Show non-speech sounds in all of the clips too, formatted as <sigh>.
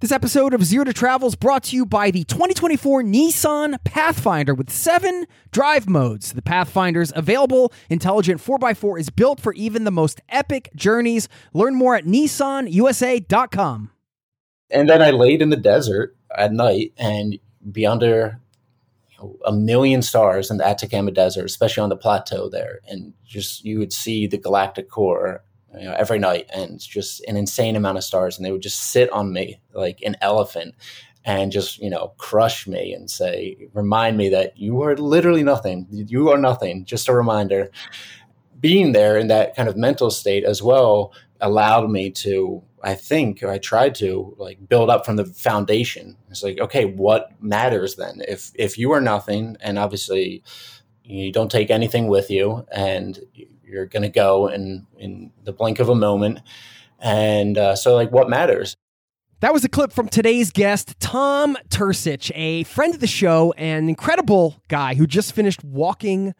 This episode of Zero to Travel is brought to you by the 2024 Nissan Pathfinder with seven drive modes. The Pathfinder's available intelligent 4x4 is built for even the most epic journeys. Learn more at nissanusa.com. And then I laid in the desert at night and be under you know, a million stars in the Atacama Desert, especially on the plateau there. And just you would see the galactic core you know, every night, and just an insane amount of stars, and they would just sit on me like an elephant and just you know crush me and say remind me that you are literally nothing. You are nothing. Just a reminder. Being there in that kind of mental state as well allowed me to i think or i tried to like build up from the foundation. It's like okay what matters then? If if you are nothing and obviously you don't take anything with you and you're going to go in in the blink of a moment and uh, so like what matters that was a clip from today's guest, Tom Turcich, a friend of the show and incredible guy who just finished walking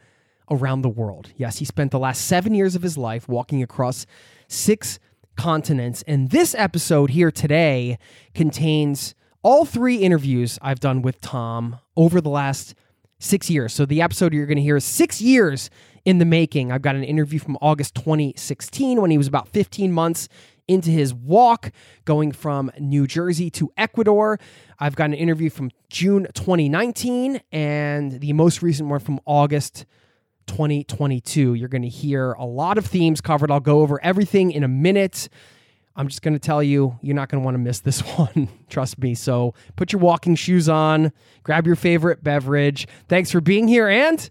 around the world. Yes, he spent the last seven years of his life walking across six continents. And this episode here today contains all three interviews I've done with Tom over the last six years. So the episode you're going to hear is six years in the making. I've got an interview from August 2016 when he was about 15 months into his walk going from New Jersey to Ecuador. I've got an interview from June 2019 and the most recent one from August 2022. You're going to hear a lot of themes covered. I'll go over everything in a minute. I'm just going to tell you, you're not going to want to miss this <laughs> one. Trust me. So put your walking shoes on, grab your favorite beverage. Thanks for being here, and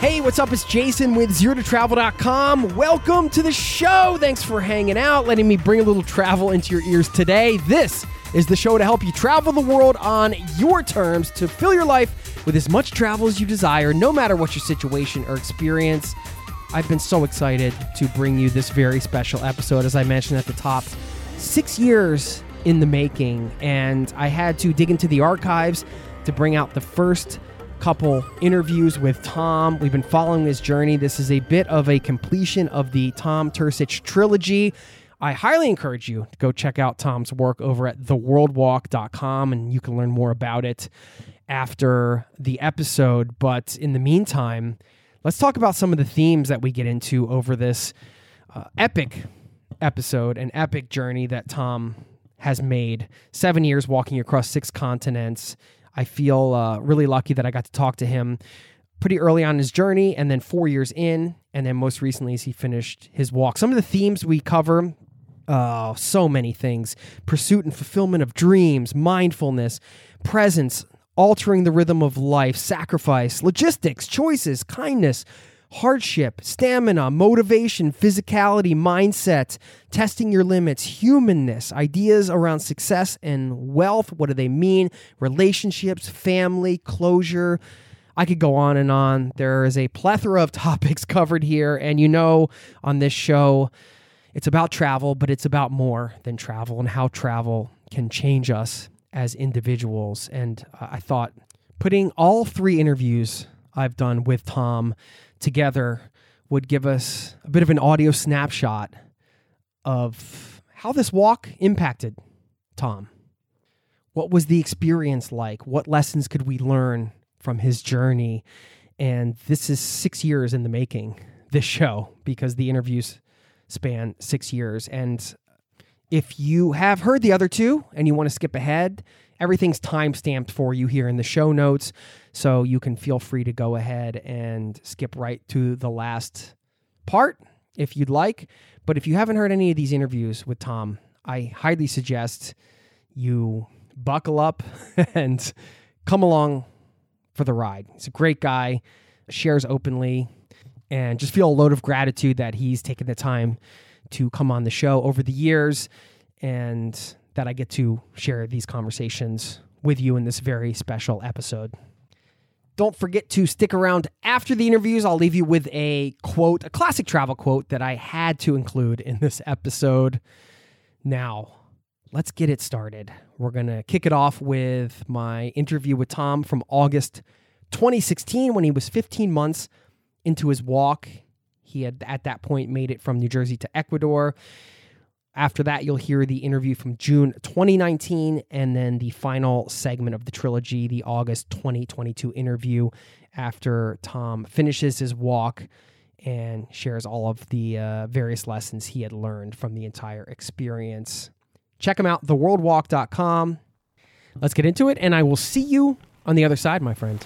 Hey, what's up? It's Jason with ZeroToTravel.com. Welcome to the show. Thanks for hanging out, letting me bring a little travel into your ears today. This is the show to help you travel the world on your terms to fill your life with as much travel as you desire, no matter what your situation or experience. I've been so excited to bring you this very special episode, as I mentioned at the top. Six years in the making, and I had to dig into the archives to bring out the first couple interviews with Tom. We've been following his journey. This is a bit of a completion of the Tom Turcich trilogy. I highly encourage you to go check out Tom's work over at theworldwalk.com and you can learn more about it after the episode. But in the meantime, let's talk about some of the themes that we get into over this uh, epic episode, an epic journey that Tom has made. Seven years walking across six continents. I feel uh, really lucky that I got to talk to him pretty early on his journey, and then four years in, and then most recently as he finished his walk. Some of the themes we cover. Oh, so many things. Pursuit and fulfillment of dreams, mindfulness, presence, altering the rhythm of life, sacrifice, logistics, choices, kindness, hardship, stamina, motivation, physicality, mindset, testing your limits, humanness, ideas around success and wealth. What do they mean? Relationships, family, closure. I could go on and on. There is a plethora of <laughs> topics covered here. And you know, on this show, it's about travel, but it's about more than travel and how travel can change us as individuals. And uh, I thought putting all three interviews I've done with Tom together would give us a bit of an audio snapshot of how this walk impacted Tom. what was the experience like? What lessons could we learn from his journey? And this is six years in the making, this show, because the interviews span six years. And if you have heard the other two and you want to skip ahead, everything's time stamped for you here in the show notes. So you can feel free to go ahead and skip right to the last part if you'd like. But if you haven't heard any of these interviews with Tom, I highly suggest you buckle up <laughs> and come along for the ride. He's a great guy, shares openly, and just feel a load of gratitude that he's taken the time to come on the show over the years and that I get to share these conversations with you in this very special episode. Don't forget to stick around after the interviews. I'll leave you with a quote, a classic travel quote that I had to include in this episode. Now, let's get it started. We're going to kick it off with my interview with Tom from August 2016 when he was 15 months into his walk. He had at that point made it from New Jersey to Ecuador. After that, you'll hear the interview from June 2019 and then the final segment of the trilogy, the August 2022 interview, after Tom finishes his walk and shares all of the uh, various lessons he had learned from the entire experience. Check him out, theworldwalk.com. Let's get into it, and I will see you on the other side, my friend.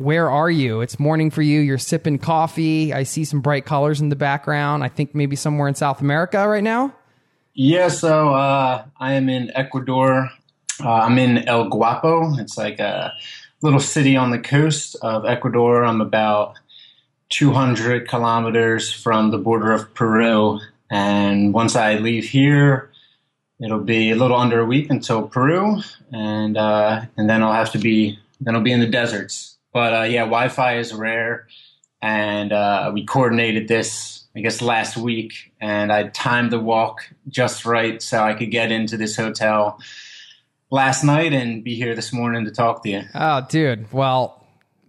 Where are you? It's morning for you. You're sipping coffee. I see some bright colors in the background. I think maybe somewhere in South America right now. Yeah, so uh, I am in Ecuador. Uh, I'm in El Guapo. It's like a little city on the coast of Ecuador. I'm about 200 kilometers from the border of Peru. And once I leave here, it'll be a little under a week until Peru, and uh, and then I'll have to be then I'll be in the deserts. But uh, yeah, Wi-Fi is rare, and uh, we coordinated this I guess last week, and I timed the walk just right so I could get into this hotel last night and be here this morning to talk to you. Oh, dude. Well,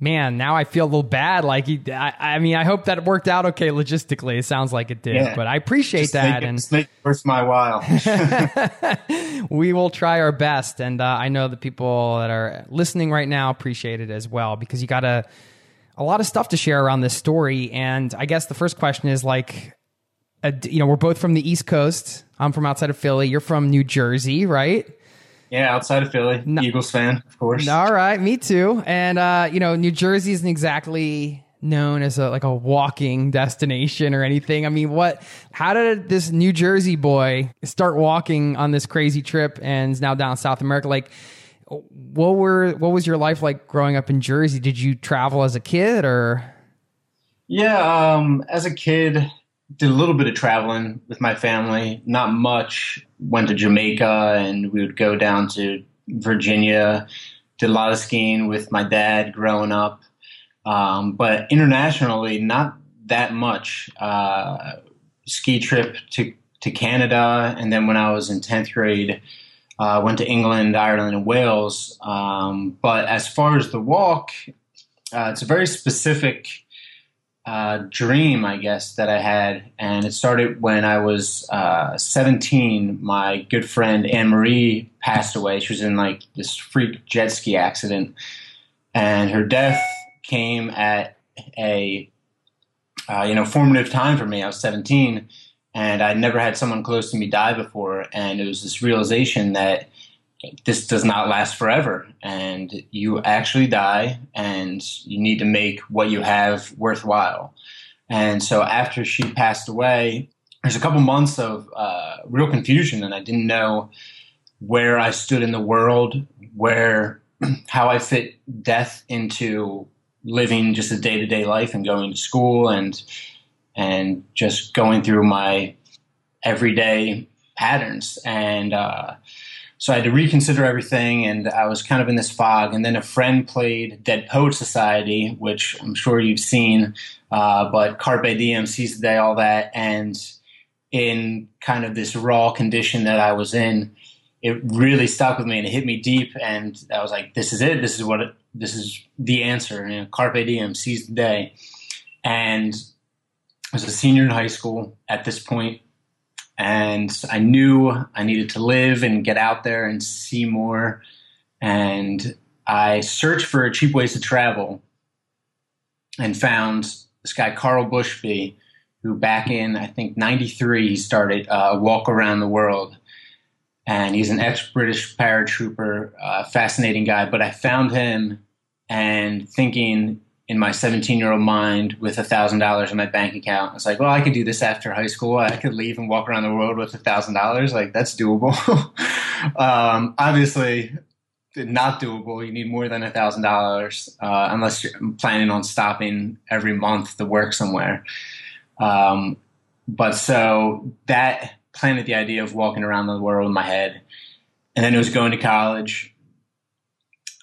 man, now I feel a little bad. Like, I, I mean, I hope that it worked out okay logistically. It sounds like it did, yeah. but I appreciate just that. It, and it worth my while. <laughs> <laughs> <laughs> we will try our best, and uh, I know the people that are listening right now appreciate it as well because you got a a lot of stuff to share around this story. And I guess the first question is like, uh, you know, we're both from the East Coast. I'm from outside of Philly. You're from New Jersey, right? Yeah, outside of Philly, no, Eagles fan, of course. All right, me too. And uh, you know, New Jersey isn't exactly known as a like a walking destination or anything. I mean, what? How did this New Jersey boy start walking on this crazy trip and is now down South America? Like, what were what was your life like growing up in Jersey? Did you travel as a kid or? Yeah, um, as a kid, did a little bit of traveling with my family, not much. Went to Jamaica and we would go down to Virginia. Did a lot of skiing with my dad growing up, um, but internationally, not that much. Uh, ski trip to to Canada, and then when I was in tenth grade, uh, went to England, Ireland, and Wales. Um, but as far as the walk, uh, it's a very specific uh, dream, I guess, that I had. And it started when I was uh, 17. My good friend Anne Marie passed away. She was in like this freak jet ski accident. And her death came at a, uh, you know, formative time for me. I was 17 and I'd never had someone close to me die before. And it was this realization that this does not last forever and you actually die and you need to make what you have worthwhile. And so after she passed away there's a couple months of uh, real confusion and i didn't know where i stood in the world where <clears throat> how i fit death into living just a day-to-day life and going to school and and just going through my everyday patterns. And uh, so I had to reconsider everything, and I was kind of in this fog. And then a friend played Dead Poet Society, which I'm sure you've seen, uh, but Carpe Diem, Seize the Day, all that. And in kind of this raw condition that I was in, it really stuck with me and it hit me deep. And I was like, this is it. This is what it, this is the answer. You know, Carpe Diem, Seize the Day. And I was a senior in high school at this point, and I knew I needed to live and get out there and see more. And I searched for cheap ways to travel and found this guy Karl Bushby, who back in I think '93 he started uh, Walk Around the World, and he's an ex-British paratrooper, uh, fascinating guy. But I found him and thinking in my 17 year old mind with a thousand dollars in my bank account. It's like, well, I could do this after high school. I could leave and walk around the world with a thousand dollars. Like that's doable. <laughs> um, obviously, not doable. You need more than a thousand dollars uh, unless you're planning on stopping every month to work somewhere. Um, but so that planted the idea of walking around the world in my head, and then it was going to college.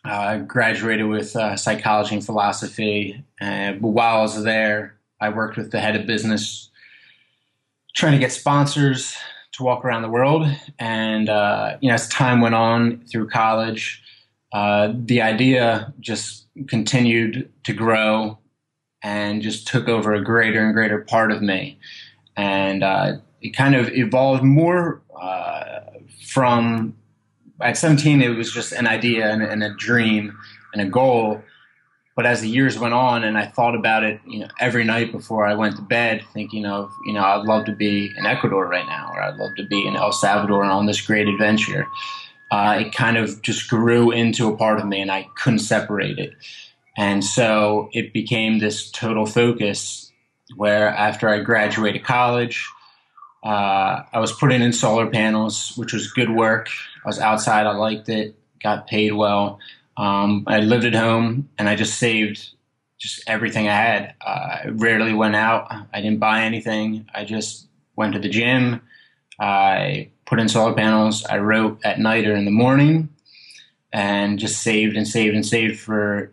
I graduated with uh, psychology and philosophy. But while I was there, I worked with the head of business, trying to get sponsors to walk around the world. And uh, you know, as time went on through college, uh, the idea just continued to grow and just took over a greater and greater part of me. And uh, it kind of evolved more uh, from at 17, it was just an idea and, and a dream and a goal. But as the years went on, and I thought about it, you know, every night before I went to bed, thinking of, you know, I'd love to be in Ecuador right now, or I'd love to be in El Salvador on this great adventure. Uh, it kind of just grew into a part of me, and I couldn't separate it. And so it became this total focus where after I graduated college, uh, I was putting in solar panels, which was good work. I was outside. I liked it. Got paid well. Um, I lived at home, and I just saved just everything I had. Uh, I rarely went out. I didn't buy anything. I just went to the gym. I put in solar panels. I wrote at night or in the morning, and just saved and saved and saved for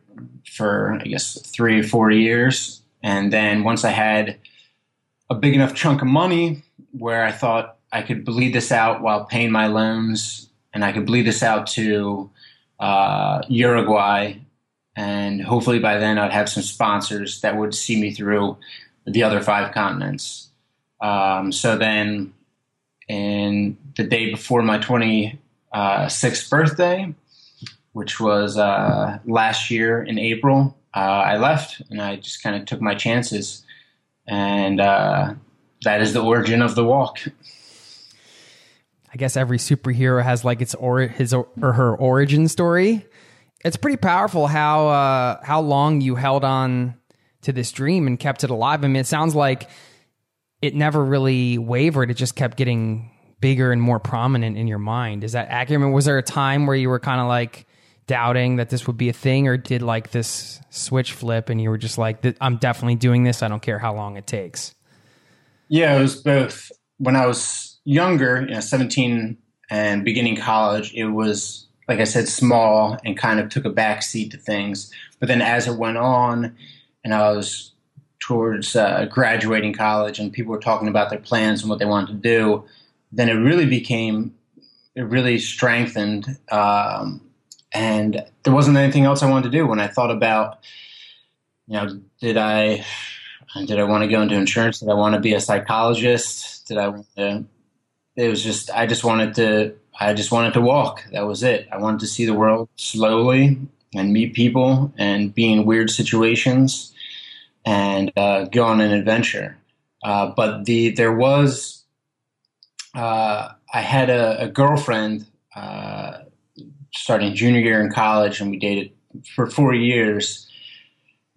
for I guess three or four years. And then once I had a big enough chunk of money where I thought I could bleed this out while paying my loans, and I could bleed this out to uh, Uruguay, and hopefully by then I'd have some sponsors that would see me through the other five continents. Um, so then, in the day before my 26th uh, birthday, which was uh, last year in April, uh, I left and I just kind of took my chances. And uh, that is the origin of the walk. I guess every superhero has like its or his or her origin story. It's pretty powerful how uh, how long you held on to this dream and kept it alive. I mean, it sounds like it never really wavered. It just kept getting bigger and more prominent in your mind. Is that accurate? I mean, was there a time where you were kind of like doubting that this would be a thing, or did like this switch flip and you were just like, "I'm definitely doing this. I don't care how long it takes." Yeah, it was both. When I was younger, you know, 17 and beginning college, it was, like I said, small and kind of took a back seat to things. But then as it went on and I was towards uh, graduating college and people were talking about their plans and what they wanted to do, then it really became, it really strengthened. Um, and there wasn't anything else I wanted to do when I thought about, you know, did I did I want to go into insurance? Did I want to be a psychologist? Did I want to? It was just I just wanted to I just wanted to walk. That was it. I wanted to see the world slowly and meet people and be in weird situations and uh, go on an adventure. Uh, but the there was uh, I had a, a girlfriend uh, starting junior year in college, and we dated for four years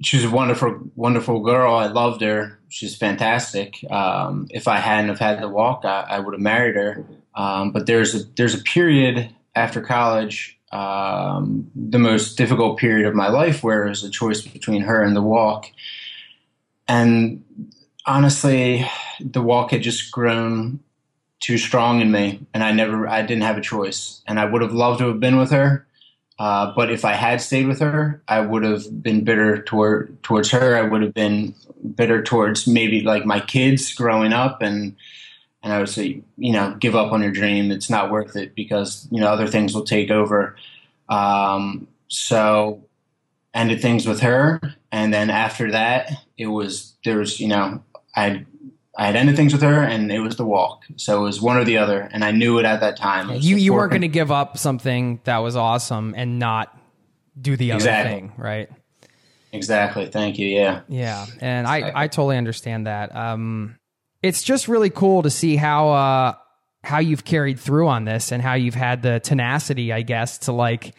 she was a wonderful, wonderful girl. I loved her. She's fantastic. Um, if I hadn't have had the walk, I, I would have married her. Um, but there's a there's a period after college, um, the most difficult period of my life, where it was a choice between her and the walk. And honestly, the walk had just grown too strong in me, and I never, I didn't have a choice. And I would have loved to have been with her, uh, but if I had stayed with her, I would have been bitter toward towards her. I would have been bitter towards maybe like my kids growing up, and and I would say, you know, give up on your dream. It's not worth it because you know other things will take over. Um, so ended things with her, and then after that, it was there was you know I I had ended things with her, and it was the walk. So it was one or the other, and I knew it at that time. You you weren't going to give up something that was awesome and not do the other Exactly. thing, right? Exactly. Thank you. Yeah. Yeah, and I I totally understand that. Um, it's just really cool to see how uh how you've carried through on this and how you've had the tenacity, I guess, to like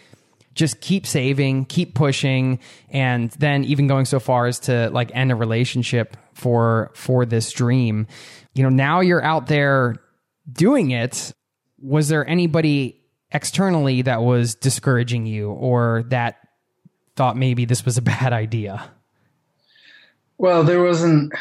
just keep saving, keep pushing, and then even going so far as to like end a relationship for for this dream. You know, now you're out there doing it. Was there anybody externally that was discouraging you or that thought maybe this was a <laughs> bad idea? Well, there wasn't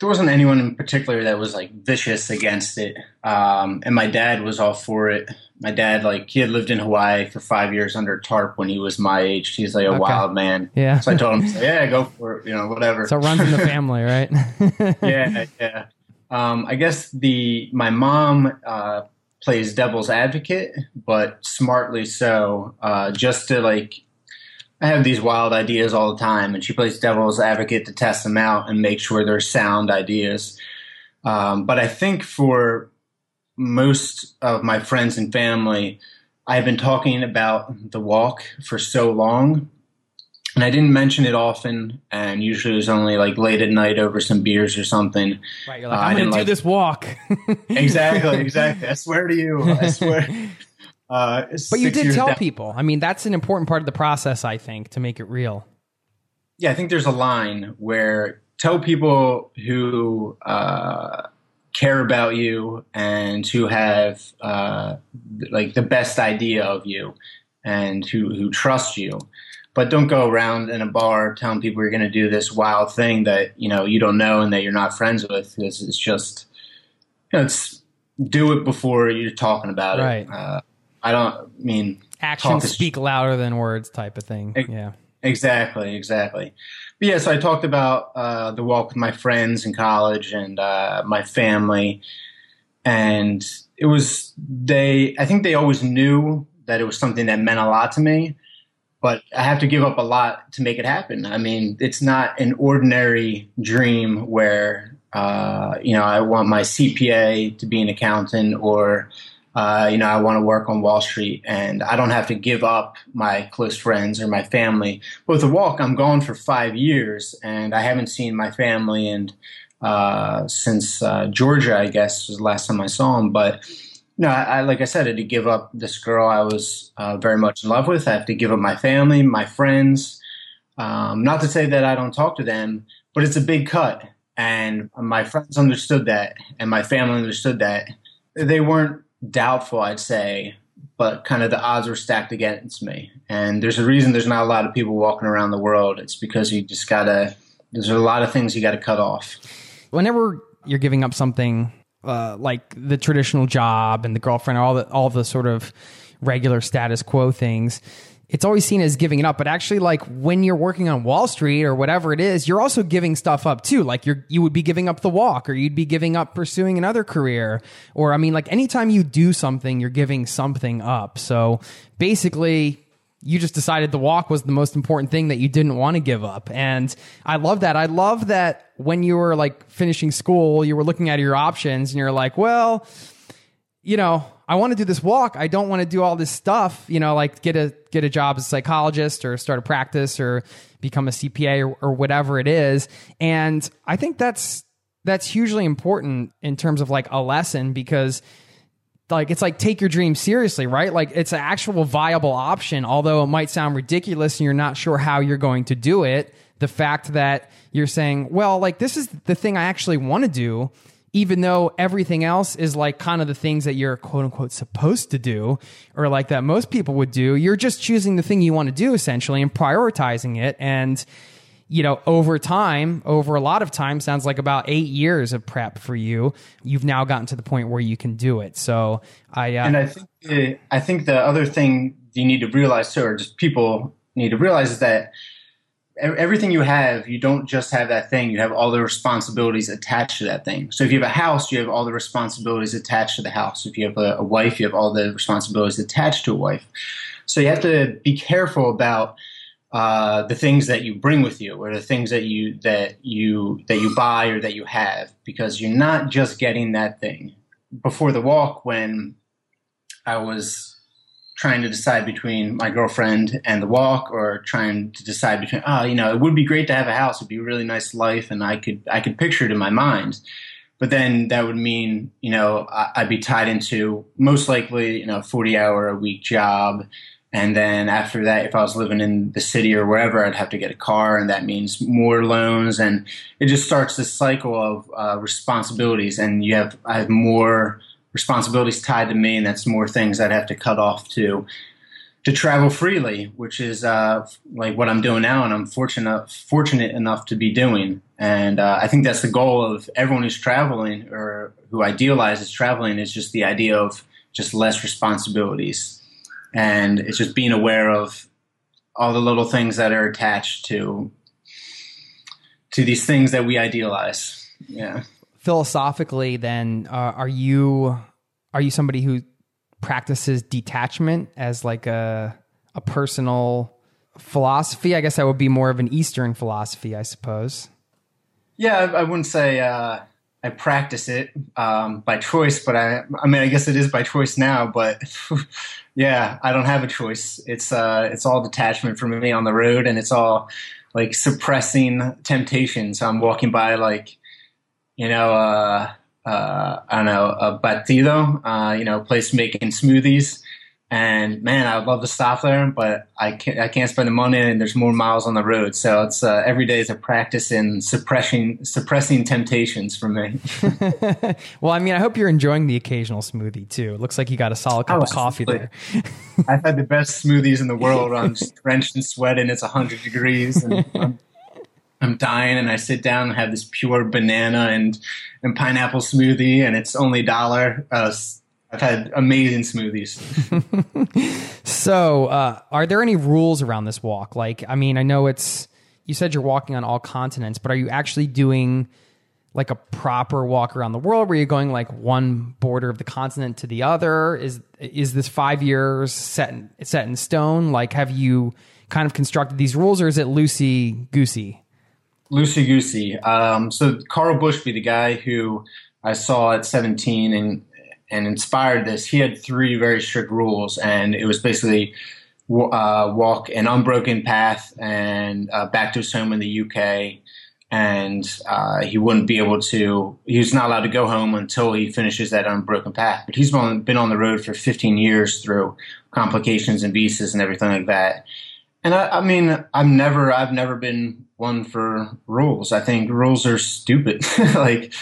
there wasn't anyone in particular that was like vicious against it. Um, and my dad was all for it. My dad, like, he had lived in Hawaii for five years under tarp when he was my age. He's like a Okay. wild man. Yeah. So I told him, <laughs> yeah, go for it. You know, whatever. So it runs in the family, right? <laughs> yeah, yeah. Um, I guess the my mom uh, plays devil's advocate, but smartly so, uh, just to like. I have these wild ideas all the time, and she plays devil's advocate to test them out and make sure they're sound ideas. Um, but I think for most of my friends and family, I've been talking about the walk for so long and I didn't mention it often, and usually it was only like late at night over some beers or something. Right, you're like, Uh, I'm to do like- this walk. <laughs> Exactly, exactly. I swear to you, I <laughs> swear. Uh, but you did tell down- people. I mean, that's an important part of the process, I think, to make it real. Yeah, I think there's a line where tell people who uh, care about you and who have uh, like the best idea of you and who who trust you. But don't go around in a bar telling people you're going to do this wild thing that you know you don't know and that you're not friends with. Because it's just, you know, it's do it before you're talking about Right. it. Uh, I don't I mean Actions speak louder than words, type of thing. Ex- Yeah. Exactly, exactly. Yeah, so I talked about uh, the walk with my friends in college and uh, my family, and it was they. I think they always knew that it was something that meant a lot to me, but I have to give up a lot to make it happen. I mean, it's not an ordinary dream where uh, you know I want my CPA to be an accountant or uh, you know, I want to work on Wall Street and I don't have to give up my close friends or my family. But with the walk, I'm gone for five years and I haven't seen my family and uh, since uh, Georgia, I guess, was the last time I saw him. But no, I, I like I said, I had to give up this girl I was uh, very much in love with. I have to give up my family, my friends. Um, not to say that I don't talk to them, but it's a big cut. And my friends understood that, and my family understood that. They weren't doubtful, I'd say, but kind of the odds were stacked against me. And there's a reason there's not a lot of people walking around the world. It's because you just gotta. There's a lot of things you got to cut off. Whenever you're giving up something uh, like the traditional job and the girlfriend, all the all the sort of regular status quo things, it's always seen as giving it up. But actually, like when you're working on Wall Street or whatever it is, you're also giving stuff up too. Like you're you would be giving up the walk, or you'd be giving up pursuing another career, or I mean, like anytime you do something, you're giving something up. So basically. You just decided the walk was the most important thing that you didn't want to give up. And I love that. I love that when you were like finishing school, you were looking at your options and you're like, well, you know, I want to do this walk. I don't want to do all this stuff, you know, like get a get a job as a psychologist or start a practice or become a CPA or, or whatever it is. And I think that's that's hugely important in terms of like a lesson because like it's like take your dream seriously, right? Like it's an actual viable option, although it might sound ridiculous and you're not sure how you're going to do it. The fact that you're saying, well, like this is the thing I actually want to do, even though everything else is like kind of the things that you're quote unquote supposed to do, or like that most people would do. You're just choosing the thing you want to do essentially and prioritizing it. And you know, over time, over a lot of time, sounds like about eight years of prep for you. You've now gotten to the point where you can do it. So I, uh, And I think the, I think the other thing you need to realize too, or just people need to realize is that everything you have, you don't just have that thing. You have all the responsibilities attached to that thing. So if you have a house, you have all the responsibilities attached to the house. If you have a, a wife, you have all the responsibilities attached to a wife. So you have to be careful about uh, the things that you bring with you or the things that you that you that you buy or that you have because you're not just getting that thing before the walk when i was trying to decide between my girlfriend and the walk or trying to decide between oh you know it would be great to have a house. It'd be a really nice life and i could i could picture it in my mind. But then that would mean you know i'd be tied into most likely you know 40 hour a week job. And then after that, if I was living in the city or wherever, I'd have to get a car, and that means more loans, and it just starts this cycle of uh, responsibilities. And you have I have more responsibilities tied to me, and that's more things I'd have to cut off to to travel freely, which is uh, like what I'm doing now, and I'm fortunate fortunate enough to be doing. And uh, I think that's the goal of everyone who's traveling or who idealizes traveling is just the idea of just less responsibilities and it's just being aware of all the little things that are attached to to these things that we idealize. Yeah. Philosophically, then, uh, are you are you somebody who practices detachment as like a a personal philosophy? I guess that would be more of an Eastern philosophy, I suppose. Yeah, I, wouldn't say uh, I practice it um, by choice, but I I mean I guess it is by choice now, but <laughs> Yeah, I don't have a choice. It's uh, it's all detachment for me on the road, and it's all like suppressing temptations. I'm walking by like, you know, uh, uh, I don't know, a batido, uh, you know, place making smoothies, and man, I'd love to stop there, but I can't. I can't spend the money, and there's more miles on the road. So it's uh, every day is a practice in suppressing suppressing temptations for me. <laughs> well, I mean, I hope you're enjoying the occasional smoothie too. It looks like you got a solid cup oh, of coffee there. I've had the best smoothies in the world. I'm <laughs> drenched in sweat, and it's hundred degrees, and I'm, I'm dying, and I sit down and have this pure banana and and pineapple smoothie, and it's only dollar. Uh, I've had amazing smoothies. <laughs> so, uh, are there any rules around this walk? Like, I mean, I know it's you said you're walking on all continents, but are you actually doing like a proper walk around the world where you're going like one border of the continent to the other? Is is this five years set in, set in stone? Like, have you kind of constructed these rules, or is it loosey goosey? Loosey goosey. Um, so Karl Bushby, the guy who I saw at 17 and and inspired this, he had three very strict rules, and it was basically uh, walk an unbroken path and uh, back to his home in the UK. And uh, he wouldn't be able to, he was not allowed to go home until he finishes that unbroken path. But he's been on the road for 15 years through complications and visas and everything like that. And I, I mean, I'm never, I've never been one for rules. I think rules are stupid. <laughs> like,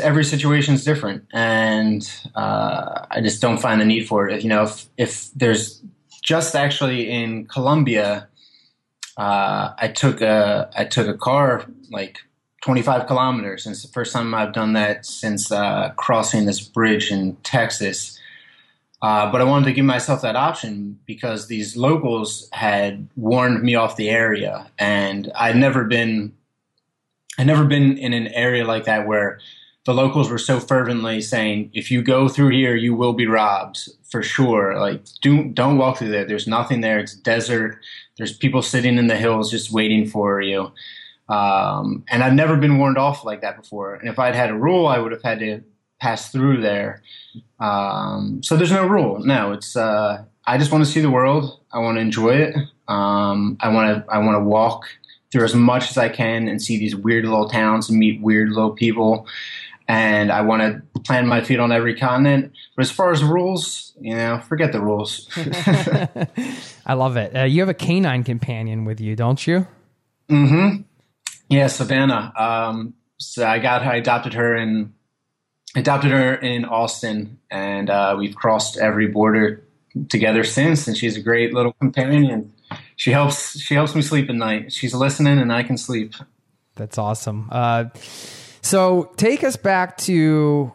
every situation is different, and uh, I just don't find the need for it. You know, if, if there's just actually in Colombia, uh, I took a I took a car like 25 kilometers, and it's the first time I've done that since uh, crossing this bridge in Texas. Uh, but I wanted to give myself that option because these locals had warned me off the area, and I'd never been, I'd never been in an area like that where the locals were so fervently saying, if you go through here, you will be robbed for sure. Like, do, don't walk through there. There's nothing there. It's desert. There's people sitting in the hills just waiting for you. Um, and I've never been warned off like that before. And if I'd had a rule, I would have had to pass through there. Um, so there's no rule. No, it's, uh, I just want to see the world. I want to enjoy it. Um, I want to, I want to walk through as much as I can and see these weird little towns and meet weird little people and I want to plant my feet on every continent. But as far as rules, you know, forget the rules. <laughs> I love it. Uh, you have a canine companion with you, don't you? Mm-hmm. Yeah, Savannah. Um, so I got her, I adopted her in adopted her in Austin, and uh, we've crossed every border together since. And she's a great little companion. She helps she helps me sleep at night. She's listening, and I can sleep. That's awesome. Uh, so take us back to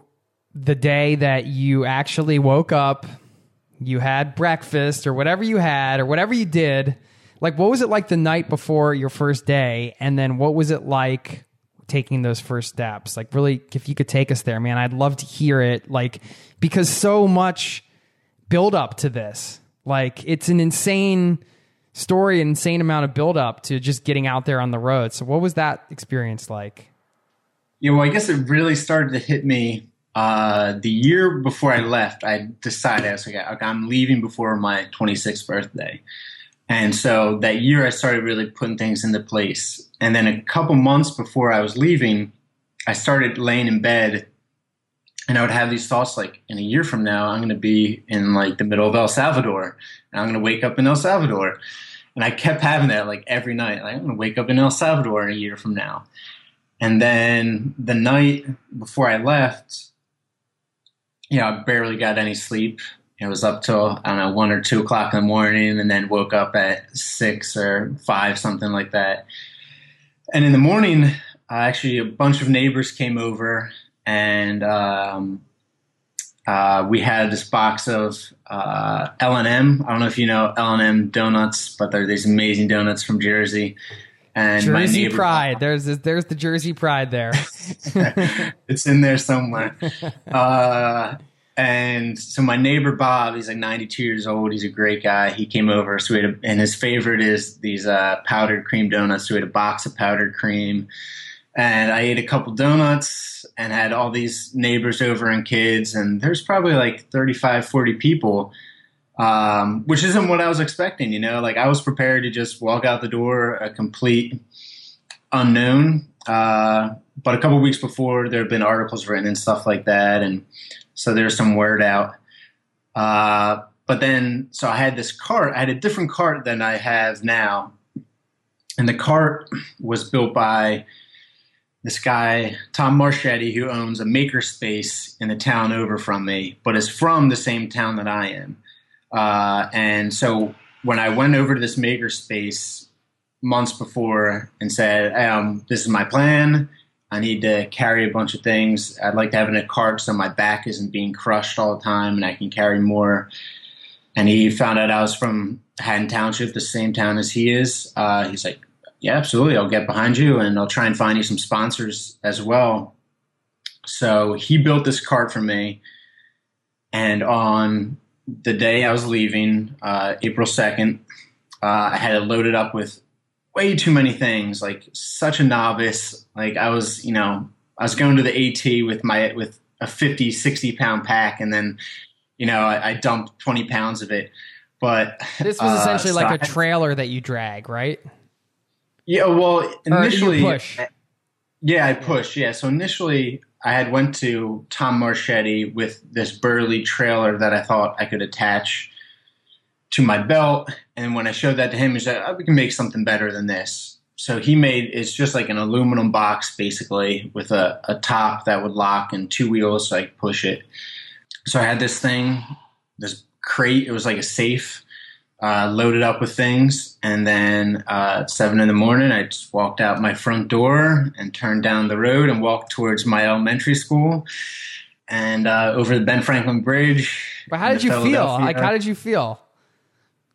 the day that you actually woke up, you had breakfast or whatever you had or whatever you did. Like, what was it like the night before your first day? And then what was it like taking those first steps? Like, really, if you could take us there, man, I'd love to hear it. Like, because so much build up to this. Like, it's an insane story, an insane amount of build up to just getting out there on the road. So, what was that experience like? Yeah, well, I guess it really started to hit me uh, the year before I left. I decided I was like, okay, I'm leaving before my 26th birthday, and so that year I started really putting things into place. And then a couple months before I was leaving, I started laying in bed and I would have these thoughts like, in a year from now, I'm going to be in like the middle of El Salvador, and I'm going to wake up in El Salvador. And I kept having that like every night. Like, I'm going to wake up in El Salvador in a year from now. And then the night before I left, you know, I barely got any sleep. It was up till I don't know one or two o'clock in the morning, and then woke up at six or five, something like that. And in the morning, uh, actually, a bunch of neighbors came over and um, uh, we had this box of uh, L&M. I don't know if you know L&M donuts, but they're these amazing donuts from Jersey. And Jersey pride. There's there's the Jersey pride there. <laughs> it's in there somewhere. <laughs> And so my neighbor Bob, he's like 92 years old. He's a great guy. He came over, so we had a, and his favorite is these uh, powdered cream donuts. So we had a box of powdered cream and I ate a couple donuts and had all these neighbors over and kids and there's probably like 35 40 people um, which isn't what I was expecting you know like I was prepared to just walk out the door a complete unknown uh, but a couple weeks before there had been articles written and stuff like that and so there's some word out uh, but then so I had this cart I had a different cart than I have now and the cart was built by this guy, Tom Marchetti, who owns a makerspace in the town over from me, but is from the same town that I am. Uh, and so when I went over to this makerspace months before and said, um, This is my plan. I need to carry a bunch of things. I'd like to have in a cart so my back isn't being crushed all the time and I can carry more. And he found out I was from Haddon Township, the same town as he is. Uh, he's like, yeah, absolutely. I'll get behind you and I'll try and find you some sponsors as well. So he built this cart for me. And on the day I was leaving, uh, April 2nd, uh, I had it loaded up with way too many things, like such a novice. Like I was, you know, I was going to the AT with my, with a 50, 60 pound pack. And then, you know, I, I dumped 20 pounds of it. But this was essentially uh, so like a trailer that you drag, right? Yeah, well, initially, push. yeah, I pushed. Yeah, so initially, I had went to Tom Marchetti with this burly trailer that I thought I could attach to my belt, and when I showed that to him, he said, oh, "We can make something better than this." So he made it's just like an aluminum box, basically, with a, a top that would lock and two wheels, so I could push it. So I had this thing, this crate. It was like a safe uh, loaded up with things, and then uh, at seven in the morning, I just walked out my front door and turned down the road and walked towards my elementary school and uh, over the Ben Franklin Bridge. But how did you feel? Like, how did you feel?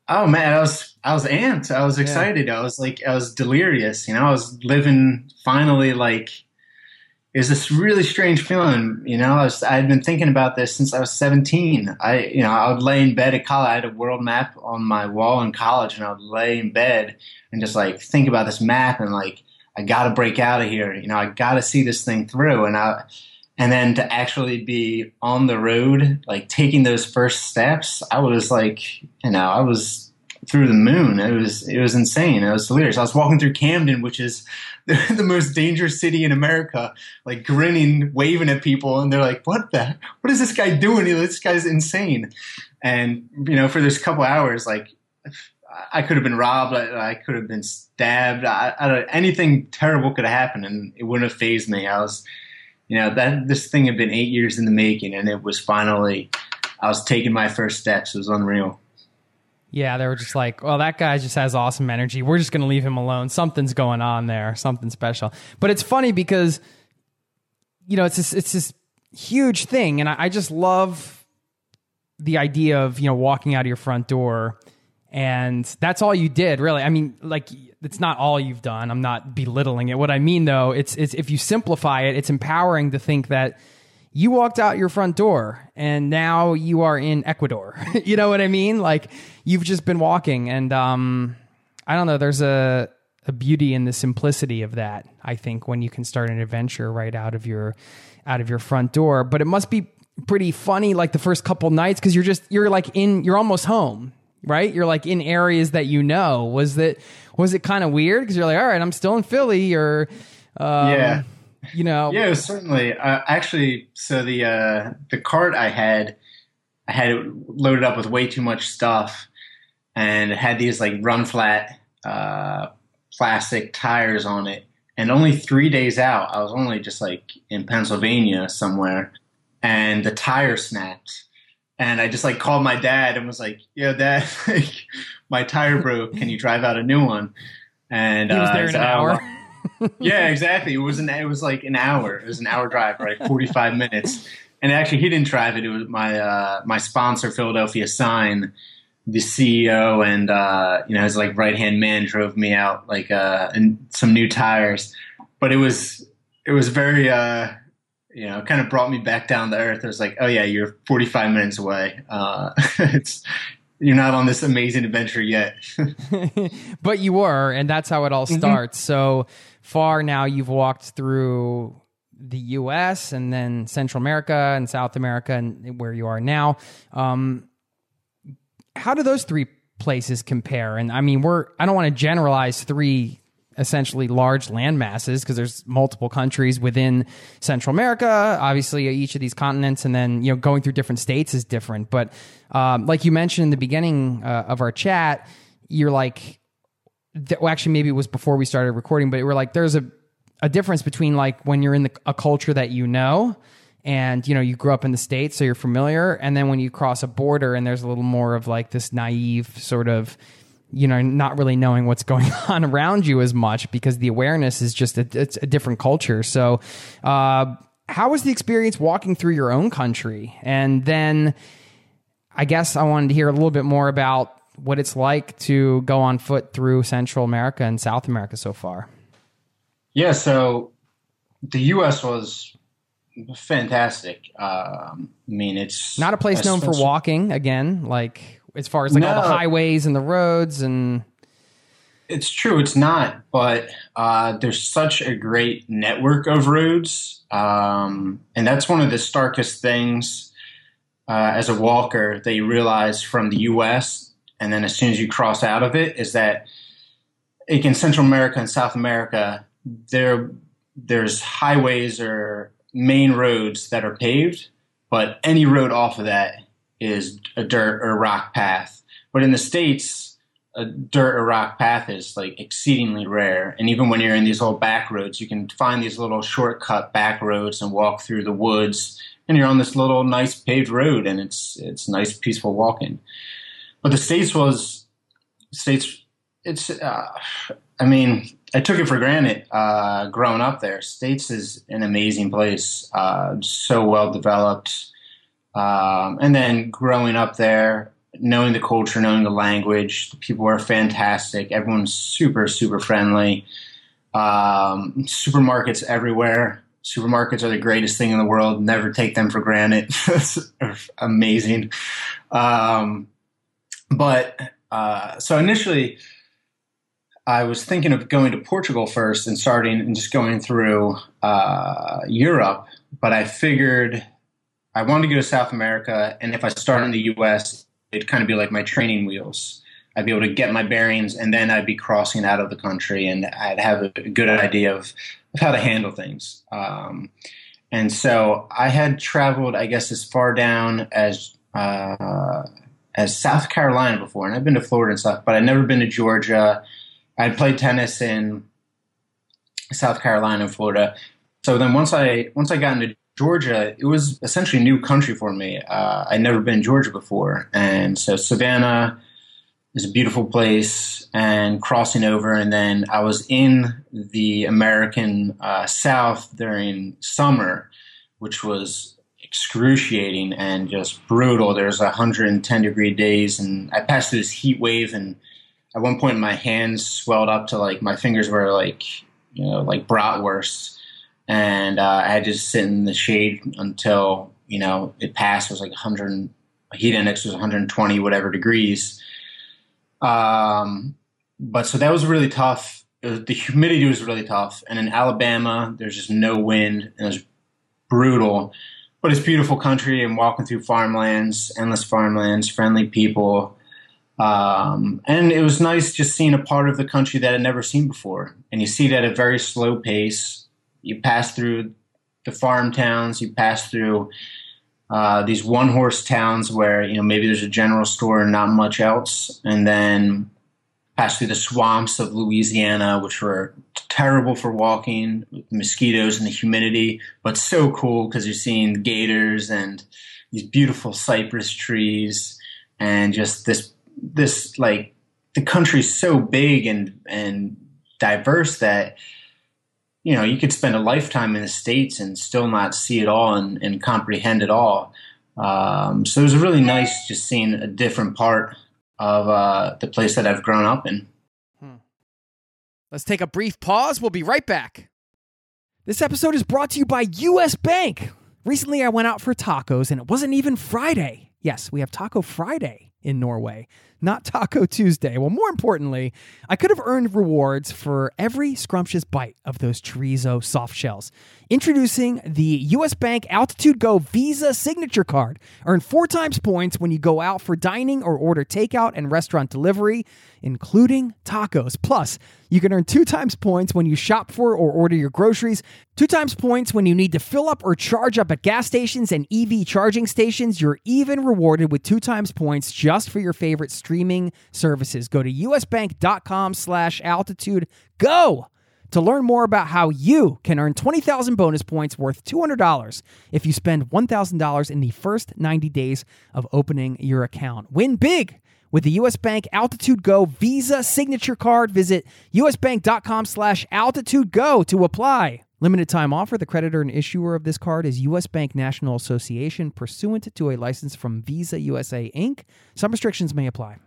Oh man, I was I was amped. I was excited. Yeah. I was like I was delirious. You know, I was living finally like is this really strange feeling. You know, I was, I had been thinking about this since I was 17. I, you know, I would lay in bed at college. I had a world map on my wall in college, and I would lay in bed and just like think about this map and like, I got to break out of here. You know, I got to see this thing through. And I, and then to actually be on the road, like taking those first steps, I was like, you know, I was through the moon. It was it was insane. It was delirious. I was walking through Camden, which is the, <laughs> the, most dangerous city in America, like grinning, waving at people, and they're like, "What the? What is this guy doing? This guy's insane." And you know, for this couple hours, like I could have been robbed. I, I could have been stabbed. I, I anything terrible could have happened, and it wouldn't have phased me. I was, you know, that this thing had been eight years in the making, and it was finally. I was taking my first steps. It was unreal. Yeah, they were just like, well, that guy just has awesome energy. We're just going to leave him alone. Something's going on there, something special. But it's funny because, you know, it's this, it's this huge thing. And I, I just love the idea of, you know, walking out of your front door and that's all you did really i mean like it's not all you've done i'm not belittling it what i mean though it's, it's if you simplify it it's empowering to think that you walked out your front door and now you are in Ecuador. <laughs> you know what I mean? Like you've just been walking and um I don't know. There's a a beauty in the simplicity of that. I think when you can start an adventure right out of your out of your front door, but it must be pretty funny like the first couple nights because you're just you're like in you're almost home right you're like in areas that you know was that was it kind of weird because you're like all right i'm still in philly or um, Yeah. you know Yeah, certainly. Uh, actually, so the uh, the cart I had, I had it loaded up with way too much stuff, and it had these like run flat uh, plastic tires on it. And only three days out, I was only just like in Pennsylvania somewhere, and the tire snapped. And I just like called my dad and was like, "Yo, dad, <laughs> like, my tire broke. Can you drive out a new one?" And he was uh, there in an like, "Oh, hour well." <laughs> yeah, exactly. It was an it was like an hour. It was an hour drive, right? Forty five minutes. And actually, he didn't drive it. It was my uh, my sponsor, Philadelphia Sign, the CEO, and uh, you know his like right hand man drove me out like uh, and some new tires. But it was it was very uh, you know kind of brought me back down to earth. It was like, oh yeah, you're forty five minutes away. Uh, <laughs> it's you're not on this amazing adventure yet. <laughs> <laughs> but you were, and that's how it all Mm-hmm. starts. So far now, you've walked through the U.S. and then Central America and South America, and where you are now. Um, how do those three places compare? And I mean, we're I don't want to generalize three essentially large land masses because there's multiple countries within Central America. Obviously, each of these continents, and then you know going through different states is different. But um, like you mentioned in the beginning uh, of our chat, you're like, well, actually, maybe it was before we started recording, but we're like, there's a a difference between like when you're in the, a culture that you know and you know you grew up in the states so you're familiar and then when you cross a border and there's a little more of like this naive sort of you know not really knowing what's going <laughs> on around you as much because the awareness is just a, it's a different culture so uh, how was the experience walking through your own country and then i guess i wanted to hear a little bit more about what it's like to go on foot through central america and south america so far Yeah, so the U.S. was fantastic. Um, I mean, it's Not a place known for walking again, like as far as like all the highways and the roads and It's true, it's not, but uh, there's such a great network of roads, um, and that's one of the starkest things uh, as a walker that you realize from the U.S. And then as soon as you cross out of it, is that like in Central America and South America, there there's highways or main roads that are paved, but any road off of that is a dirt or rock path. But in the states, a dirt or rock path is like exceedingly rare. And even when you're in these old back roads, you can find these little shortcut back roads and walk through the woods, and you're on this little nice paved road, and it's it's nice peaceful walking. But the states was states. It's uh, I mean I took it for granted uh, growing up there. States is an amazing place, uh, so well developed. Um, and then growing up there, knowing the culture, knowing the language, the people are fantastic. Everyone's super, super friendly. Um, supermarkets everywhere. Supermarkets are the greatest thing in the world. Never take them for granted. <laughs> Amazing. Um, but uh, so initially, I was thinking of going to Portugal first and starting and just going through uh, Europe. But I figured I wanted to go to South America, and if I start in the U.S., it'd kind of be like my training wheels. I'd be able to get my bearings, and then I'd be crossing out of the country, and I'd have a good idea of, of how to handle things. Um, and so I had traveled, I guess, as far down as uh, as South Carolina before, and I've been to Florida and stuff, but I'd never been to Georgia. I'd played tennis in South Carolina and Florida. So then once I once I got into Georgia, it was essentially new country for me. Uh, I'd never been in Georgia before, and so Savannah is a beautiful place. And crossing over, and then I was in the American uh, South during summer, which was excruciating and just brutal. There's 110 degree days, and I passed through this heat wave, and at one point my hands swelled up to like my fingers were like you know like bratwurst and uh, I had to sit in the shade until you know it passed. It was like 100. Heat index was 120 whatever degrees. Um, but so that was really tough. Was, the humidity was really tough, and in Alabama, there's just no wind, and it was brutal. But it's beautiful country, and walking through farmlands, endless farmlands, friendly people. Um, and it was nice just seeing a part of the country that I'd never seen before. And you see it at a very slow pace. You pass through the farm towns, you pass through uh, these one horse towns where, you know, maybe there's a general store and not much else. And then pass through the swamps of Louisiana, which were terrible for walking, mosquitoes and the humidity, but so cool because you're seeing gators and these beautiful cypress trees and just this this like the country's so big and and diverse that you know you could spend a lifetime in the states and still not see it all and, and comprehend it all. Um, so it was really nice just seeing a different part of uh, the place that I've grown up in. Hmm. Let's take a brief pause. We'll be right back. This episode is brought to you by US Bank. Recently, I went out for tacos and it wasn't even Friday. Yes, we have Taco Friday in Norway not Taco Tuesday. Well, more importantly, I could have earned rewards for every scrumptious bite of those chorizo soft shells. Introducing the US Bank Altitude Go Visa Signature Card. Earn four times points when you go out for dining or order takeout and restaurant delivery, including tacos. Plus, you can earn two times points when you shop for or order your groceries, two times points when you need to fill up or charge up at gas stations and EV charging stations. You're even rewarded with two times points just for your favorite streaming services. Go to usbank.com slash altitude go to learn more about how you can earn 20,000 bonus points worth $200 if you spend $1,000 in the first 90 days of opening your account. Win big with the U.S. Bank Altitude Go Visa Signature Card. Visit usbank.com slash altitude go to apply. Limited time offer. The creditor and issuer of this card is U.S. Bank National Association, pursuant to a license from Visa USA Inc. Some restrictions may apply.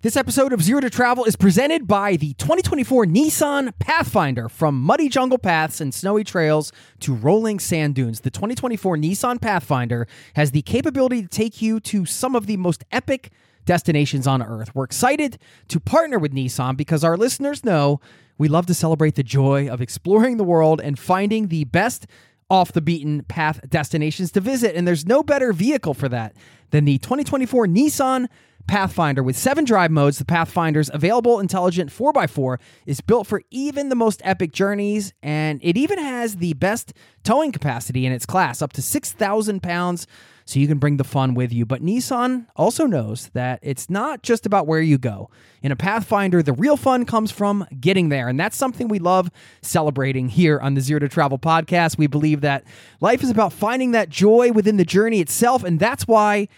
This episode of Zero to Travel is presented by the 2024 Nissan Pathfinder. From muddy jungle paths and snowy trails to rolling sand dunes, the 2024 Nissan Pathfinder has the capability to take you to some of the most epic destinations on earth. We're excited to partner with Nissan because our listeners know we love to celebrate the joy of exploring the world and finding the best off the beaten path destinations to visit. And there's no better vehicle for that than the 2024 Nissan Pathfinder with seven drive modes. The Pathfinder's available intelligent 4x4 is built for even the most epic journeys, and it even has the best towing capacity in its class, up to 6,000 pounds, so you can bring the fun with you. But Nissan also knows that it's not just about where you go. In a Pathfinder, the real fun comes from getting there, and that's something we love celebrating here on the Zero to Travel podcast. We believe that life is about finding that joy within the journey itself, and that's why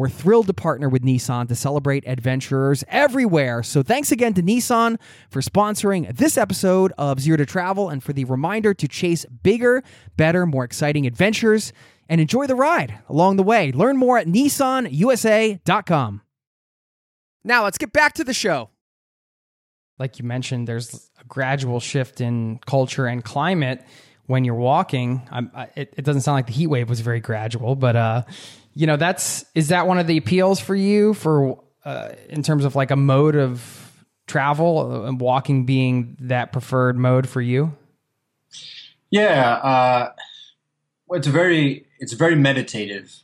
we're thrilled to partner with Nissan to celebrate adventurers everywhere. So thanks again to Nissan for sponsoring this episode of Zero to Travel and for the reminder to chase bigger, better, more exciting adventures and enjoy the ride along the way. Learn more at nissanusa.com. Now let's get back to the show. Like you mentioned, there's a gradual shift in culture and climate when you're walking. I, it, it, doesn't sound like the heat wave was very gradual, but uh, you know that's is that one of the appeals for you for uh, in terms of like a mode of travel and walking being that preferred mode for you? Yeah uh, well, it's very it's very meditative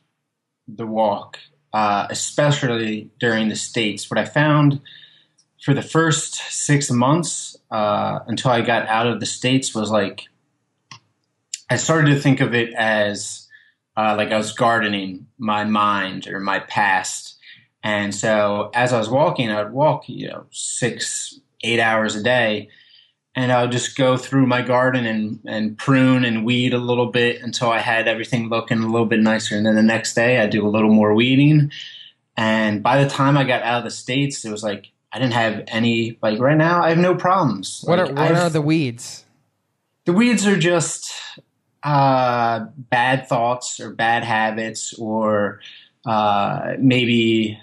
the walk uh, especially during the states. What i found for the first six months uh, until i got out of the states was like i started to think of it as uh, like I was gardening my mind or my past. And so as I was walking, I would walk, you know, six, eight hours a day. And I would just go through my garden and, and prune and weed a little bit until I had everything looking a little bit nicer. And then the next day I'd do a little more weeding. And by the time I got out of the States, it was like I didn't have any like right now I have no problems. What like, are what are the weeds? The weeds are just uh, bad thoughts or bad habits or uh, maybe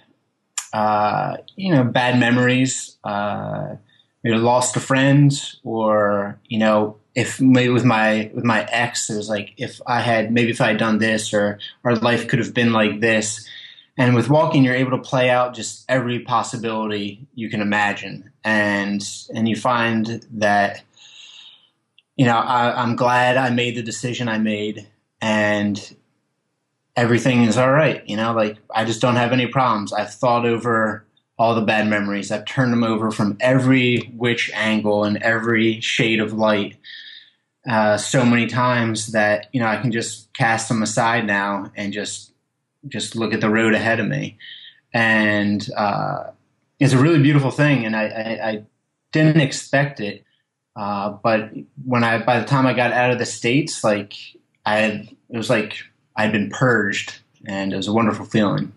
uh, you know bad memories uh, maybe lost a friend or you know if maybe with my with my ex it was like if i had maybe if i had done this or our life could have been like this. And with walking, you're able to play out just every possibility you can imagine, and and you find that you know I, I'm glad I made the decision I made, and everything is all right. You know, like I just don't have any problems. I've thought over all the bad memories. I've turned them over from every which angle and every shade of light uh, so many times that you know I can just cast them aside now and just just look at the road ahead of me, and uh, it's a really beautiful thing. And I, I, I didn't expect it, uh, but when I by the time I got out of the states, like I had, it was like I'd been purged, and it was a wonderful feeling.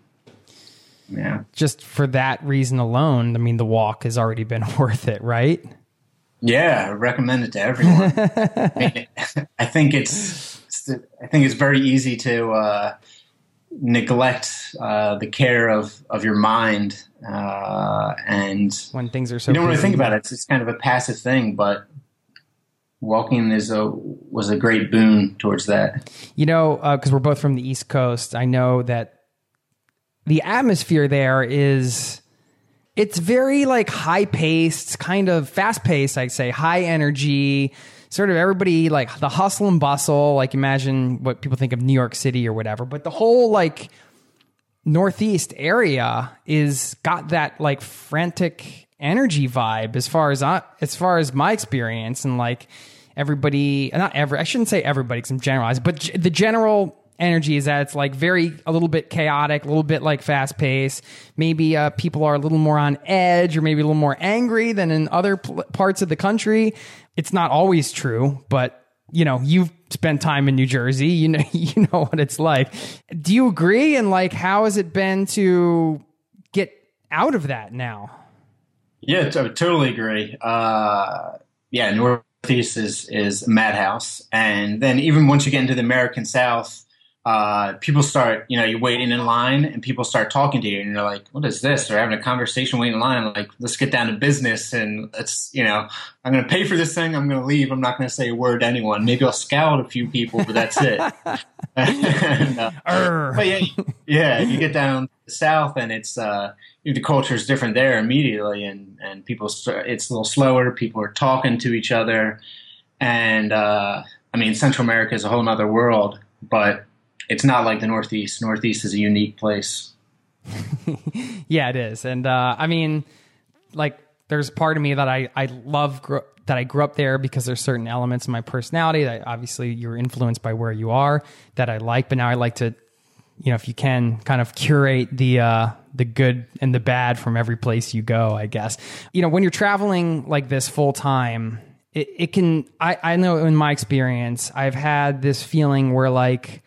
Yeah. Just for that reason alone, I mean, the walk has already been <laughs> worth it, right? Yeah, I recommend it to everyone. <laughs> I think it's, I think it's very easy to uh, neglect uh, the care of, of your mind, uh, and when things are so you don't really think about it. It's, it's kind of a passive thing, but walking is a was a great boon towards that. You know, because we're both from the East Coast, I know that the atmosphere there is it's very like high paced, kind of fast paced, I'd say, high energy, sort of everybody like the hustle and bustle, like imagine what people think of New York City or whatever. But the whole like northeast area is got that like frantic energy vibe as far as I, as far as my experience and like everybody not every I shouldn't say everybody because I'm generalizing but g- the general energy is that it's like very a little bit chaotic a little bit like fast paced maybe uh, people are a little more on edge or maybe a little more angry than in other pl- parts of the country. It's not always true but you know you've spent time in New Jersey you know <laughs> you know what it's like. Do you agree? And like how has it been to get out of that now? Yeah, I totally agree. Uh, yeah, Northeast is is madhouse, and then even once you get into the American South, uh, people start. You know, you're waiting in line, and people start talking to you, and you're like, "What is this?" They're having a conversation waiting in line. Like, let's get down to business, and let's. You know, I'm going to pay for this thing. I'm going to leave. I'm not going to say a word to anyone. Maybe I'll scout a few people, but that's it. <laughs> <laughs> And, uh, but yeah, yeah, you get down the south, and it's uh, the culture is different there immediately, and and people start, it's a little slower. People are talking to each other, and uh, I mean, Central America is a whole other world, but it's not like the Northeast. Northeast is a unique place. <laughs> Yeah, it is. And uh, I mean, like, there's part of me that I, I love that I grew up there because there's certain elements of my personality that obviously you're influenced by where you are that I like, but now I like to, you know, if you can kind of curate the, uh, the good and the bad from every place you go, I guess. You know, when you're traveling like this full time, it, it can, I, I know in my experience, I've had this feeling where like,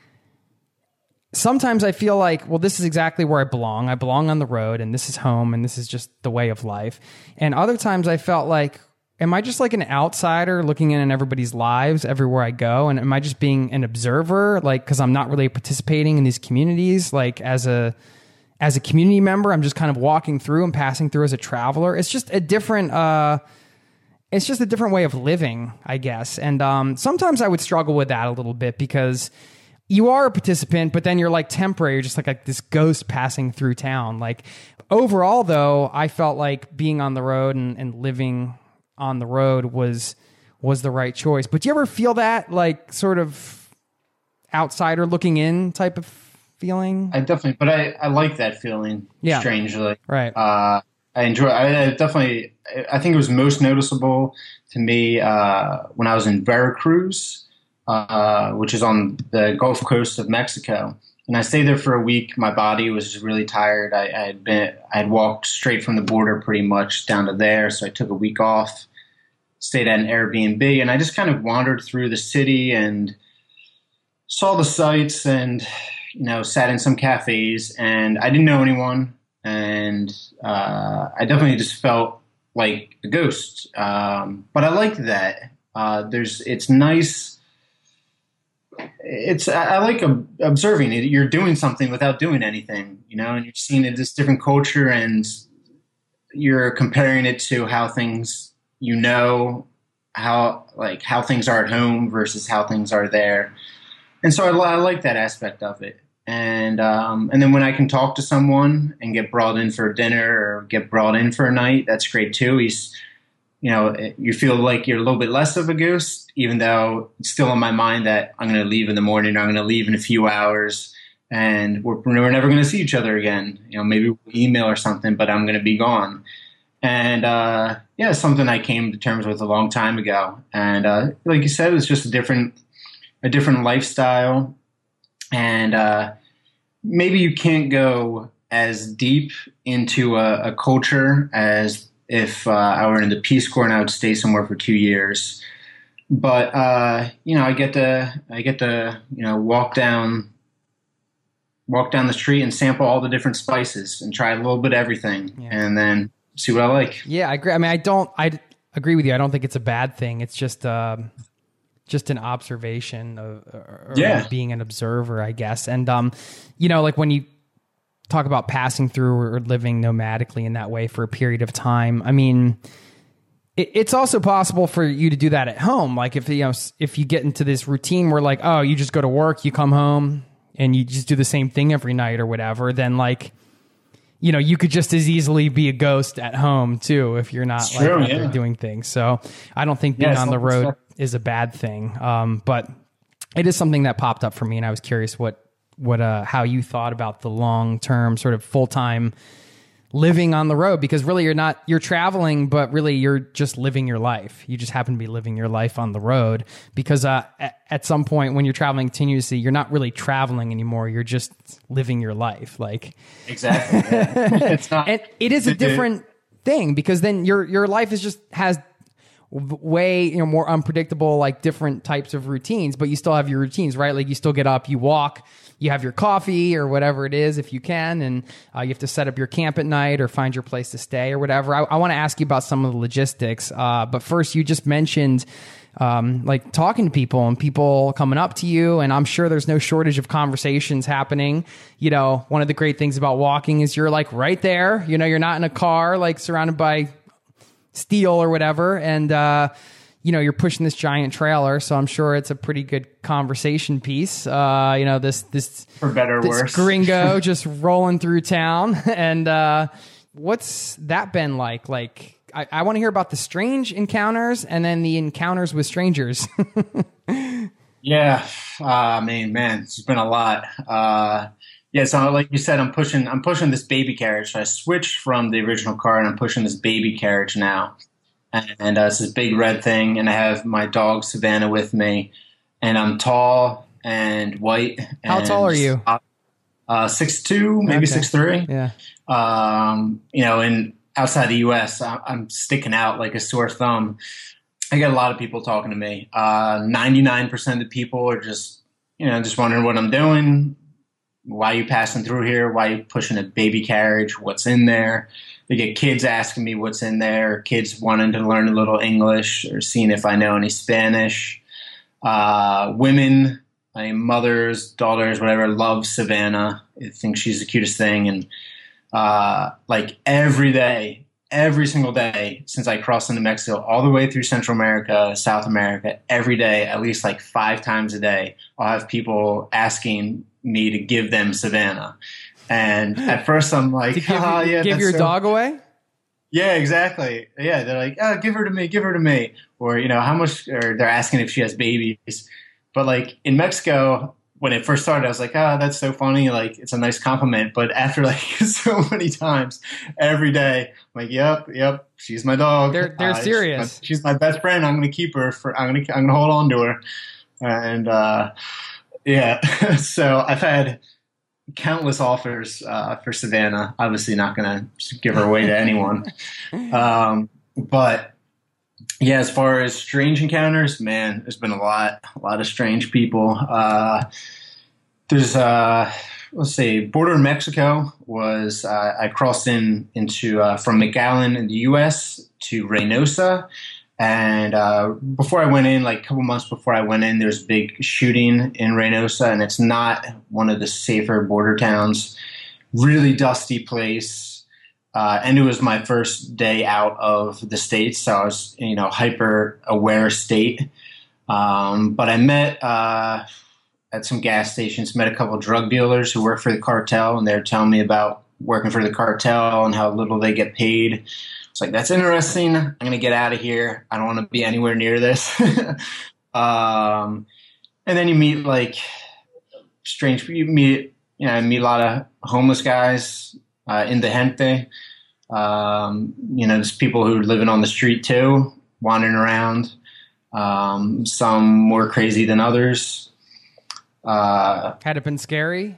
sometimes I feel like, well, this is exactly where I belong. I belong on the road and this is home and this is just the way of life. And other times I felt like, am I just like an outsider looking in on everybody's lives everywhere I go? And am I just being an observer? Like, cause I'm not really participating in these communities, like as a, as a community member, I'm just kind of walking through and passing through as a traveler. It's just a different, uh, it's just a different way of living, I guess. And um, sometimes I would struggle with that a little bit because you are a participant, but then you're like temporary, you're just like, like this ghost passing through town. Like overall, though, I felt like being on the road and, and living on the road was was the right choice. But do you ever feel that like sort of outsider looking in type of feeling? I definitely, but I, I like that feeling. Yeah. strangely, right. uh, I enjoy. I, I definitely. I think it was most noticeable to me uh, when I was in Veracruz, uh, which is on the Gulf Coast of Mexico. And I stayed there for a week. My body was just really tired. I, I had been. I had walked straight from the border pretty much down to there, so I took a week off. Stayed at an Airbnb, and I just kind of wandered through the city and saw the sights, and you know, sat in some cafes. And I didn't know anyone and uh, I definitely just felt like a ghost. Um, but I like that. Uh, there's, it's nice. It's I, I like observing it. You're doing something without doing anything, you know, and you're seeing it, this different culture, and you're comparing it to how things you know how like how things are at home versus how things are there. And so I, I like that aspect of it and um, and then when I can talk to someone and get brought in for dinner or get brought in for a night, that's great too. He's you know, you feel like you're a little bit less of a goose, even though it's still in my mind that I'm going to leave in the morning I'm going to leave in a few hours and we're, we're never going to see each other again. You know, maybe email or something, but I'm going to be gone. And uh, yeah, something I came to terms with a long time ago. And uh, like you said, it's just a different, a different lifestyle. And uh, maybe you can't go as deep into a, a culture as if uh, I were in the Peace Corps and I would stay somewhere for two years. But uh, you know, I get to I get to you know walk down walk down the street and sample all the different spices and try a little bit of everything, yeah. and then see what I like. Yeah, I agree. I mean, I don't. I agree with you. I don't think it's a bad thing. It's just. Um, just an observation of yeah. being an observer, I guess. And um, you know, like when you talk about passing through or living nomadically in that way for a period of time. I mean, it, it's also possible for you to do that at home. Like if you know if you get into this routine where like oh you just go to work, you come home and you just do the same thing every night or whatever, then like you know you could just as easily be a ghost at home too if you're not like yeah. doing things. So I don't think being yeah, on the road is a bad thing. Um, but it is something that popped up for me, and I was curious what what uh how you thought about the long term sort of full time living on the road because really you're not you're traveling but really you're just living your life. You just happen to be living your life on the road because uh, at, at some point when you're traveling continuously you're not really traveling anymore. You're just living your life. Like exactly. <laughs> Yeah. it's not and it is a different thing because then your your life is just has way you know more unpredictable like different types of routines but you still have your routines right? Like you still get up you walk you have your coffee or whatever it is if you can, and uh, you have to set up your camp at night or find your place to stay or whatever. I, I want to ask you about some of the logistics, uh, but first, you just mentioned. Um, like talking to people and people coming up to you. And I'm sure there's no shortage of conversations happening. You know, one of the great things about walking is you're like right there. You know, you're not in a car, like surrounded by steel or whatever. And, uh, you know, you're pushing this giant trailer, so I'm sure it's a pretty good conversation piece. Uh, you know, this this for better or worse, gringo <laughs> just rolling through town, <laughs> and uh, what's that been like? Like, I, I want to hear about the strange encounters and then the encounters with strangers. <laughs> yeah, uh, I mean, man, it's been a lot. Uh, yeah, so like you said, I'm pushing, I'm pushing this baby carriage. So I switched from the original car, and I'm pushing this baby carriage now and uh, it's this big red thing, and I have my dog Savannah with me, and I'm tall and white. How and, tall are you? Uh, six two, maybe okay. six three. Yeah. Um, you know, and outside the U.S., I'm sticking out like a sore thumb. I get a lot of people talking to me. Uh, ninety-nine percent of the people are just, you know, just wondering what I'm doing. Why are you passing through here? Why are you pushing a baby carriage? What's in there? They get kids asking me what's in there, kids wanting to learn a little English or seeing if I know any Spanish. Uh, women, I mean, mothers, daughters, whatever, love Savannah. I think she's the cutest thing. And uh, like every day, every single day since I crossed into Mexico, all the way through Central America, South America, every day, at least like five times a day, I'll have people asking me to give them Savannah. And at first, I'm like, give, oh, yeah, give your so- dog away. Yeah, exactly. Yeah, they're like, oh, give her to me, give her to me, or you know, how much? Or they're asking if she has babies. But like in Mexico, when it first started, I was like, oh, that's so funny. Like, it's a nice compliment. But after like <laughs> so many times, every day, I'm like, yep, yep, she's my dog. They're they're uh, serious. She's my, she's my, best friend. I'm gonna keep her for. I'm gonna I'm gonna hold on to her. And uh, yeah, <laughs> so I've had countless offers uh, for Savannah. Obviously, not going to give her away to <laughs> anyone. Um, but yeah, as far as strange encounters, man, there's been a lot, a lot of strange people. Uh, there's, uh, let's see, border in Mexico was uh, I crossed in into uh, from McAllen in the U.S. to Reynosa, and uh, before I went in, like a couple months before I went in, there's a big shooting in Reynosa, and it's not one of the safer border towns. Really dusty place. Uh, and it was my first day out of the states, so I was, you know, hyper aware state. Um, but I met uh, at some gas stations, met a couple drug dealers who work for the cartel, and they're telling me about working for the cartel and how little they get paid. It's like that's interesting. I'm gonna get out of here. I don't want to be anywhere near this. <laughs> um, and then you meet like strange. You meet you know meet a lot of homeless guys uh, in the gente. Um, you know, there's people who are living on the street too, wandering around. Um, some more crazy than others. Uh, Had it been scary?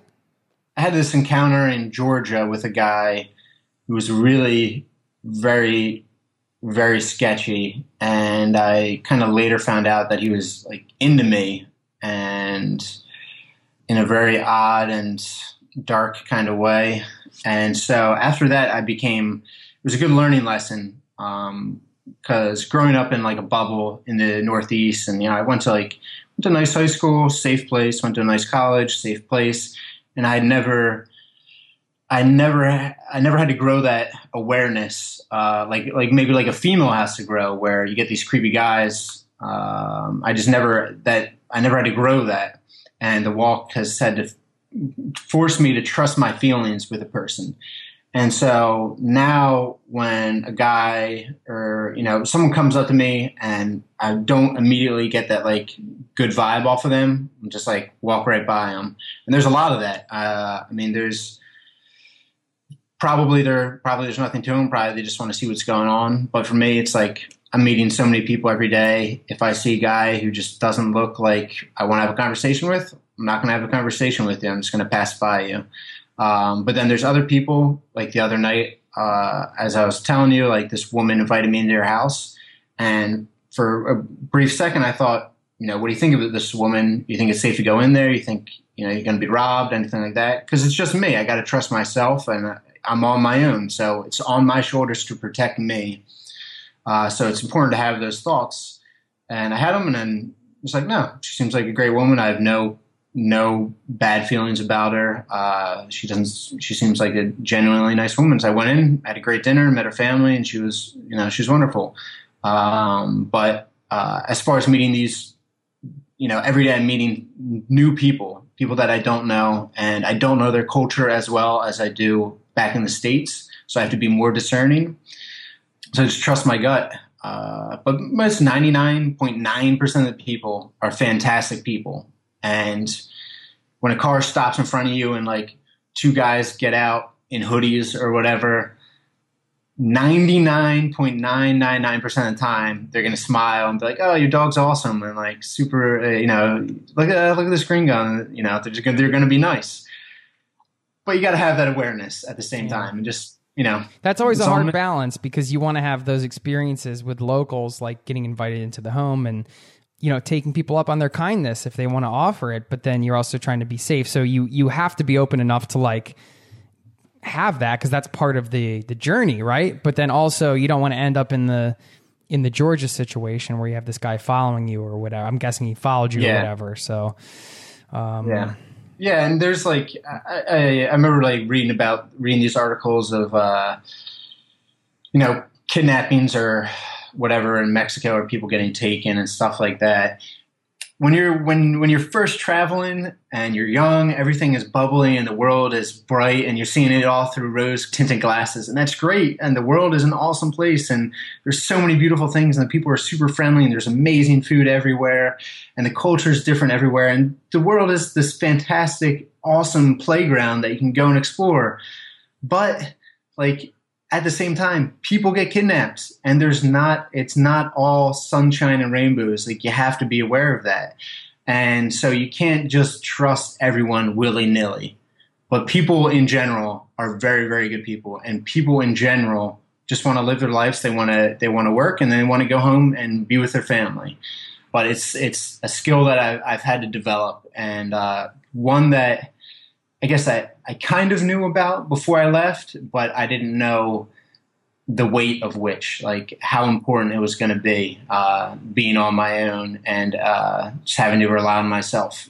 I had this encounter in Georgia with a guy who was really very, very sketchy, and I kind of later found out that he was like into me, and in a very odd and dark kind of way. And so after that, I became. It was a good learning lesson um, because growing up in like a bubble in the Northeast, and you know, I went to like went to a nice high school, safe place. Went to a nice college, safe place, and I had never. I never, I never had to grow that awareness, uh, like like maybe like a female has to grow, where you get these creepy guys. Um, I just never that I never had to grow that, and the walk has had to force me to trust my feelings with a person. And so now when a guy or, you know, someone comes up to me and I don't immediately get that like good vibe off of them, I'm just like walk right by them. And there's a lot of that. Uh, I mean, there's probably there, probably there's nothing to them. Probably they just want to see what's going on. But for me, it's like I'm meeting so many people every day. If I see a guy who just doesn't look like I want to have a conversation with, I'm not going to have a conversation with you. I'm just going to pass by you. Um, but then there's other people, like the other night, uh, as I was telling you, like this woman invited me into her house. And for a brief second, I thought, you know, what do you think of this woman? You think it's safe to go in there? You think, you know, you're going to be robbed, anything like that? Because it's just me. I got to trust myself and I'm on my own. So it's on my shoulders to protect me. Uh, so it's important to have those thoughts. And I had them and then it's like, no, she seems like a great woman. I have no no bad feelings about her. Uh, she doesn't. She seems like a genuinely nice woman. So I went in, had a great dinner, met her family, and she was, you know, she's wonderful. Um, but uh, as far as meeting these, you know, every day I'm meeting new people, people that I don't know, and I don't know their culture as well as I do back in the states. So I have to be more discerning. So I just trust my gut. Uh, but most 99.9% of the people are fantastic people and when a car stops in front of you and like two guys get out in hoodies or whatever, 99.999% of the time they're going to smile and be like, "Oh, your dog's awesome." And like super, uh, you know, look at look at this gringo, you know, they're just gonna, they're going to be nice. But you got to have that awareness at the same yeah. time and just you know that's always a hard balance because you want to have those experiences with locals like getting invited into the home and you know taking people up on their kindness if they want to offer it but then you're also trying to be safe so you you have to be open enough to like have that because that's part of the the journey right but then also you don't want to end up in the in the Georgia situation where you have this guy following you or whatever I'm guessing he followed you yeah. or whatever so um, yeah yeah and there's like I, I, I remember like reading about reading these articles of uh you know kidnappings or whatever in Mexico or people getting taken and stuff like that. When you're when when you're first traveling and you're young, everything is bubbly and the world is bright and you're seeing it all through rose tinted glasses. And that's great. And the world is an awesome place and there's so many beautiful things and the people are super friendly and there's amazing food everywhere and the culture is different everywhere. And the world is this fantastic awesome playground that you can go and explore. But like at the same time, people get kidnapped, and there's not it's not all sunshine and rainbows. Like you have to be aware of that, and so you can't just trust everyone willy nilly. But people in general are very very good people, and people in general just want to live their lives. They want to they want to work, and they want to go home and be with their family. But it's it's a skill that I've, I've had to develop, and uh, one that I guess I, I kind of knew about before I left, but I didn't know the weight of which, like how important it was going to be uh, being on my own and uh, just having to rely on myself.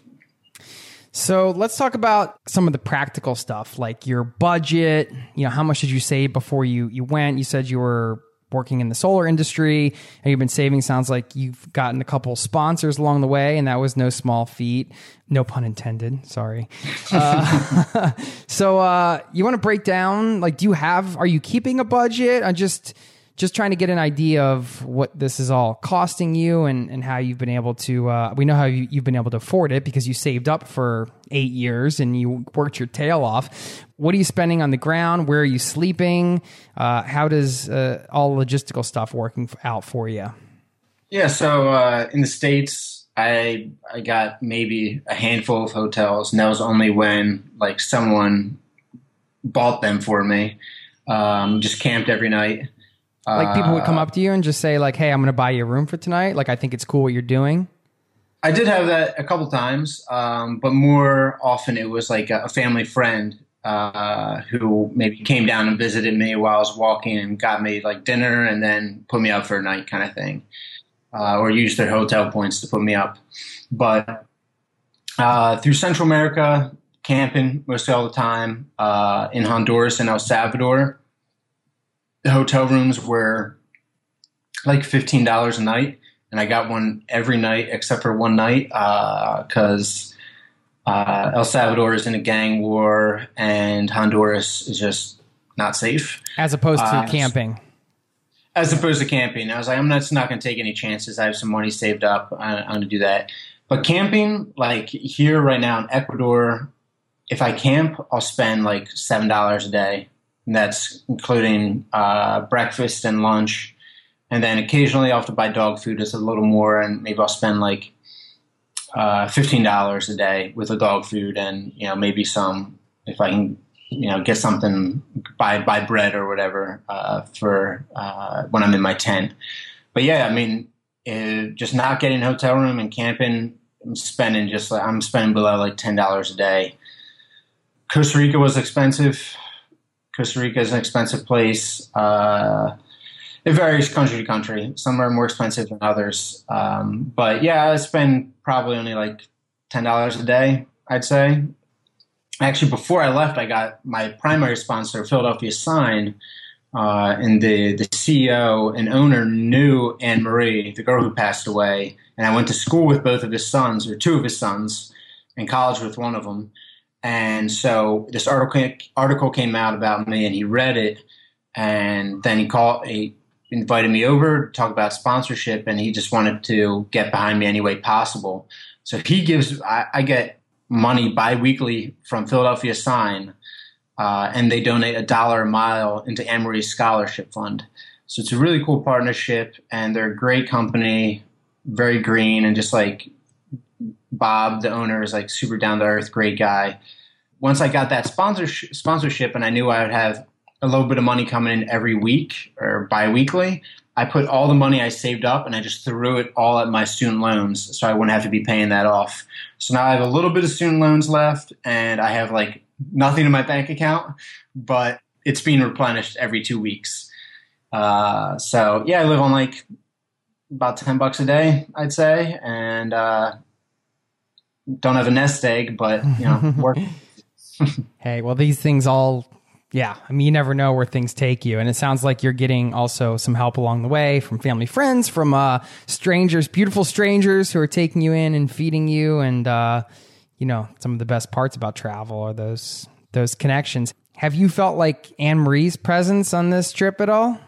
So let's talk about some of the practical stuff, like your budget. You know, how much did you save before you you went? You said you were working in the solar industry and you've been saving. Sounds like you've gotten a couple sponsors along the way, and that was no small feat. No pun intended. Sorry. <laughs> Uh, <laughs> so, uh, you want to break down? Like, do you have? Are you keeping a budget? I just just trying to get an idea of what this is all costing you and, and how you've been able to uh, we know how you, have been able to afford it because you saved up for eight years and you worked your tail off. What are you spending on the ground? Where are you sleeping? Uh, how does uh, all logistical stuff working out for you? Yeah so uh, in the states i i got maybe a handful of hotels and that was only when like someone bought them for me. Um, just camped every night like people would come up to you and just say like, "Hey, I'm going to buy you a room for tonight." Like, I think it's cool what you're doing. I did have that a couple times, um, but more often it was like a, family friend uh, who maybe came down and visited me while I was walking and got me like dinner and then put me up for a night, kind of thing, uh, or used their hotel points to put me up. But uh, through Central America, camping mostly all the time uh, in Honduras and El Salvador hotel rooms were like fifteen dollars a night, and I got one every night except for one night because uh, uh, El Salvador is in a gang war and Honduras is just not safe. As opposed to uh, camping. As opposed to camping, I was like, I'm not, not going to take any chances. I have some money saved up. I, I'm going to do that. But camping, like here right now in Ecuador, if I camp, I'll spend like seven dollars a day and that's including uh, breakfast and lunch. And then occasionally I'll have to buy dog food as a little more, and maybe I'll spend like uh, fifteen dollars a day with the dog food, and you know maybe some if I can you know get something buy buy bread or whatever uh, for uh, when I'm in my tent. But yeah, I mean, it, just not getting a hotel room and camping, I'm spending just like I'm spending below like ten dollars a day. Costa Rica was expensive. Costa Rica is an expensive place. Uh, it varies country to country. Some are more expensive than others. Um, but yeah, I spend probably only like ten dollars a day. I'd say. Actually, before I left, I got my primary sponsor, Philadelphia Sign, uh, and the the CEO and owner knew Anne Marie, the girl who passed away, and I went to school with both of his sons, or two of his sons, in college with one of them. And so this article article came out about me, and he read it, and then he called. He invited me over to talk about sponsorship, and he just wanted to get behind me any way possible. So he gives. I, I get money biweekly from Philadelphia Sign, uh, and they donate a dollar a mile into Marie's scholarship fund. So it's a really cool partnership, and they're a great company, very green, and just like Bob, the owner, is like super down to earth, great guy. Once I got that sponsorship, sponsorship, and I knew I would have a little bit of money coming in every week or biweekly, I put all the money I saved up and I just threw it all at my student loans, so I wouldn't have to be paying that off. So now I have a little bit of student loans left, and I have like nothing in my bank account, but it's being replenished every two weeks. Uh, so yeah, I live on like about ten bucks a day, I'd say, and uh, don't have a nest egg, but you know, <laughs> work. hey, well, these things all, yeah. I mean, you never know where things take you, and it sounds like you're getting also some help along the way from family, friends, from uh, strangers, beautiful strangers who are taking you in and feeding you, and uh, you know, some of the best parts about travel are those those connections. Have you felt like Anne Marie's presence on this trip at all?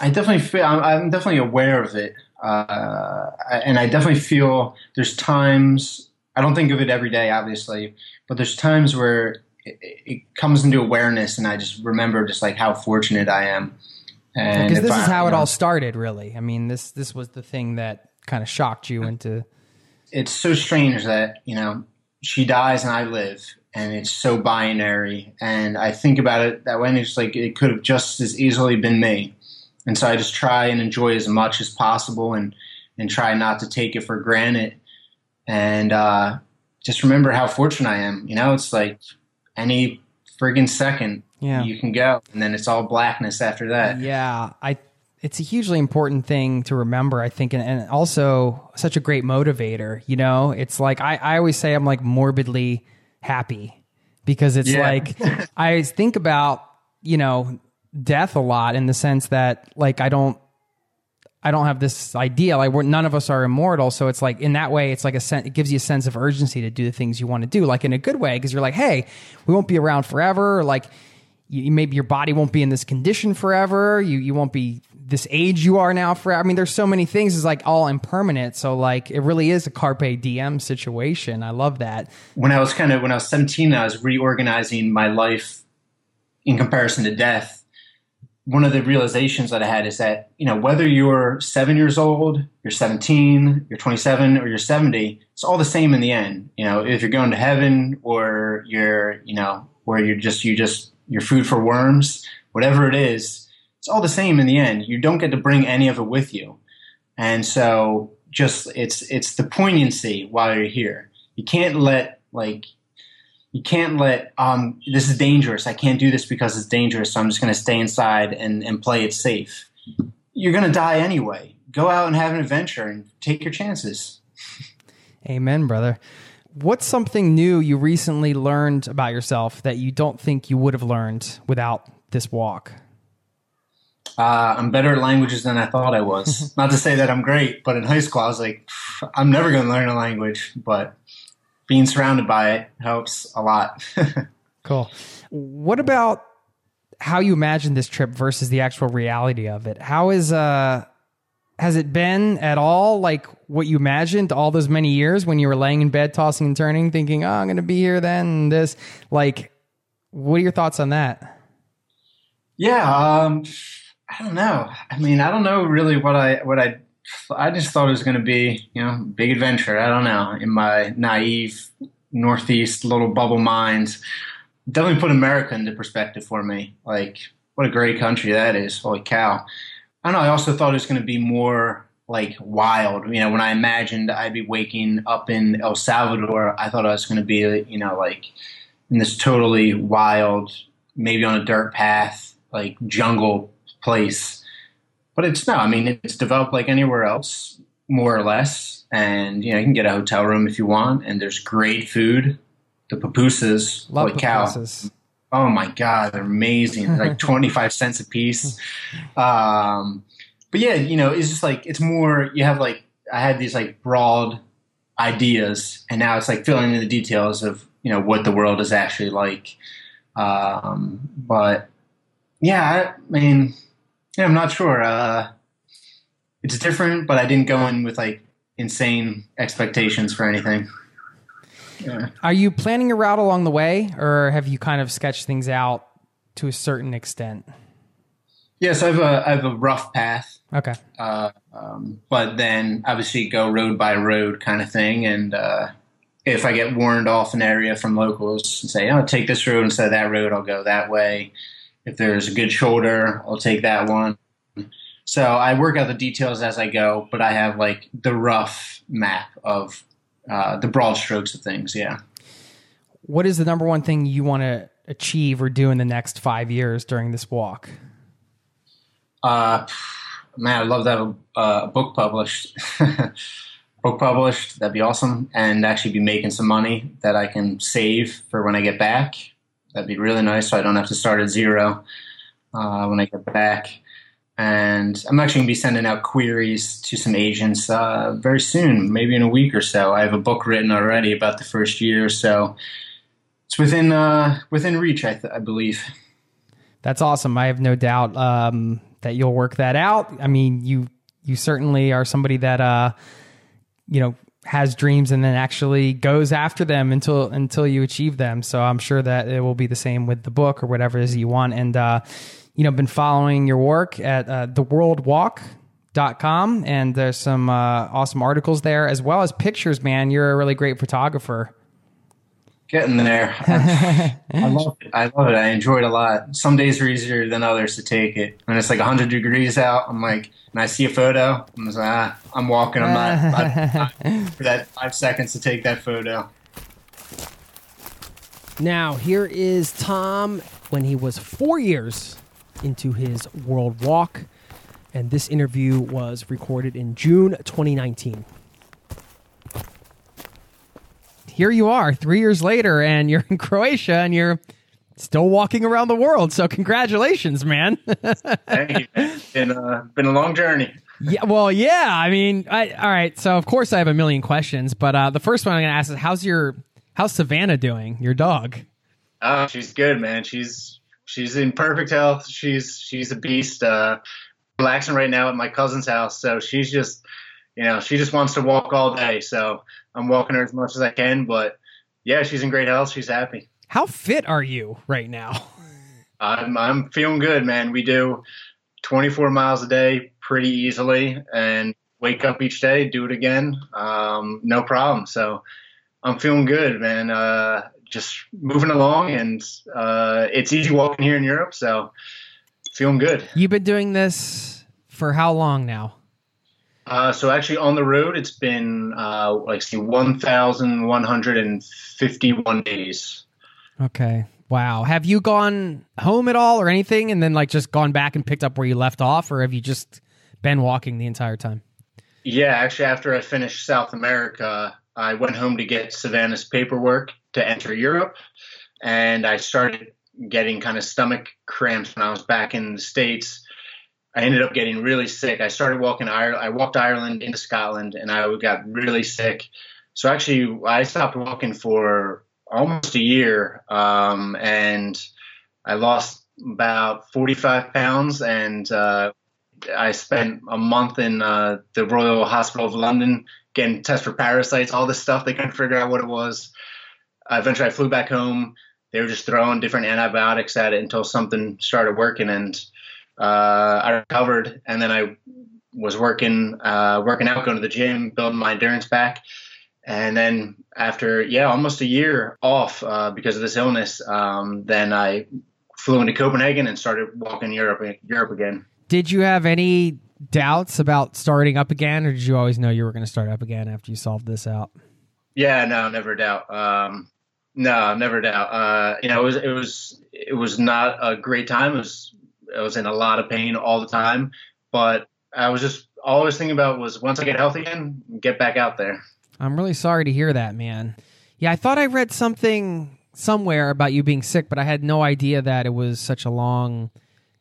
I definitely feel. I'm, I'm definitely aware of it. Uh, and I definitely feel there's times I don't think of it every day, obviously, but there's times where it, it comes into awareness, and I just remember just like how fortunate I am. And because this I, is how it all started, really. I mean this this was the thing that kind of shocked you into. It's so strange that you know she dies and I live, and it's so binary. And I think about it that way, and it's like it could have just as easily been me. And so I just try and enjoy as much as possible and, and try not to take it for granted. And uh, just remember how fortunate I am. You know, it's like any friggin' second yeah. you can go, and then it's all blackness after that. Yeah. I it's a hugely important thing to remember, I think, and, and, also such a great motivator. You know, it's like I, I always say I'm like morbidly happy because it's yeah. like <laughs> I think about, you know, death a lot in the sense that like I don't I don't have this idea. Like we're, none of us are immortal. So it's like in that way it's like a sen- it gives you a sense of urgency to do the things you want to do. Like in a good way because you're like hey we won't be around forever. Or like you, maybe your body won't be in this condition forever. You you won't be this age you are now forever. I mean there's so many things. It's like all impermanent. So like it really is a carpe diem situation. I love that. When I was kind of when I was 17, I was reorganizing my life in comparison to death. One of the realizations that I had is that you know whether you're seven years old, you're 17, you're 27, or you're 70, it's all the same in the end. You know, if you're going to heaven or you're you know where you're just you just you're food for worms, whatever it is, it's all the same in the end. You don't get to bring any of it with you, and so just it's it's the poignancy while you're here. You can't let like you can't let um this is dangerous. I can't do this because it's dangerous, so I'm just gonna stay inside and, and play it safe. You're gonna die anyway. Go out and have an adventure and take your chances. Amen, brother. What's something new you recently learned about yourself that you don't think you would have learned without this walk? Uh, I'm better at languages than I thought I was. <laughs> Not to say that I'm great, but in high school I was like, I'm never going to learn a language. But being surrounded by it helps a lot. <laughs> Cool. What about how you imagine this trip versus the actual reality of it? How is uh has it been at all like what you imagined all those many years when you were laying in bed tossing and turning thinking, "Oh, I'm going to be here then and this." Like what are your thoughts on that? yeah, um, I don't know. I mean, I don't know really what I what I. I just thought it was going to be, you know, big adventure. I don't know. In my naive Northeast little bubble mind, definitely put America into perspective for me. Like, what a great country that is. Holy cow. I know. I also thought it was going to be more like wild. You know, when I imagined I'd be waking up in El Salvador, I thought I was going to be, you know, like in this totally wild, maybe on a dirt path, like jungle place. But it's no, I mean, it's developed like anywhere else, more or less. And, you know, you can get a hotel room if you want, and there's great food. The pupusas, Love holy cow. Oh my god, they're amazing! They're like <laughs> twenty five cents a piece. Um, but yeah, you know, it's just like it's more. You have like I had these like broad ideas, and now it's like filling in the details of you know what the world is actually like. Um, but yeah, I mean, yeah, I'm not sure. Uh, it's different, but I didn't go in with like insane expectations for anything. Yeah. Are you planning a route along the way or have you kind of sketched things out to a certain extent? Yes, I have a I have a rough path. Okay. uh, um, but then obviously go road by road kind of thing. And uh, if I get warned off an area from locals and say, "Oh, take this road instead of that road," I'll go that way. If there's a good shoulder, I'll take that one. So I work out the details as I go, but I have like the rough map of uh, the broad strokes of things. Yeah. What is the number one thing you want to achieve or do in the next five years during this walk? Uh, man, I'd love to have a, a book published. <laughs> book published, that'd be awesome. And actually be making some money that I can save for when I get back. That'd be really nice so I don't have to start at zero uh, when I get back. And I'm actually going to be sending out queries to some agents uh, very soon, maybe in a week or so. I have a book written already about the first year, so it's within uh, within reach, I, th- I believe. That's awesome. I have no doubt um, that you'll work that out. I mean, you you certainly are somebody that uh, you know has dreams and then actually goes after them until until you achieve them. So I'm sure that it will be the same with the book or whatever it is you want. And uh, you know, been following your work at uh, theworldwalk.com and there's some uh, awesome articles there as well as pictures. Man, you're a really great photographer. Getting there. <laughs> I love it. I love it. I enjoy it a lot. Some days are easier than others to take it. When it's like 100 degrees out, I'm like, and I see a photo, I'm like, ah, I'm walking. I'm not, not- not <laughs> for that five seconds to take that photo. Now, here is Tom when he was four years into his world walk, and this interview was recorded in June 2019. Here you are three years later and you're <laughs> in Croatia and you're still walking around the world. So congratulations, man. <laughs> Thank you. It's been, uh, been a long journey. yeah, well, yeah. I mean, I, all right. So of course I have a million questions, but uh, the first one I'm going to ask is, how's your how's Savannah doing? Your dog? Oh, she's good, man. She's she's in perfect health. She's she's a beast. Uh, relaxing right now at my cousin's house, so she's just you know she just wants to walk all day. So I'm walking her as much as I can, but yeah, she's in great health. She's happy. How fit are you right now? I'm I'm feeling good, man. We do 24 miles a day pretty easily, and wake up each day, do it again, um, no problem. So I'm feeling good, man. Uh, just moving along, and uh, it's easy walking here in Europe, so feeling good. You've been doing this for how long now? Uh, so actually, on the road, it's been uh, like see 1,151 days. Okay. Wow. Have you gone home at all or anything and then like just gone back and picked up where you left off or have you just been walking the entire time? Yeah, actually, after I finished South America, I went home to get Savannah's paperwork to enter Europe, and I started getting kind of stomach cramps when I was back in the States. I ended up getting really sick. I started walking Ireland. I walked Ireland into Scotland, and I got really sick. So actually, I stopped walking for almost a year, um, and I lost about 45 pounds, and uh, I spent a month in uh, the Royal Hospital of London getting tests for parasites, all this stuff. They couldn't figure out what it was. Uh, eventually, I flew back home. They were just throwing different antibiotics at it until something started working, and uh, I recovered. And then I was working, uh, working out, going to the gym, building my endurance back. And then after, yeah, almost a year off uh, because of this illness, um, then I flew into Copenhagen and started walking Europe, Europe again. Did you have any doubts about starting up again, or did you always know you were going to start up again after you solved this out? Yeah, no, never doubt. Um, no, never doubt. Uh, you know, it was it was it was not a great time. It was I was in a lot of pain all the time, but I was just always thinking about was once I get healthy again, get back out there. I'm really sorry to hear that, man. Yeah, I thought I read something somewhere about you being sick, but I had no idea that it was such a long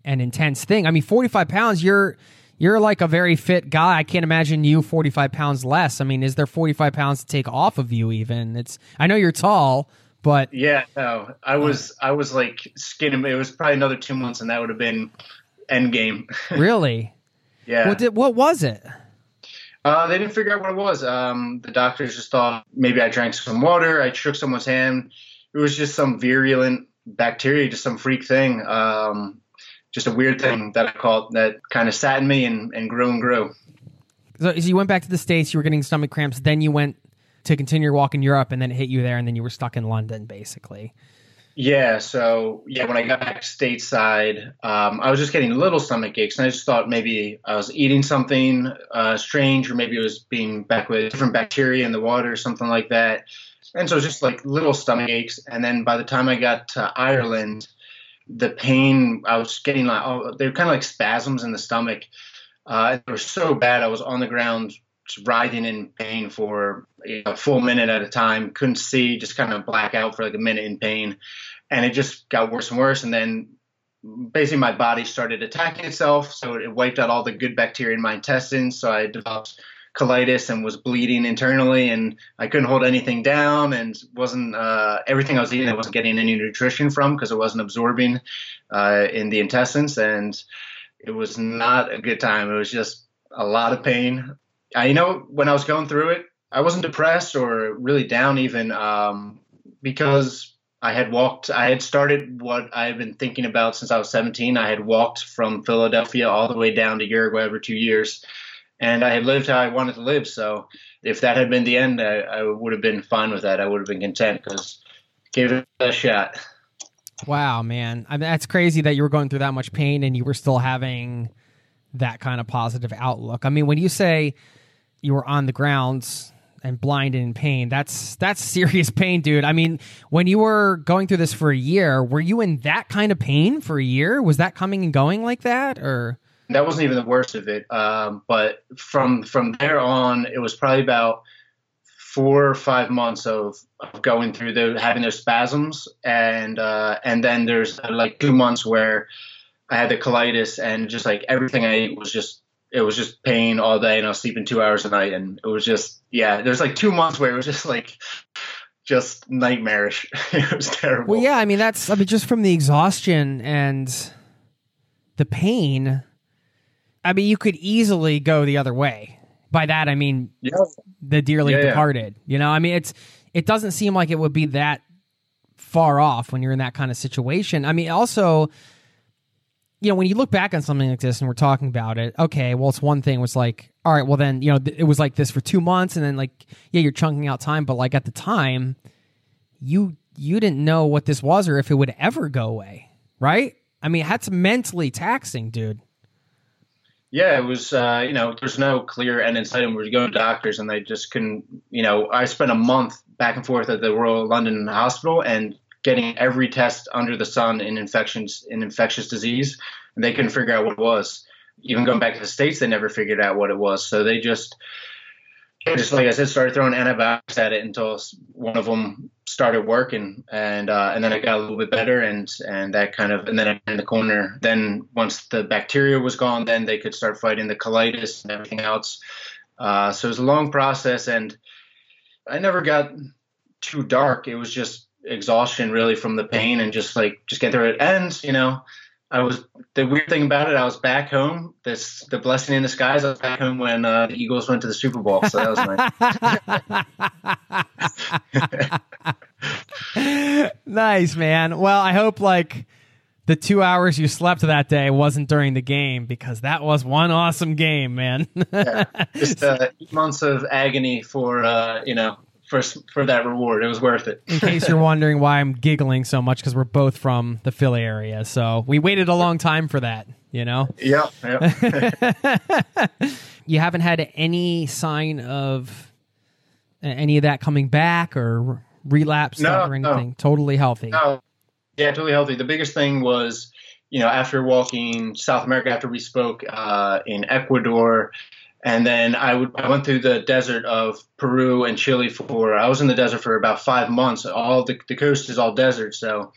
and intense thing. I mean, 45 pounds, you're you're like a very fit guy. I can't imagine you 45 pounds less. I mean, is there 45 pounds to take off of you even? It's I know you're tall, but yeah, no, I was I was like skinning. It was probably another two months, and that would have been end game. <laughs> really? yeah. What did what was it? Uh, they didn't figure out what it was. Um, the doctors just thought maybe I drank some water, I shook someone's hand. It was just some virulent bacteria, just some freak thing. Um, just a weird thing that I caught that kind of sat in me and, and grew and grew. So, so you went back to the States, you were getting stomach cramps, then you went to continue your walk in Europe, and then it hit you there, and then you were stuck in London, basically. Yeah, so yeah, when I got back stateside, um, I was just getting little stomach aches, and I just thought maybe I was eating something uh, strange, or maybe it was being back with different bacteria in the water, or something like that. And so it was just like little stomach aches, and then by the time I got to Ireland, the pain I was getting like oh, they were kind of like spasms in the stomach. Uh, they were so bad. I was on the ground writhing in pain for you know, a full minute at a time. Couldn't see, just kind of black out for like a minute in pain, and it just got worse and worse. And then basically my body started attacking itself, so it wiped out all the good bacteria in my intestines. So I developed colitis and was bleeding internally and I couldn't hold anything down and wasn't uh, everything I was eating I wasn't getting any nutrition from because it wasn't absorbing uh, in the intestines and it was not a good time it was just a lot of pain I you know when I was going through it I wasn't depressed or really down even um, because I had walked I had started what I had been thinking about since I was 17 I had walked from Philadelphia all the way down to Uruguay over two years and I had lived how I wanted to live. So if that had been the end, I, I would have been fine with that. I would have been content because gave it a shot. Wow, man, I mean, that's crazy that you were going through that much pain and you were still having that kind of positive outlook. I mean, when you say you were on the grounds and blind and in pain, that's that's serious <laughs> pain, dude. I mean, when you were going through this for a year, were you in that kind of pain for a year? Was that coming and going like that, or? that wasn't even the worst of it. Um, but from from there on, it was probably about four or five months of, of going through the having those spasms, and uh, and then there's like two months where I had the colitis, and just like everything I ate was just it was just pain all day, and I was sleeping two hours a night, and it was just yeah. There's like two months where it was just like just nightmarish. <laughs> it was terrible. Well, yeah, I mean that's I mean just from the exhaustion and the pain. I mean, you could easily go the other way. By that, I mean yeah. the dearly Yeah, yeah. departed. You know, I mean it's it doesn't seem like it would be that far off when you're in that kind of situation. I mean, also, you know, when you look back on something like this and we're talking about it, okay, well, it's one thing was like, all right, well, then, you know, th- it was like this for two months and then like, yeah, you're chunking out time, but like at the time, you you didn't know what this was or if it would ever go away, right? I mean, that's mentally taxing, dude. Yeah, it was. Uh, you know, there's no clear end in sight, and we were going to doctors, and they just couldn't. You know, I spent a month back and forth at the Royal London Hospital and getting every test under the sun in infections in infectious disease, and they couldn't figure out what it was. Even going back to the states, they never figured out what it was. So they just, just like I said, started throwing antibiotics at it until one of them started working, and uh, and then it got a little bit better, and and that kind of, and then in the corner. Then once the bacteria was gone, then they could start fighting the colitis and everything else. Uh, so it was a long process, and I never got too dark. It was just exhaustion, really, from the pain and just like just get through it. And you know, I was the weird thing about it. I was back home. This the blessing in disguise. I was back home when uh, the Eagles went to the Super Bowl. So that was nice. <laughs> nice, man. Well, I hope like the two hours you slept that day wasn't during the game because that was one awesome game, man. <laughs> Just uh, eight months of agony for uh, you know for for that reward. It was worth it. In case you're <laughs> wondering why I'm giggling so much, because we're both from the Philly area, so we waited a long time for that. You know, Yeah. yeah. <laughs> you haven't had any sign of any of that coming back or relapse No, or no. anything. Totally healthy. No, yeah, totally healthy. The biggest thing was, you know, after walking South America, after we spoke uh, in Ecuador, and then I would I went through the desert of Peru and Chile for I was in the desert for about five months. All the the coast is all desert, so.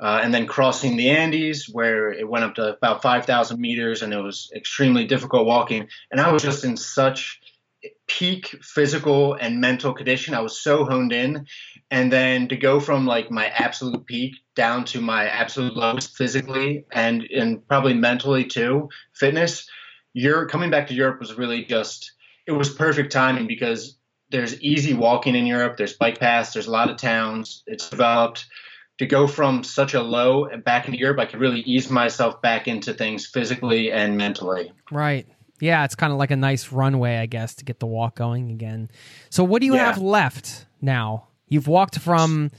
Uh, and then crossing the Andes, where it went up to about 5,000 meters, and it was extremely difficult walking. And I was just in such peak physical and mental condition. I was so honed in, and then to go from like my absolute peak down to my absolute lowest physically and and probably mentally too, fitness. You're coming back to Europe was really just it was perfect timing because there's easy walking in Europe. There's bike paths. There's a lot of towns. It's developed. To go from such a low and back into Europe, I could really ease myself back into things physically and mentally. Right. Yeah, it's kind of like a nice runway, I guess, to get the walk going again. So, what do you Yeah. have left now? You've walked from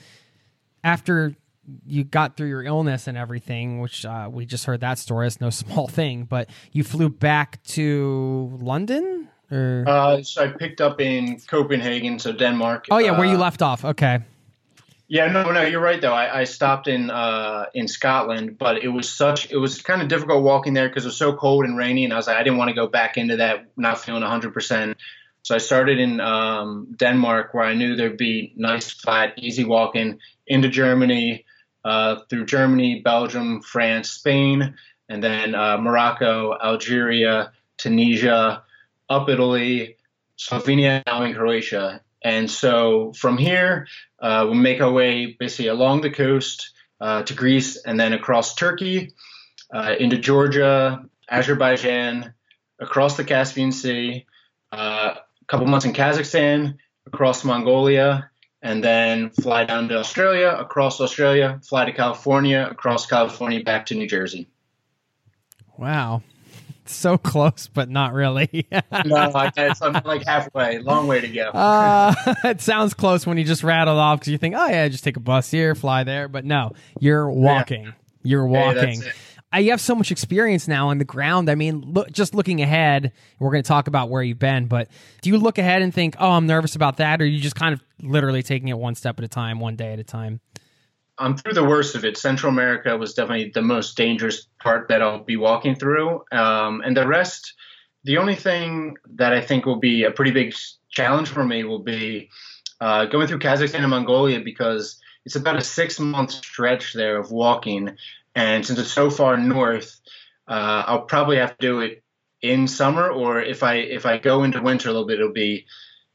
after you got through your illness and everything, which uh, we just heard that story. It's no <laughs> small thing, but you flew back to London? Or? Uh, so I picked up in Copenhagen, so Denmark. oh, yeah, where you Uh, left off. Okay. Yeah, no, no, you're right though. I, I stopped in uh, in Scotland, but it was such it was kind of difficult walking there because it was so cold and rainy, and I was like, I didn't want to go back into that not feeling 100. percent So I started in um, Denmark, where I knew there'd be nice, flat, easy walking into Germany, uh, through Germany, Belgium, France, Spain, and then uh, Morocco, Algeria, Tunisia, up Italy, Slovenia, now in Croatia. And so from here, uh, we'll make our way basically along the coast uh, to Greece and then across Turkey, uh, into Georgia, Azerbaijan, across the Caspian Sea, a couple months in Kazakhstan, across Mongolia, and then fly down to Australia, across Australia, fly to California, across California, back to New Jersey. Wow. <laughs> So close, but not really. <laughs> No, I, it's, I'm like halfway, long way to go. <laughs> Uh, it sounds close when you just rattle off because you think, oh yeah, just take a bus here, fly there. But no, you're walking. You're Hey, that's walking. it. You have so much experience now on the ground. I mean, look, just looking ahead, we're going to talk about where you've been. But do you look ahead and think, oh, I'm nervous about that, or you just kind of literally taking it one step at a time, one day at a time? I'm through the worst of it. Central America was definitely the most dangerous part that I'll be walking through. Um, and the rest, the only thing that I think will be a pretty big challenge for me will be uh, going through Kazakhstan and Mongolia because it's about a six month stretch there of walking. And since it's so far north, uh, I'll probably have to do it in summer, or if I if I go into winter a little bit, it'll be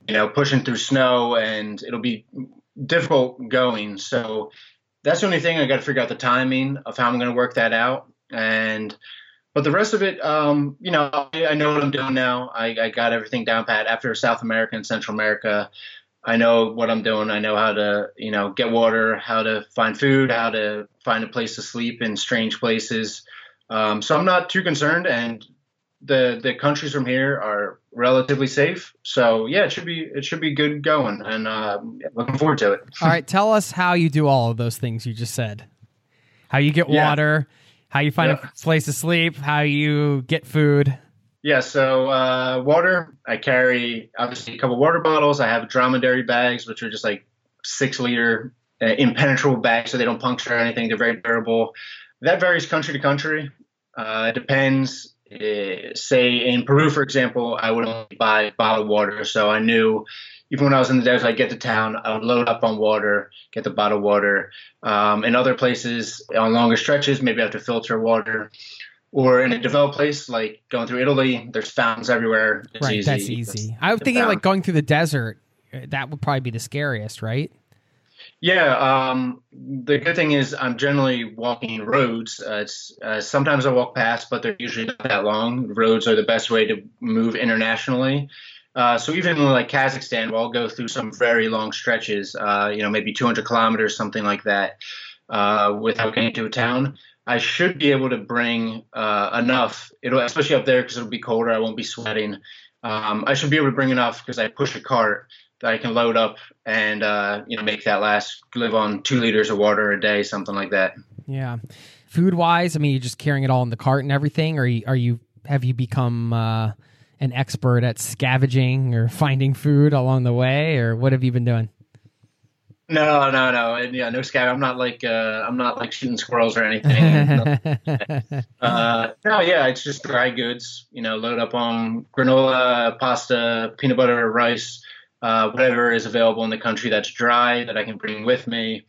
you know pushing through snow and it'll be difficult going. So that's the only thing I got to figure out the timing of how I'm going to work that out. And but the rest of it, um, you know, I, I, know what I'm doing now. I, I got everything down pat. After South America and Central America, I know what I'm doing. I know how to, you know, get water, how to find food, how to find a place to sleep in strange places. Um, so I'm not too concerned, and the the countries from here are relatively safe. So yeah, it should be it should be good going, and uh, looking forward to it. <laughs> all right, tell us how you do all of those things you just said. How you get yeah. water, how you find yeah. a place to sleep, how you get food. Yeah, so uh, water, I carry obviously a couple water bottles. I have dromedary bags, which are just like six liter uh, impenetrable bags, so they don't puncture or anything. They're very durable. That varies country to country. Uh, it depends. Uh, say in Peru, for example, I would only buy bottled water, so I knew even when I was in the desert, I'd get to town, I would load up on water, get the bottled water. Um, in other places, on longer stretches, maybe I have to filter water. Or in a developed place like going through Italy, there's fountains everywhere. It's right, easy. that's easy. I was thinking like going through the desert. Uh, that would probably be the scariest, right? Yeah, um, the good thing is I'm generally walking roads. Uh, uh, sometimes I walk past, but they're usually not that long. Roads are the best way to move internationally. Uh, so even like Kazakhstan, we'll go through some very long stretches, uh, you know, maybe 200 kilometers, something like that, uh, without getting to a town. I should be able to bring uh, enough, it'll, especially up there because it'll be colder. I won't be sweating. Um, I should be able to bring enough because I push a cart that I can load up and uh, you know make that last live on two liters of water a day, something like that. Yeah, food wise, I mean, you're just carrying it all in the cart and everything, or are you have you become uh, an expert at scavenging or finding food along the way, or what have you been doing? No, no, no, and yeah, no scav. I'm not like uh, I'm not like shooting squirrels or anything. <laughs> uh, no, yeah, it's just dry goods. You know, load up on granola, pasta, peanut butter, rice, uh, whatever is available in the country that's dry that I can bring with me.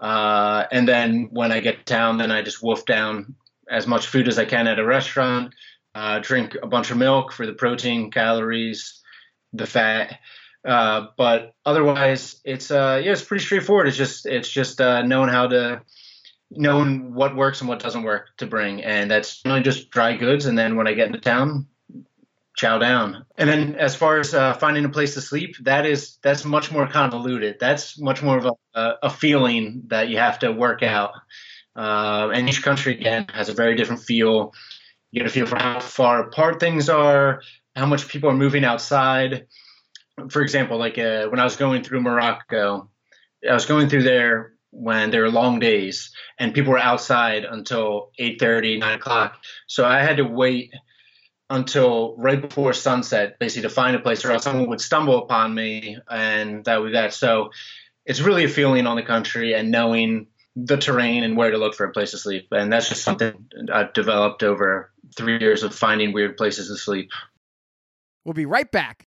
Uh, and then when I get to town, then I just wolf down as much food as I can at a restaurant uh, drink a bunch of milk for the protein, calories, the fat. Uh, but otherwise, it's uh, yeah, it's pretty straightforward. It's just it's just uh, knowing how to knowing what works and what doesn't work to bring, and that's only just dry goods. And then when I get into town, chow down. And then as far as uh, finding a place to sleep, that is that's much more convoluted. That's much more of a, a feeling that you have to work out. Uh, and each country again has a very different feel. You get a feel for how far apart things are, how much people are moving outside. For example, like uh, when I was going through Morocco, I was going through there when there were long days and people were outside until 8.30 9 o'clock so i had to wait until right before sunset basically to find a place or else someone would stumble upon me and that would that so it's really a feeling on the country and knowing the terrain and where to look for a place to sleep and that's just something i've developed over three years of finding weird places to sleep. We'll be right back.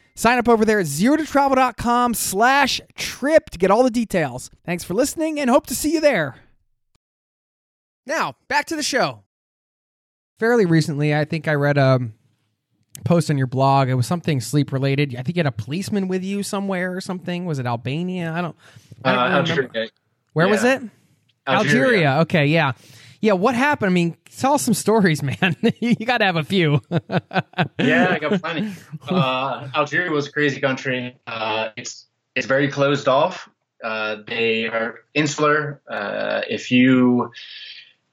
sign up over there at zerototravel.com slash trip to get all the details. Thanks for listening and hope to see you there. Now, back to the show. Fairly recently, I think I read a post on your blog. It was something sleep related. I think you had a policeman with you somewhere or something. Was it Albania? I don't. I don't Uh. Algeria. Where was Yeah. it? Algeria. Okay, yeah. Yeah, what happened? I mean, tell us some stories, <laughs> man. you got to have a few. <laughs> yeah, I got plenty. Uh, Algeria was a crazy country. Uh, it's it's very closed off. Uh, they are insular. Uh, if you,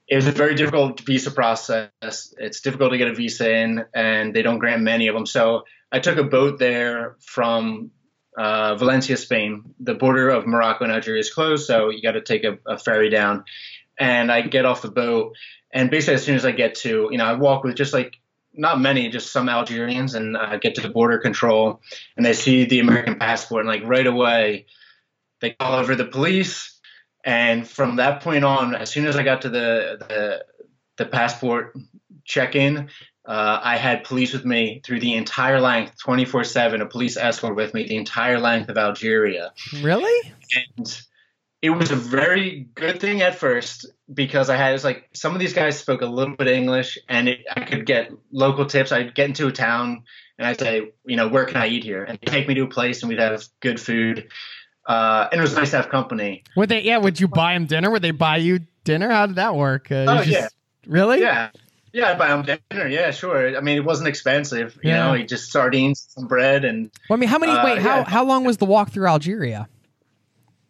it was very difficult visa process. It's difficult to get a visa in, and they don't grant many of them. So I took a boat there from uh, Valencia, Spain. The border of Morocco and Algeria is closed, so you got to take a, a ferry down. And I get off the boat, and basically as soon as I get to, you know, I walk with just like not many, just some Algerians, and I get to the border control, and they see the American passport, and like right away, they call over the police, and from that point on, as soon as I got to the the, the passport check-in, uh, I had police with me through the entire length, 24/7, a police escort with me the entire length of Algeria. Really? and it was a very good thing at first because I had it's like some of these guys spoke a little bit of English and it, I could get local tips. I'd get into a town and I'd say, you know, where can I eat here? And they'd take me to a place and we'd have good food. Uh, and it was nice to have company. Would they? Yeah. Would you buy them dinner? Would they buy you dinner? How did that work? Uh, Oh, just- yeah. Really? Yeah. Yeah, I'd buy them dinner. Yeah, sure. I mean, it wasn't expensive. You Yeah. know, just sardines, some bread, and Well, I mean, how many? Uh, wait, how yeah. how long was the walk through Algeria?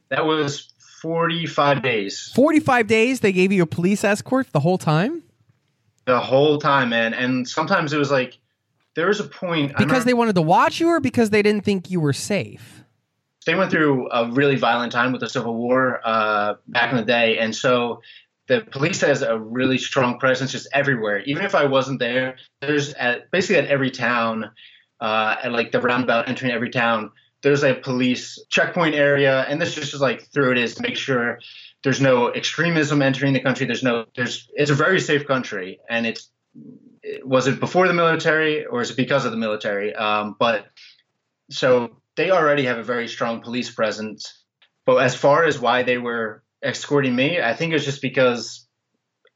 that was 45 days. Forty five days. They gave you a police escort the whole time The whole time, man. And sometimes it was like, there was a point. Because they wanted to watch you, or because they didn't think you were safe. they went through a really violent time with the Civil War uh, back in the day, and so the police has a really strong presence just everywhere. Even if I wasn't there, there's at basically at every town, uh, at like the roundabout entering every town, there's a police checkpoint area, and this is just like through it is to make sure there's no extremism entering the country. There's no there's it's a very safe country, and it's was it before the military or is it because of the military? Um, but so they already have a very strong police presence. But as far as why they were escorting me, I think it was just because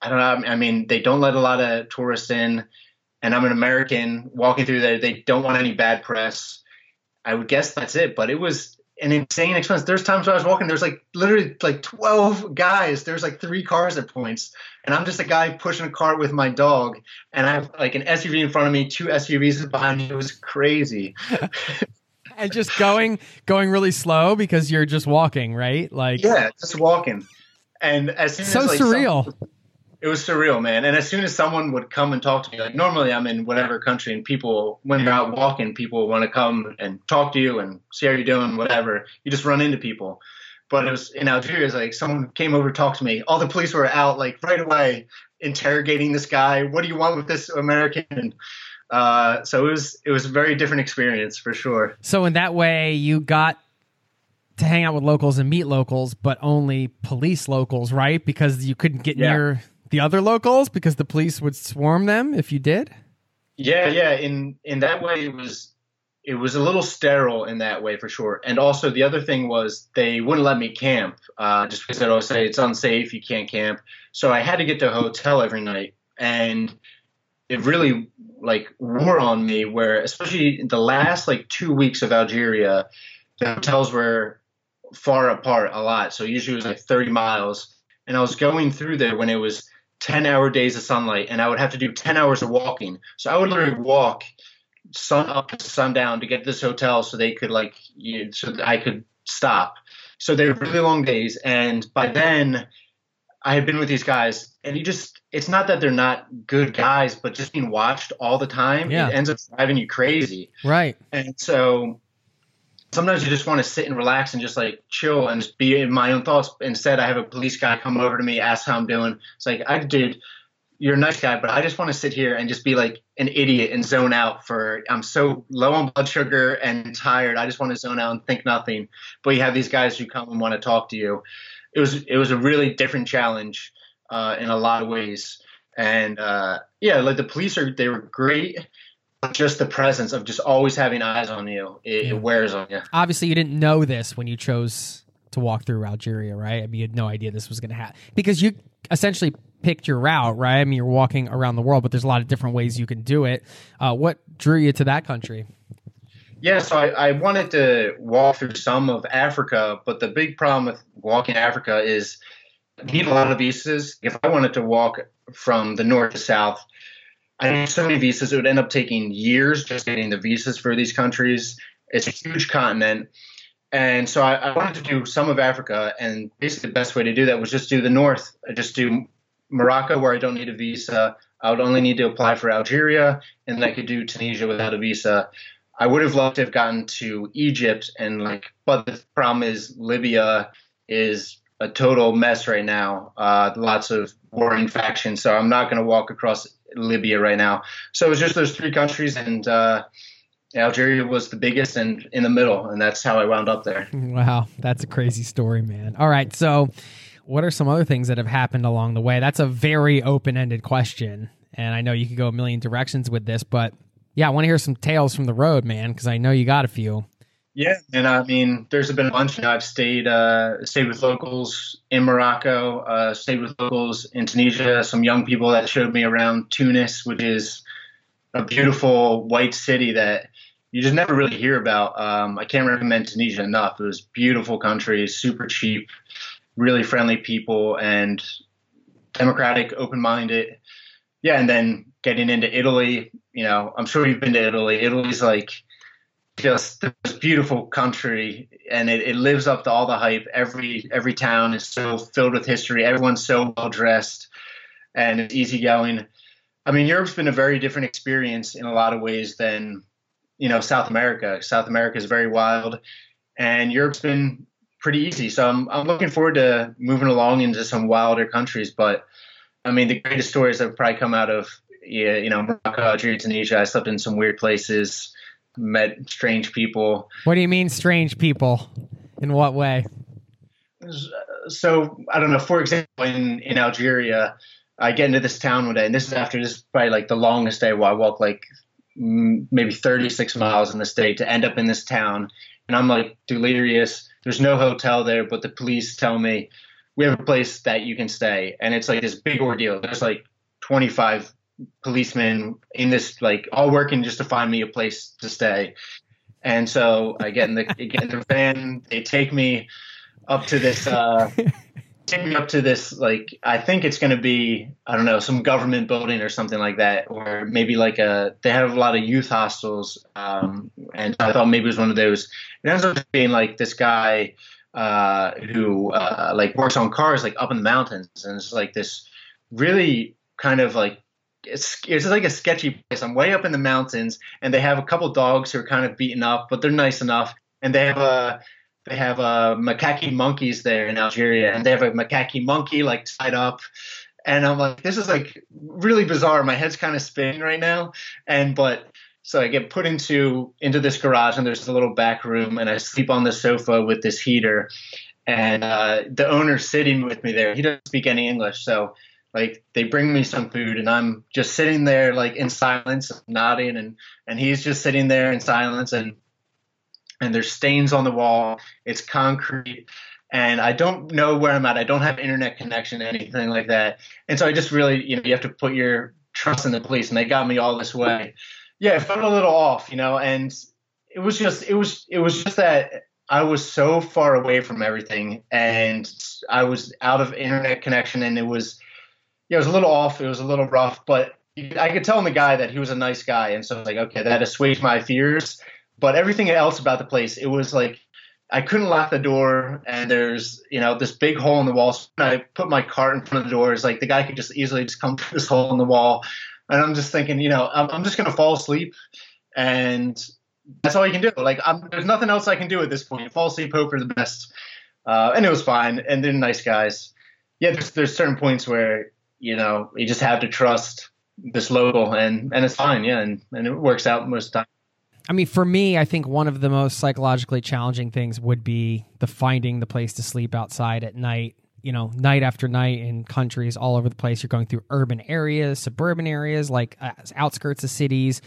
I don't know. I mean, they don't let a lot of tourists in, and I'm an American walking through there. They don't want any bad press. I would guess that's it. But it was an insane expense. There's times where I was walking. There's like literally like 12 guys. There's like three cars at points, and I'm just a guy pushing a cart with my dog, and I have like an SUV in front of me, two SUVs behind me. It was crazy. <laughs> and just going going really slow because you're just walking, right? Like Yeah, just walking. And as soon so as like, surreal. some- it was surreal, man. And as soon as someone would come and talk to me, like normally I'm in whatever country, and people when they're out walking, people want to come and talk to you and see how you're doing, whatever. You just run into people. But it was in Algeria, it's like someone came over to talk to me. All the police were out like right away, interrogating this guy. What do you want with this American? And, uh, so it was it was a very different experience for sure. So in that way, you got to hang out with locals and meet locals, but only police locals, right? Because you couldn't get Yeah. near the other locals because the police would swarm them if you did. Yeah, yeah. In in that way, it was it was a little sterile in that way for sure. And also the other thing was they wouldn't let me camp uh, just because they'd always say it's unsafe, you can't camp. So I had to get to a hotel every night, and it really like wore on me. Where especially the last like two weeks of Algeria, the hotels were far apart a lot. So usually it was like 30 miles, and I was going through there when it was 10 hour days of sunlight and I would have to do 10 hours of walking. So I would literally walk sun up to sundown to get to this hotel so they could like, you, so that I could stop. So they were really long days. And by then I had been with these guys and you just, it's not that they're not good guys, but just being watched all the time, Yeah. it ends up driving you crazy. Right. And so sometimes you just want to sit and relax and just like chill and just be in my own thoughts. Instead, I have a police guy come over to me, ask how I'm doing. It's like, I dude, you're a nice guy, but I just want to sit here and just be like an idiot and zone out for I'm so low on blood sugar and tired. I just want to zone out and think nothing. But you have these guys who come and want to talk to you. It was it was a really different challenge uh, in a lot of ways. And uh, yeah, like the police are they were great. Just the presence of just always having eyes on you, it, it wears on you. Obviously, you didn't know this when you chose to walk through Algeria, right? I mean, you had no idea this was going to happen because you essentially picked your route, right? I mean, you're walking around the world, but there's a lot of different ways you can do it. Uh, what drew you to that country? Yeah, so I, I, wanted to walk through some of Africa, but the big problem with walking Africa is you need a lot of visas. If I wanted to walk from the north to south, I need so many visas, it would end up taking years just getting the visas for these countries. It's a huge continent. And so I, I, wanted to do some of Africa, and basically the best way to do that was just do the north, just do Morocco, where I don't need a visa. I would only need to apply for Algeria, and then I could do Tunisia without a visa. I would have loved to have gotten to Egypt, and like, but the problem is Libya is a total mess right now. Uh, lots of warring factions, so I'm not going to walk across Libya right now. So it was just those three countries, and uh, Algeria was the biggest and in the middle, and that's how I wound up there. Wow, that's a crazy story, man. All right, so what are some other things that have happened along the way? That's a very open ended question. And I know you could go a million directions with this, but yeah, I want to hear some tales from the road, man, because I know you got a few. Yeah, and I mean, there's been a bunch. I've stayed uh, stayed with locals in Morocco, uh, stayed with locals in Tunisia. Some young people that showed me around Tunis, which is a beautiful white city that you just never really hear about. Um, I can't recommend Tunisia enough. It was beautiful country, super cheap really friendly people and democratic, open minded. Yeah, and then getting into Italy, you know, I'm sure you've been to Italy. Italy's like just this beautiful country and it, it lives up to all the hype. Every every town is so filled with history. Everyone's so well dressed and it's easygoing. I mean, Europe's been a very different experience in a lot of ways than, you know, South America. South America is very wild and Europe's been pretty easy. So I'm, I'm looking forward to moving along into some wilder countries. But I mean, the greatest stories have probably come out of, you know, Morocco, Algeria, Tunisia. I slept in some weird places, met strange people. What do you mean, strange people? In what way? Uh, so I don't know. For example, in, in Algeria, I get into this town one day, and this is after this is probably like the longest day where I walk like maybe 36 miles in this day to end up in this town. And I'm like delirious there's no hotel there, but the police tell me we have a place that you can stay, and it's like this big ordeal. There's like 25 policemen in this, like all working just to find me a place to stay. And so I get in the get in the van. They take me up to this uh, <laughs> take me up to this like I think it's going to be I don't know some government building or something like that, or maybe like a they have a lot of youth hostels, um, and I thought maybe it was one of those. It ends up being like this guy uh, who uh, like works on cars like up in the mountains, and it's like this really kind of like it's it's like a sketchy place. I'm way up in the mountains, and they have a couple dogs who are kind of beaten up, but they're nice enough, and they have a they have a macaque monkeys there in Algeria, and they have a macaque monkey like tied up. And I'm like, this is like really bizarre. My head's kind of spinning right now. And but so I get put into into this garage, and there's a little back room, and I sleep on the sofa with this heater. And uh, the owner's sitting with me there. He doesn't speak any English, so like they bring me some food, and I'm just sitting there like in silence, nodding, and and he's just sitting there in silence, and and there's stains on the wall. It's concrete. And I don't know where I'm at. I don't have internet connection, anything like that. And so I just really, you know, you have to put your trust in the police, and they got me all this way. Yeah, it felt a little off, you know, and it was just, it was, it was just that I was so far away from everything, and I was out of internet connection, and it was, yeah, it was a little off. It was a little rough, but I could tell in the guy that he was a nice guy, and so I was like, okay, that assuaged my fears. But everything else about the place, it was like I couldn't lock the door, and there's you know this big hole in the wall. So I put my cart in front of the door. It's like the guy could just easily just come <laughs> through this hole in the wall, and I'm just thinking, you know, I'm, I'm just gonna fall asleep, and that's all you can do. Like, I'm, there's nothing else I can do at this point. Fall asleep, hope for the best, uh, and it was fine. And they're nice guys. Yeah, there's, there's certain points where you know you just have to trust this local, and and it's fine. Yeah, and and it works out most of the time. I mean, for me, I think one of the most psychologically challenging things would be the finding the place to sleep outside at night. You know, night after night in countries all over the place. You're going through urban areas, suburban areas, like uh, outskirts of cities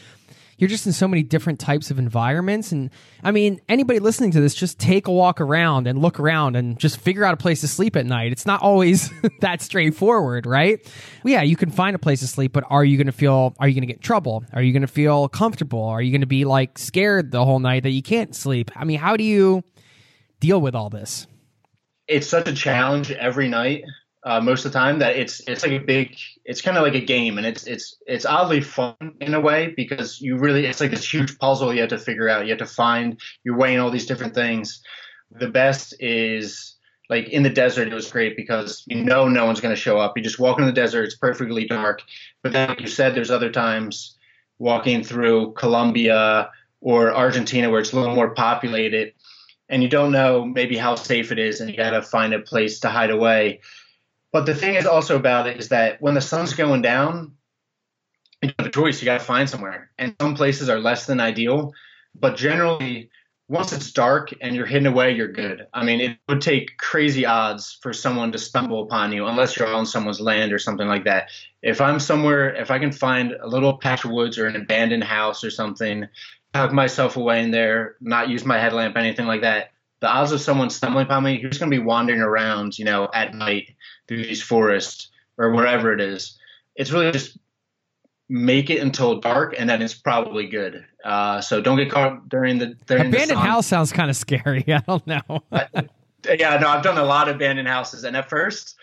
you're just in so many different types of environments. And I mean, anybody listening to this, just take a walk around and look around and just figure out a place to sleep at night. It's not always <laughs> that straightforward, right? Yeah, you can find a place to sleep, but are you going to feel, are you going to get trouble? Are you going to feel comfortable? Are you going to be like scared the whole night that you can't sleep? I mean, how do you deal with all this? It's such a challenge every night uh, most of the time that it's it's like a big it's kind of like a game and it's it's it's oddly fun in a way because you really it's like this huge puzzle you have to figure out. You have to find you're weighing all these different things. The best is like in the desert it was great because you know no one's going to show up. You just walk in the desert it's perfectly dark. But then like you said there's other times walking through colombia or argentina where it's a little more populated and you don't know maybe how safe it is and you got to find a place to hide away but the thing is also about it is that when the sun's going down, you have a choice. You got to find somewhere, and some places are less than ideal. But generally, once it's dark and you're hidden away, you're good. I mean, it would take crazy odds for someone to stumble upon you, unless you're on someone's land or something like that. If I'm somewhere, if I can find a little patch of woods or an abandoned house or something, tuck myself away in there, not use my headlamp, anything like that, the odds of someone stumbling upon me, who's going to be wandering around, you know, at night through these forests or wherever it is, it's really just make it until dark and then it's probably good. Uh, so don't get caught during the during abandoned the house sounds kind of scary. <laughs> I don't know. yeah, no, I've done a lot of abandoned houses, and at first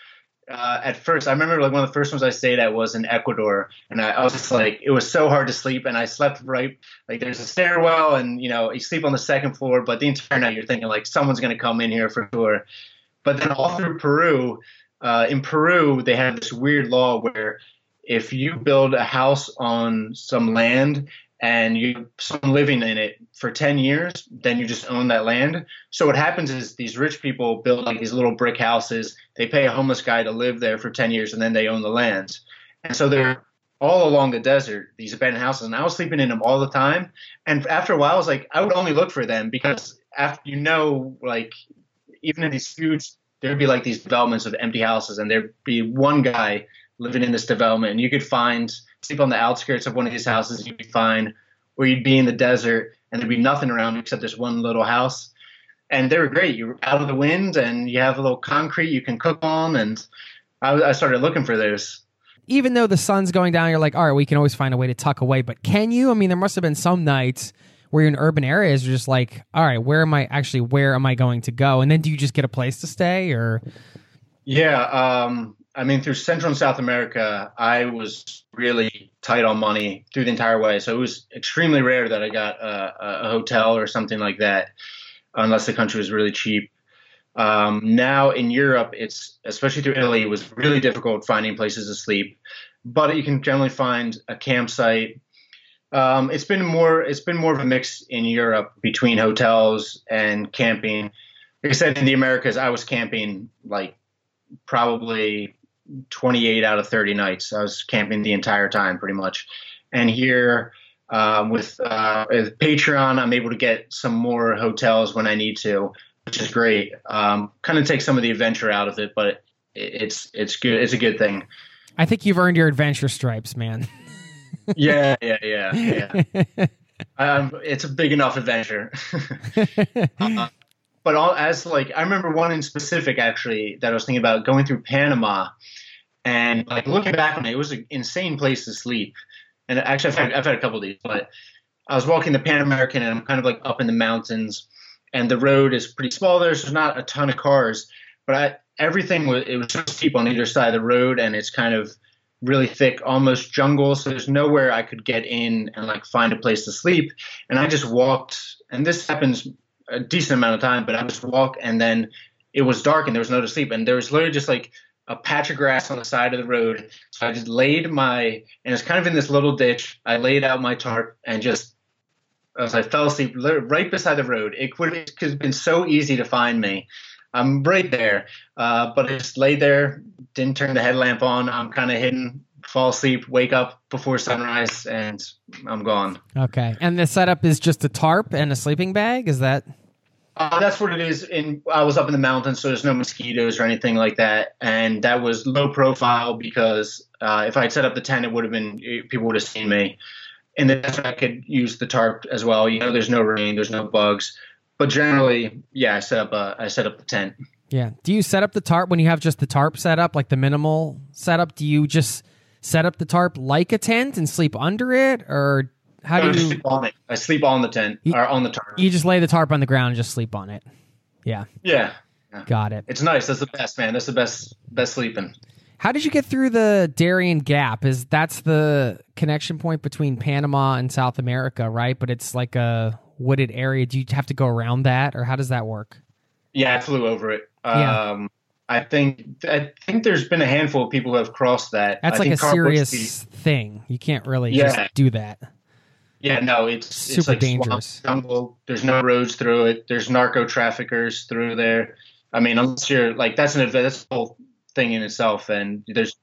uh, at first, I remember like one of the first ones I stayed at was in Ecuador, and I, I, was just like, it was so hard to sleep, and I slept right like there's a stairwell, and you know you sleep on the second floor, but the entire night you're thinking like someone's gonna come in here for sure. But then all through Peru, uh, in Peru they have this weird law where if you build a house on some land and you someone living in it for 10 years then you just own that land. So what happens is these rich people build like these little brick houses. They pay a homeless guy to live there for 10 years and then they own the land. And so they're all along the desert these abandoned houses and i was sleeping in them all the time. And after a while i was like i would only look for them because after you know like even in these huge there'd be like these developments of empty houses and there'd be one guy living in this development and you could find sleep on the outskirts of one of these houses, you'd be fine. Or you'd be in the desert and there'd be nothing around except this one little house. And they were great. You're out of the wind and you have a little concrete you can cook on. And I, I started looking for those. Even though the sun's going down, you're like, all right, we can always find a way to tuck away. But can you? I mean, there must have been some nights where you're in urban areas, you're just like, all right, where am I actually? Where am I going to go? And then do you just get a place to stay, or? Yeah, um, I mean, through Central and South America, I was really tight on money through the entire way. So it was extremely rare that I got a, a hotel or something like that, unless the country was really cheap. Um, now in Europe, it's especially through Italy, it was really difficult finding places to sleep, but you can generally find a campsite. Um, it's been more it's been more of a mix in Europe between hotels and camping. Like I said, in the Americas, I was camping like probably 28 out of 30 nights. I was camping the entire time pretty much. And here uh, with, uh, with Patreon, I'm able to get some more hotels when I need to, which is great. Um, kind of take some of the adventure out of it, but it's it's good. It's a good thing. I think you've earned your adventure stripes, man. yeah, yeah, yeah, yeah. <laughs> um, it's a big enough adventure. <laughs> uh, but all, as like I remember one in specific actually that I was thinking about going through Panama, and like looking back on it, it was an insane place to sleep. And actually, I've had, I've had a couple of these, but I was walking the Pan American, and I'm kind of like up in the mountains, and the road is pretty small there, so there's not a ton of cars, but I, everything was it was so steep on either side of the road, and it's kind of really thick, almost jungle. So there's nowhere I could get in and like find a place to sleep. And I just walked, and this happens a decent amount of time, but I just walk and then it was dark and there was no to sleep. And there was literally just like a patch of grass on the side of the road. So I just laid my, and it's kind of in this little ditch. I laid out my tarp and just as I fell asleep right beside the road. It would it could have been so easy to find me. I'm right there, uh, but I just laid there, didn't turn the headlamp on. I'm kind of hidden, fall asleep, wake up before sunrise, and I'm gone. Okay. And the setup is just a tarp and a sleeping bag. Is that? Uh, that's what it is. In I was up in the mountains, so there's no mosquitoes or anything like that, and that was low profile because uh, if I had set up the tent, it would have been people would have seen me. And the desert, I could use the tarp as well. You know, there's no rain, there's no bugs, but generally, yeah, I set up a I set up the tent. Yeah. Do you set up the tarp when you have just the tarp set up, like the minimal setup? Do you just set up the tarp like a tent and sleep under it, or how do just you? sleep on it. I sleep on the tent You- or on the tarp. You just lay the tarp on the ground and just sleep on it. Yeah. yeah, Got it. it's nice. That's the best, man. That's the best best sleeping. How did you get through the Darien Gap? Is that's the connection point between Panama and South America, right? But it's like a wooded area. Do you have to go around that, or how does that work? Yeah, I flew over it. Yeah. Um, I think I think there's been a handful of people who have crossed that. That's I like a Karl serious thing. You can't really Yeah. just do that. Yeah, no, it's Super it's like dangerous. swamp. There's no roads through it. There's narco traffickers through there. I mean, unless you're like that's an that's a whole thing in itself. And there's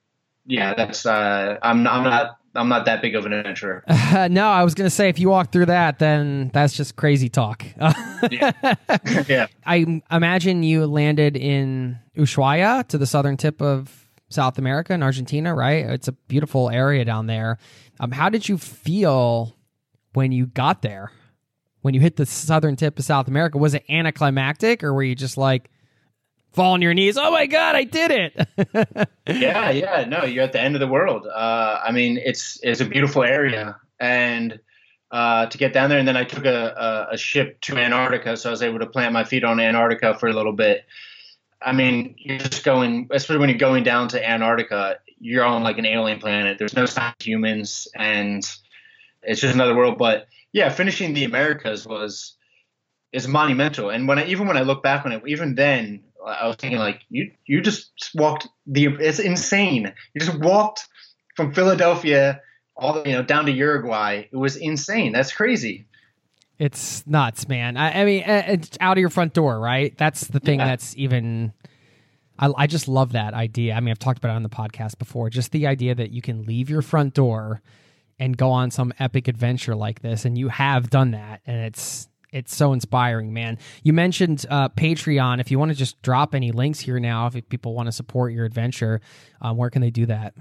yeah, that's uh, I'm I'm not I'm not that big of an adventurer. <laughs> Uh, no, I was gonna say if you walk through that, then that's just crazy talk. <laughs> <laughs> yeah, I imagine you landed in Ushuaia to the southern tip of South America in Argentina, right? It's a beautiful area down there. Um, how did you feel when you got there? When you hit the southern tip of South America, was it anticlimactic, or were you just like fall on your knees? Oh my god, I did it! <laughs> yeah, yeah. No, you're at the end of the world. Uh, I mean, it's it's a beautiful area, and uh, to get down there, and then I took a, a, a ship to Antarctica, so I was able to plant my feet on Antarctica for a little bit. I mean, you're just going, especially when you're going down to Antarctica, you're on like an alien planet. There's no sign of humans, and it's just another world. But yeah, finishing the Americas was is monumental. And when I even when I look back on it, even then, I was thinking like, you you just walked the it's insane. You just walked from Philadelphia all the, you know down to Uruguay. It was insane. That's crazy. It's nuts, man. I, I mean, uh, it's out of your front door, right? That's the thing Yeah. that's even. I, I just love that idea. I mean, I've talked about it on the podcast before. Just the idea that you can leave your front door and go on some epic adventure like this, and you have done that, and it's it's so inspiring, man. You mentioned uh, Patreon. If you want to just drop any links here now, if people want to support your adventure, um, where can they do that?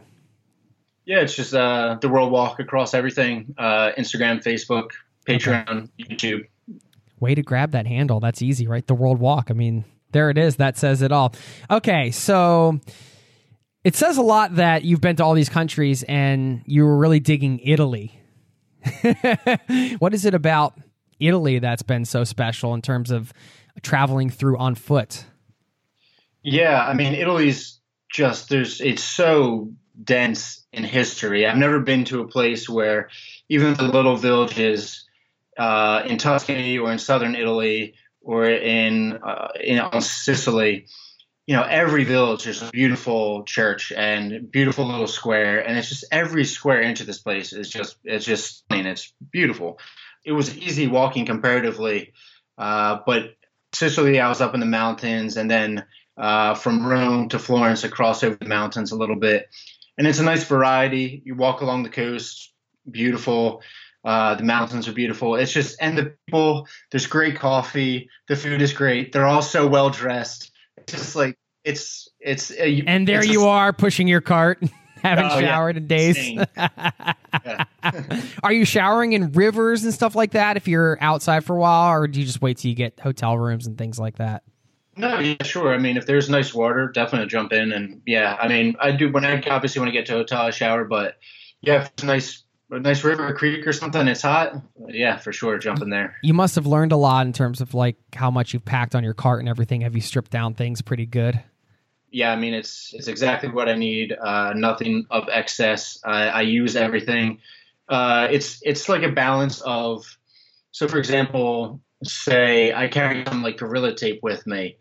Yeah, it's just uh, the world walk across everything: uh, Instagram, Facebook, Patreon, YouTube. Way to grab that handle. That's easy, right? The World Walk. I mean, there it is. That says it all. Okay, so it says a lot that you've been to all these countries and you were really digging Italy. <laughs> what is it about Italy that's been so special in terms of traveling through on foot? Yeah, I mean, Italy's just there's it's so dense in history. I've never been to a place where even the little villages uh, in Tuscany or in southern Italy or in uh, in on Sicily, you know, every village is a beautiful church and beautiful little square, and it's just every square inch of this place is just it's just I mean, It's beautiful. It was easy walking comparatively, uh, but Sicily, I was up in the mountains, and then uh, from Rome to Florence across over the mountains a little bit. And it's a nice variety. You walk along the coast, beautiful. Uh, the mountains are beautiful. It's just, and the people, there's great coffee. The food is great. They're all so well dressed. It's just like, it's, it's, a, And there you a- are pushing your cart, <laughs> <laughs> haven't Oh, yeah. showered in days. <laughs> Yeah. Are you showering in rivers and stuff like that if you're outside for a while, or do you just wait till you get hotel rooms and things like that? No, yeah, sure. I mean, if there's nice water, definitely jump in. And yeah, I mean, I do when I obviously when I get to a hotel, I shower. But yeah, if it's a nice, a nice river, or creek, or something, it's hot. Yeah, for sure, jump in there. You must have learned a lot in terms of like how much you've packed on your cart and everything. Have you stripped down things pretty good? Yeah, I mean, it's it's exactly what I need. Uh, nothing of excess. I, I use everything. Uh, it's it's like a balance of. So, for example, say I carry some like gorilla tape with me,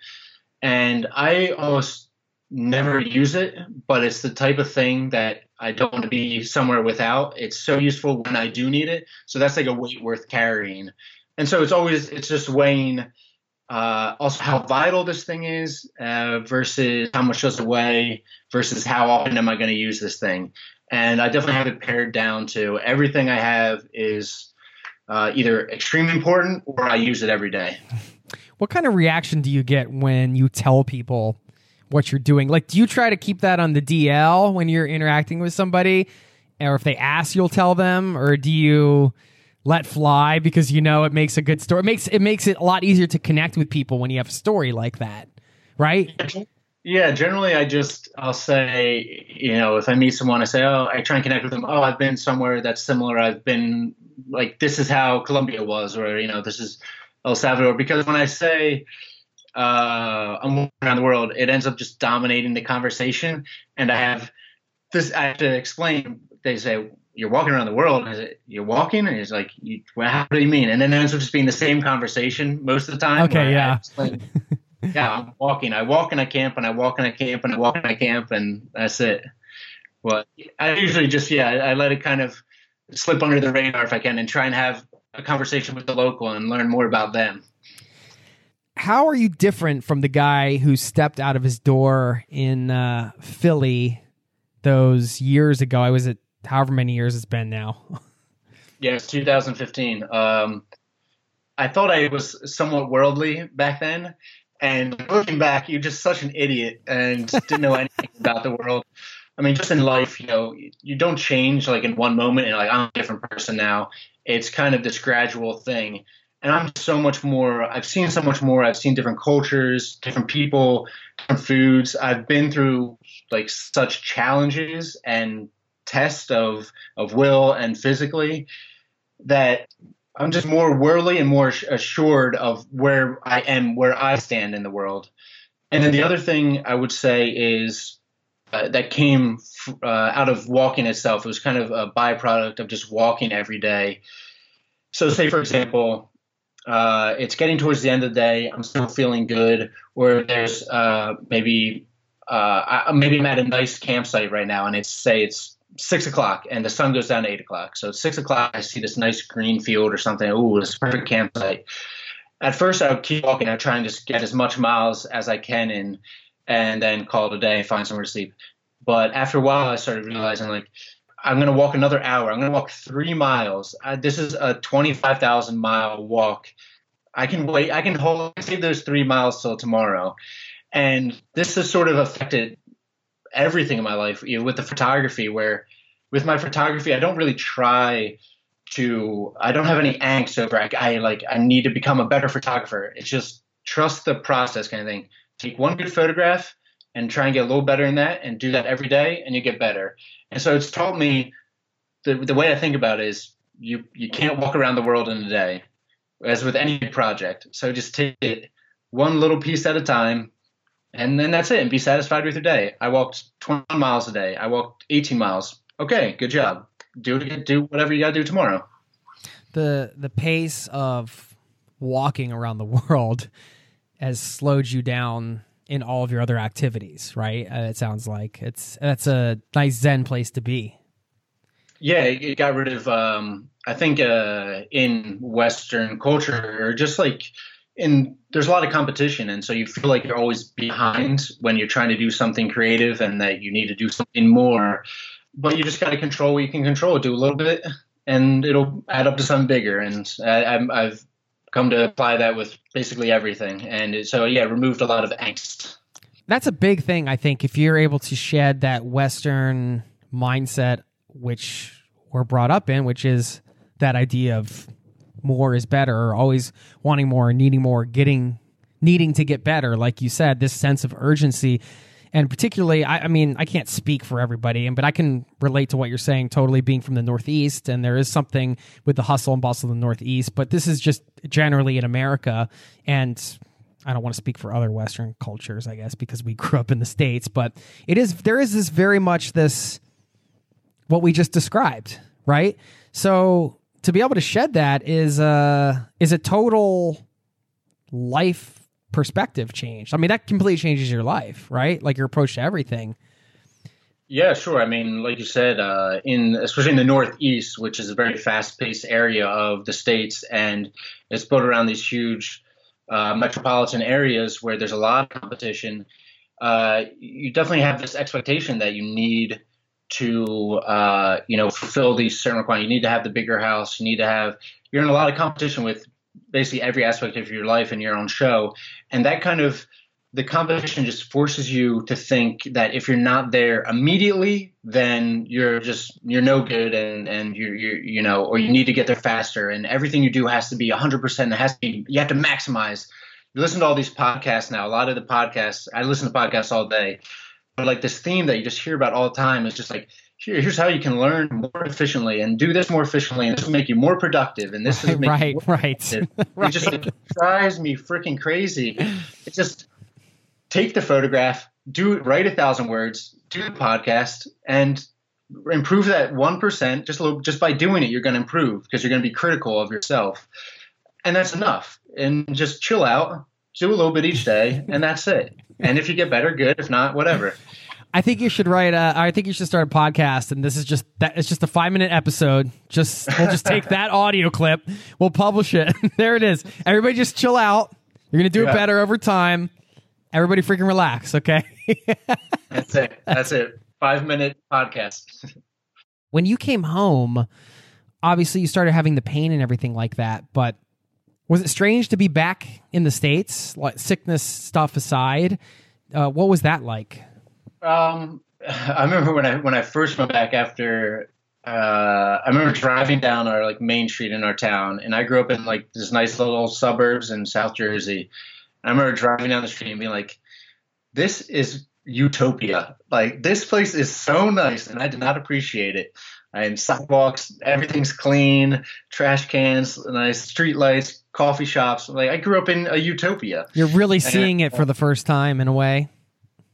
and I almost never use it, but it's the type of thing that I don't want to be somewhere without. It's so useful when I do need it. So that's like a weight worth carrying. And so it's always it's just weighing uh, also how vital this thing is uh, versus how much goes away versus how often am I going to use this thing. And I definitely have it pared down to everything I have is uh, either extremely important or I use it every day. What kind of reaction do you get when you tell people what you're doing? Like, do you try to keep that on the DL when you're interacting with somebody? Or if they ask, you'll tell them? Or do you let fly because you know it makes a good story? It makes it makes it a lot easier to connect with people when you have a story like that, right? Yeah, generally I just I'll say, you know, if I meet someone, I say, oh, I try and connect with them. Oh, I've been somewhere that's similar. I've been like this is how Colombia was, or you know, this is El Salvador. Because when I say uh, I'm around the world, it ends up just dominating the conversation, and I have this. I have to explain. They say you're walking around the world. And I say, you're walking, and it's like, you, well, how do you mean? And then it ends up just being the same conversation most of the time. Okay, yeah. Explain, yeah, I'm walking. I walk and I camp, and I walk and I camp, and I walk and I camp, and that's it. But I usually just yeah, I let it kind of slip under the radar if I can, and try and have a conversation with the local and learn more about them how are you different from the guy who stepped out of his door in uh, Philly those years ago? I was at however many years it's been now. <laughs> yeah, it's 2015. Um, I thought I was somewhat worldly back then, and looking back, you're just such an idiot and <laughs> didn't know anything about the world. I mean, just in life, you know, you don't change like in one moment and like I'm a different person now. It's kind of this gradual thing and I'm so much more. I've seen so much more. I've seen different cultures, different people, different foods. I've been through like such challenges and tests of of will and physically that I'm just more worldly and more assured of where I am, where I stand in the world. And then the other thing I would say is uh, that came uh, out of walking itself. It was kind of a byproduct of just walking every day. So, say for example, uh, it's getting towards the end of the day. I'm still feeling good. Where there's uh, maybe uh, I, maybe I'm at a nice campsite right now, and it's say it's six o'clock, and the sun goes down at eight o'clock. So six o'clock. I see this nice green field or something. Ooh, a perfect campsite. At first, I would keep walking. I try and just get as much miles as I can in, and then call it a day, and find somewhere to sleep. But after a while, I started realizing like I'm going to walk another hour. I'm going to walk three miles. Uh, this is a 25,000 mile walk. I can wait. I can hold, save those three miles till tomorrow. And this has sort of affected everything in my life you know, with the photography, where with my photography, I don't really try to, I don't have any angst over, I, I like, I need to become a better photographer. It's just trust the process kind of thing. Take one good photograph and try and get a little better in that and do that every day and you get better. And so it's taught me the the way I think about it is you you can't walk around the world in a day, as with any project. So just take it one little piece at a time, and then that's it, and be satisfied with your day. I walked 20 miles a day. I walked 18 miles. Okay, good job. Do it. Do whatever you got to do tomorrow. The the pace of walking around the <laughs> world has slowed you down in all of your other activities, right? Uh, it sounds like it's that's a nice zen place to be. Yeah, it got rid of. Um, I think uh, in Western culture, or just like in, there's a lot of competition, and so you feel like you're always behind when you're trying to do something creative, and that you need to do something more. But you just got to control what you can control. Do a little bit, and it'll add up to something bigger. And I, I've come to apply that with basically everything. And so, yeah, removed a lot of angst. That's a big thing, I think, if you're able to shed that Western mindset, which we're brought up in, which is that idea of more is better, or always wanting more, needing more, getting, needing to get better. Like you said, this sense of urgency and particularly I, I, mean i can't speak for everybody but i can relate to what you're saying totally being from the northeast and there is something with the hustle and bustle of the northeast but this is just generally in america and i don't want to speak for other western cultures i guess because we <laughs> grew up in the states but it is there is this very much this what we just described right so to be able to shed that is uh is a total life perspective change. I mean, that completely changes your life, right? Like your approach to everything. Yeah, sure. I mean, like you said, uh, in especially in the Northeast, which is a very fast-paced area of the states, and it's built around these huge uh, metropolitan areas where there's a lot of competition. Uh, you definitely have this expectation that you need to, uh, you know, fulfill these certain requirements. You need to have the bigger house. You need to have. You're in a lot of competition with basically every aspect of your life and your own show, and that kind of the competition just forces you to think that if you're not there immediately, then you're just you're no good, and and you're you you know, or you need to get there faster, and everything you do has to be 100. percent has to be you have to maximize. You listen to all these podcasts now. A lot of the podcasts I listen to podcasts all day, but like this theme that you just hear about all the time is just like here, here's how you can learn more efficiently and do this more efficiently, and this will make you more productive, and this is <laughs> right, right, right. <laughs> It just like, drives me freaking crazy. It just take the photograph, do it, write a thousand words, do the podcast, and improve that one percent. Just a little, just by doing it, you're going to improve because you're going to be critical of yourself, and that's enough. And just chill out, do a little bit each day, and that's it. And if you get better, good. If not, whatever. I think you should write. A, I think you should start a podcast, and this is just that. It's just a five minute episode. Just we'll just take <laughs> that audio clip, we'll publish it. <laughs> there it is. Everybody, just chill out. You're gonna do yeah. it better over time. Everybody, freaking relax. Okay. <laughs> That's it. That's it. Five minute podcast. when you came home, obviously you started having the pain and everything like that, but was it strange to be back in the states, like sickness stuff aside? Uh, what was that like? Um, <laughs> I remember when I when I first went back after. Uh, I remember driving down our like main street in our town, and I grew up in like this nice little suburbs in South Jersey. I remember driving down the street and being like, "This is utopia. Like this place is so nice, and I did not appreciate it. And sidewalks, everything's clean, trash cans, nice street lights, coffee shops. Like I grew up in a utopia. You're really seeing it for the first time in a way.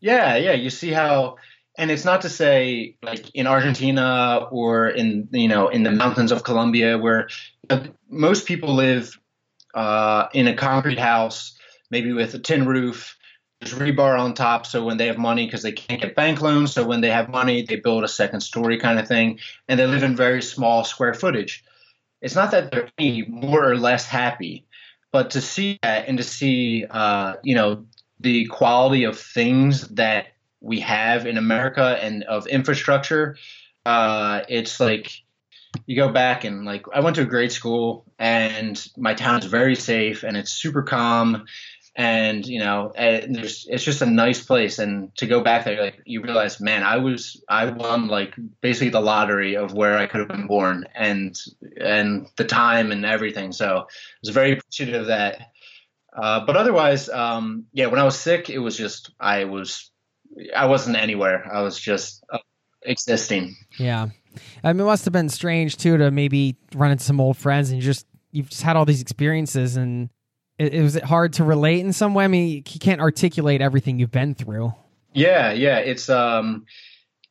Yeah, yeah. You see how, and it's not to say like in Argentina or in you know in the mountains of Colombia where most people live uh, in a concrete house, maybe with a tin roof. There's rebar on top, so when they have money, because they can't get bank loans, so when they have money, they build a second story kind of thing, and they live in very small square footage. It's not that they're any more or less happy, but to see that and to see, uh, you know, the quality of things that we have in America and of infrastructure, uh, it's like you go back and like I went to a great school and my town is very safe and it's super calm and you know and there's it's just a nice place. And to go back there like you realize man I was I won like basically the lottery of where I could have been born and and the time and everything. So I was very appreciative of that uh, but otherwise, um, yeah, when I was sick, it was just I was I wasn't anywhere. I was just uh, existing. Yeah, I mean, it must have been strange too to maybe run into some old friends and just you've just had all these experiences and it, it was it hard to relate in some way. I mean, you can't articulate everything you've been through. Yeah, yeah, it's um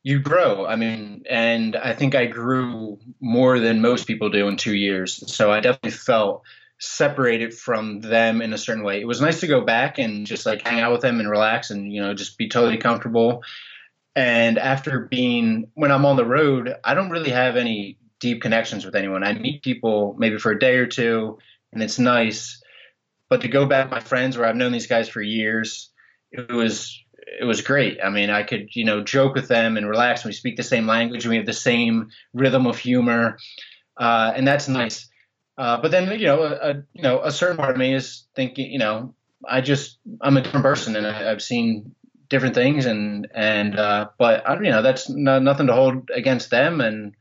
you grow. I mean, and I think I grew more than most people do in two years. So I definitely felt separated from them in a certain way. It was nice to go back and just like hang out with them and relax and you know just be totally comfortable. And after being when I'm on the road, I don't really have any deep connections with anyone. I meet people maybe for a day or two and it's nice. But to go back my friends where I've known these guys for years, it was it was great. I mean, I could, you know, joke with them and relax. And we speak the same language and we have the same rhythm of humor. Uh, and that's nice. Uh, but then you know, a, a, you know, a certain part of me is thinking, you know, I just I'm a different person, and I, have seen different things, and and uh, but I, you know, that's no, nothing to hold against them, and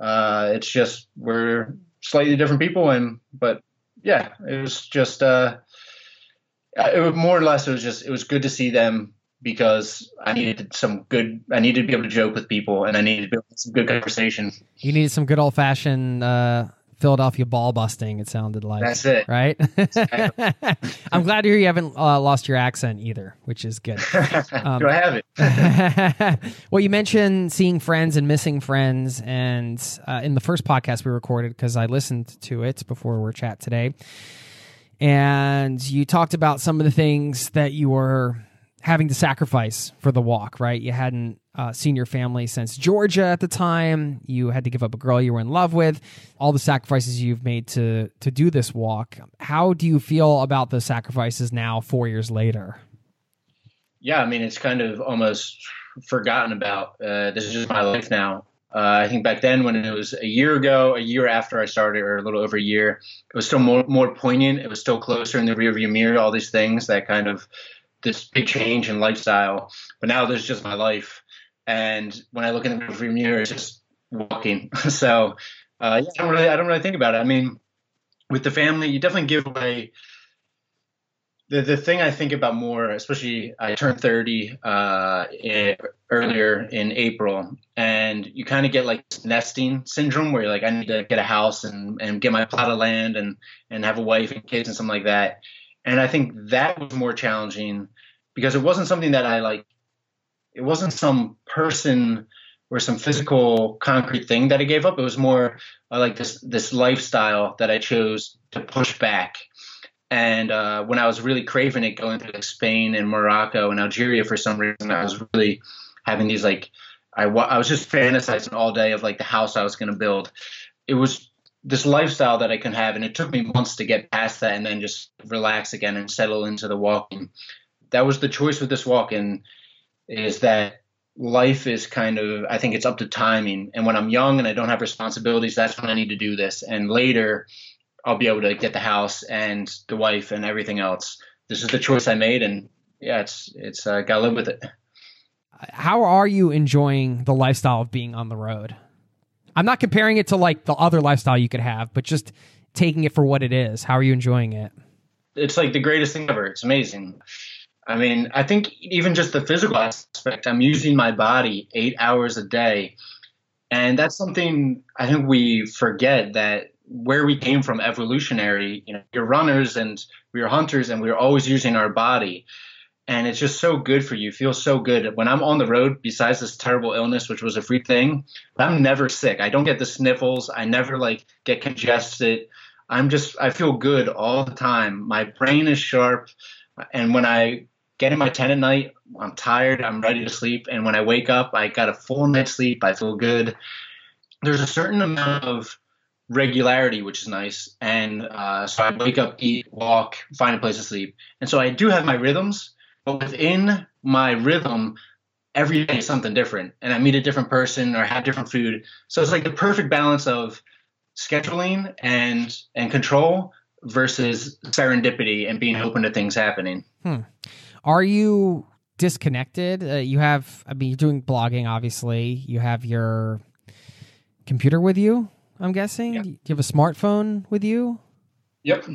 uh, it's just we're slightly different people, and but yeah, it was just uh, it was more or less it was just it was good to see them because I needed some good. I needed to be able to joke with people, and I needed to build some good conversation. You needed some good old fashioned uh, Philadelphia ball busting. It sounded like that's it, right? <laughs> I'm glad to hear you haven't uh, lost your accent either, which is good. <laughs> Um, Do I have it? <laughs> well, you mentioned seeing friends and missing friends, and uh, in the first podcast we recorded because I listened to it before we chat today. and you talked about some of the things that you were having to sacrifice for the walk, right? You hadn't uh, seen your family since Georgia at the time. You had to give up a girl you were in love with. All the sacrifices you've made to to do this walk. How do you feel about the sacrifices now, four years later? Yeah, I mean, it's kind of almost forgotten about. Uh, this is just my life now. Uh, I think back then, when it was a year ago, a year after I started, or a little over a year, it was still more more poignant. It was still closer in the rearview mirror. All these things that kind of this big change in lifestyle. But now there's just my life, and when I look in the rearview mirror, it's just walking. <laughs> so uh, yeah, I don't really I don't really think about it. I mean, with the family, you definitely give away the the thing I think about more, especially I turned 30 uh, in, earlier in April, and you kind of get like nesting syndrome where you're like, I need to get a house and, and get my plot of land and and have a wife and kids and something like that. And I think that was more challenging because it wasn't something that I like. It wasn't some person or some physical concrete thing that I gave up. It was more uh, like this this lifestyle that I chose to push back and uh, when I was really craving it, going through like Spain and Morocco and Algeria for some reason, I was really having these like I, I was just fantasizing all day of like the house I was going to build. It was this lifestyle that I can have, and it took me months to get past that and then just relax again and settle into the walking. That was the choice with this walk, and is that life is kind of I think it's up to timing. And when I'm young and I don't have responsibilities, that's when I need to do this. And later I'll be able to get the house and the wife and everything else. This is the choice I made, and yeah, it's it's uh, gotta live with it. How are you enjoying the lifestyle of being on the road? I'm not comparing it to like the other lifestyle you could have, but just taking it for what it is. How are you enjoying it? It's like the greatest thing ever. It's amazing. I mean, I think even just the physical aspect, I'm using my body eight hours a day. And that's something I think we forget that where we came from evolutionary you know we're runners and we are hunters and we are always using our body. And it's just so good for you. Feels so good. When i'm on the road besides this terrible illness which was a free thing i'm never sick. I don't get the sniffles. I never like get congested. I'm just i feel good all the time. My brain is sharp. And when i get in my tent at night i'm tired i'm ready to sleep and when i wake up i got a full night's sleep i feel good there's a certain amount of regularity, which is nice. And uh, so I wake up, eat, walk, find a place to sleep. And so I do have my rhythms, but within my rhythm, every day is something different. And I meet a different person or have different food. So it's like the perfect balance of scheduling and and control versus serendipity and being open to things happening. Hmm. Are you disconnected? Uh, you have, I mean, you're doing blogging, obviously. You have your computer with you I'm guessing. Do you have a smartphone with you? Yep.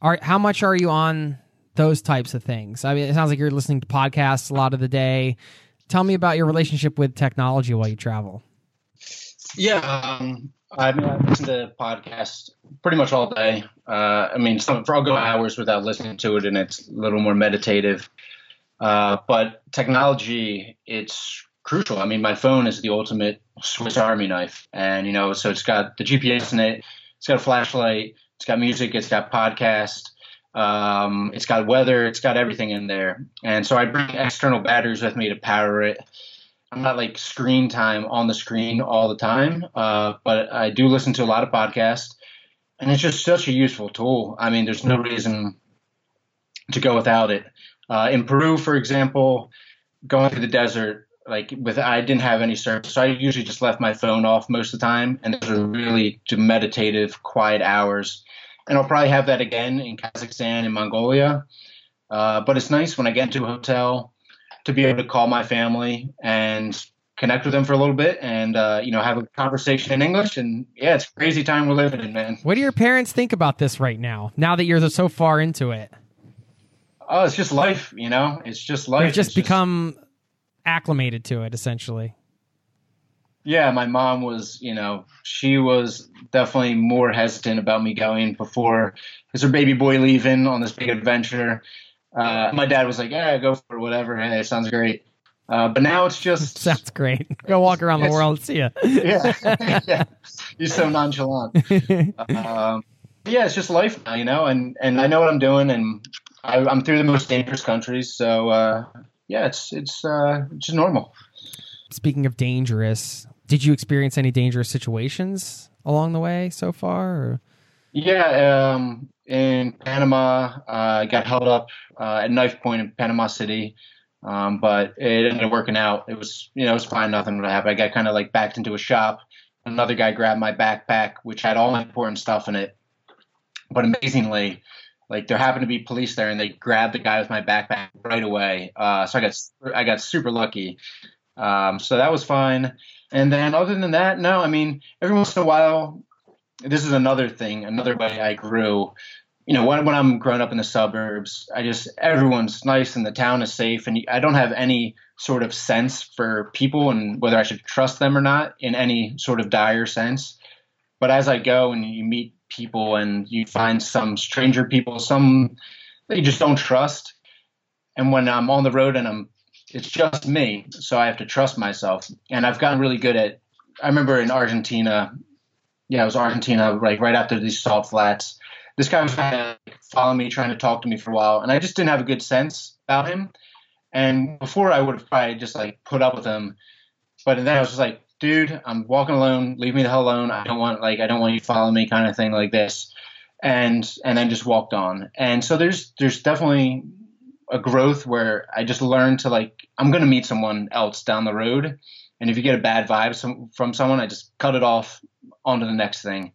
Are how much are you on those types of things? I mean, it sounds like you're listening to podcasts a lot of the day. Tell me about your relationship with technology while you travel. Yeah, um, I mean, I listen to podcasts pretty much all day. Uh, I mean, some, I'll go hours without listening to it, and it's a little more meditative. Uh, but technology, it's crucial. I mean, my phone is the ultimate Swiss Army knife, and you know, so it's got the GPS in it, it's got a flashlight, it's got music, it's got podcast, um, it's got weather, it's got everything in there. And so I bring external batteries with me to power it. I'm not like screen time on the screen all the time, uh, but I do listen to a lot of podcasts, and it's just such a useful tool. I mean, there's no reason to go without it. Uh, in Peru, for example, going through the desert, like with I didn't have any service, so I usually just left my phone off most of the time, and those are really meditative, quiet hours. And I'll probably have that again in Kazakhstan and Mongolia. Uh, but it's nice when I get into a hotel to be able to call my family and connect with them for a little bit and uh, you know have a conversation in English. And yeah, it's crazy time we're living in, man. What do your parents think about this right now? Now that you're so far into it. Oh, it's just life, you know. It's just life. They've just it's become just acclimated to it essentially. Yeah, my mom was, you know, she was definitely more hesitant about me going before because her baby boy leaving on this big adventure. Uh, my dad was like, "Yeah, go for it, whatever. Hey, it sounds great." Uh, but now it's just <laughs> sounds great. Go walk around the world, see ya. yeah, <laughs> <laughs> yeah. You're so nonchalant. um, yeah, it's just life now, you know, and and I know what I'm doing, and I, am through the most dangerous countries, so uh, yeah, it's it's uh, just normal. Speaking of dangerous, did you experience any dangerous situations along the way so far? Or? Yeah, um, in Panama, uh, I got held up uh, at knife point in Panama City. Um, but it ended up working out. It was, you know, it was fine. Nothing would happen. I got kind of like backed into a shop. Another guy grabbed my backpack, which had all my important stuff in it. But amazingly, like there happened to be police there, and they grabbed the guy with my backpack right away. Uh, so I got I got super lucky. Um, so that was fine. And then other than that, no. I mean, every once in a while, this is another thing, another way I grew you know, when, when I'm growing up in the suburbs, I just everyone's nice and the town is safe, and I don't have any sort of sense for people and whether I should trust them or not in any sort of dire sense. But as I go and you meet people and you find some stranger people, some that you just don't trust, and when I'm on the road and I'm, it's just me, so I have to trust myself, and I've gotten really good at. I remember in Argentina, yeah, it was Argentina, like right after these salt flats this guy was trying to following me, trying to talk to me for a while, and I just didn't have a good sense about him. And before I would have probably just like put up with him, but then I was just like, dude, I'm walking alone. Leave me the hell alone. I don't want like I don't want you to follow me, kind of thing like this. And and then just walked on. And so there's there's definitely a growth where I just learned to like I'm gonna meet someone else down the road, and if you get a bad vibe from someone, I just cut it off onto the next thing.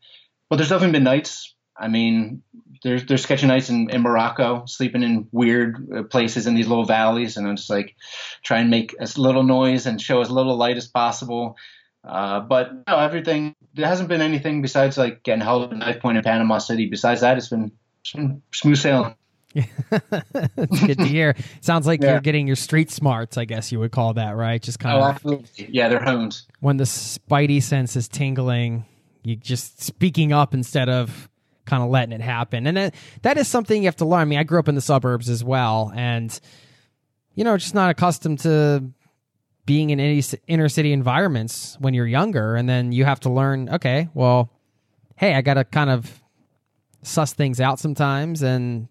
But there's definitely been nights I mean, there's there's sketchy nights in, in Morocco, sleeping in weird uh, places in these little valleys, and I'm just like try and make as little noise and show as little light as possible. Uh, but no, everything there hasn't been anything besides like getting held at a knife point in Panama City. Besides that, it's been, smooth sailing. <laughs> That's good to hear. Sounds like yeah. you're getting your street smarts, I guess you would call that, right? Just kind oh, of. Absolutely. Yeah, they're honed. When the spidey sense is tingling, you just speaking up instead of kind of letting it happen. And that, that is something you have to learn. I mean, I grew up in the suburbs as well, and you know, just not accustomed to being in any inner city environments when you're younger, and then you have to learn. Okay, well, hey, I got to kind of suss things out sometimes and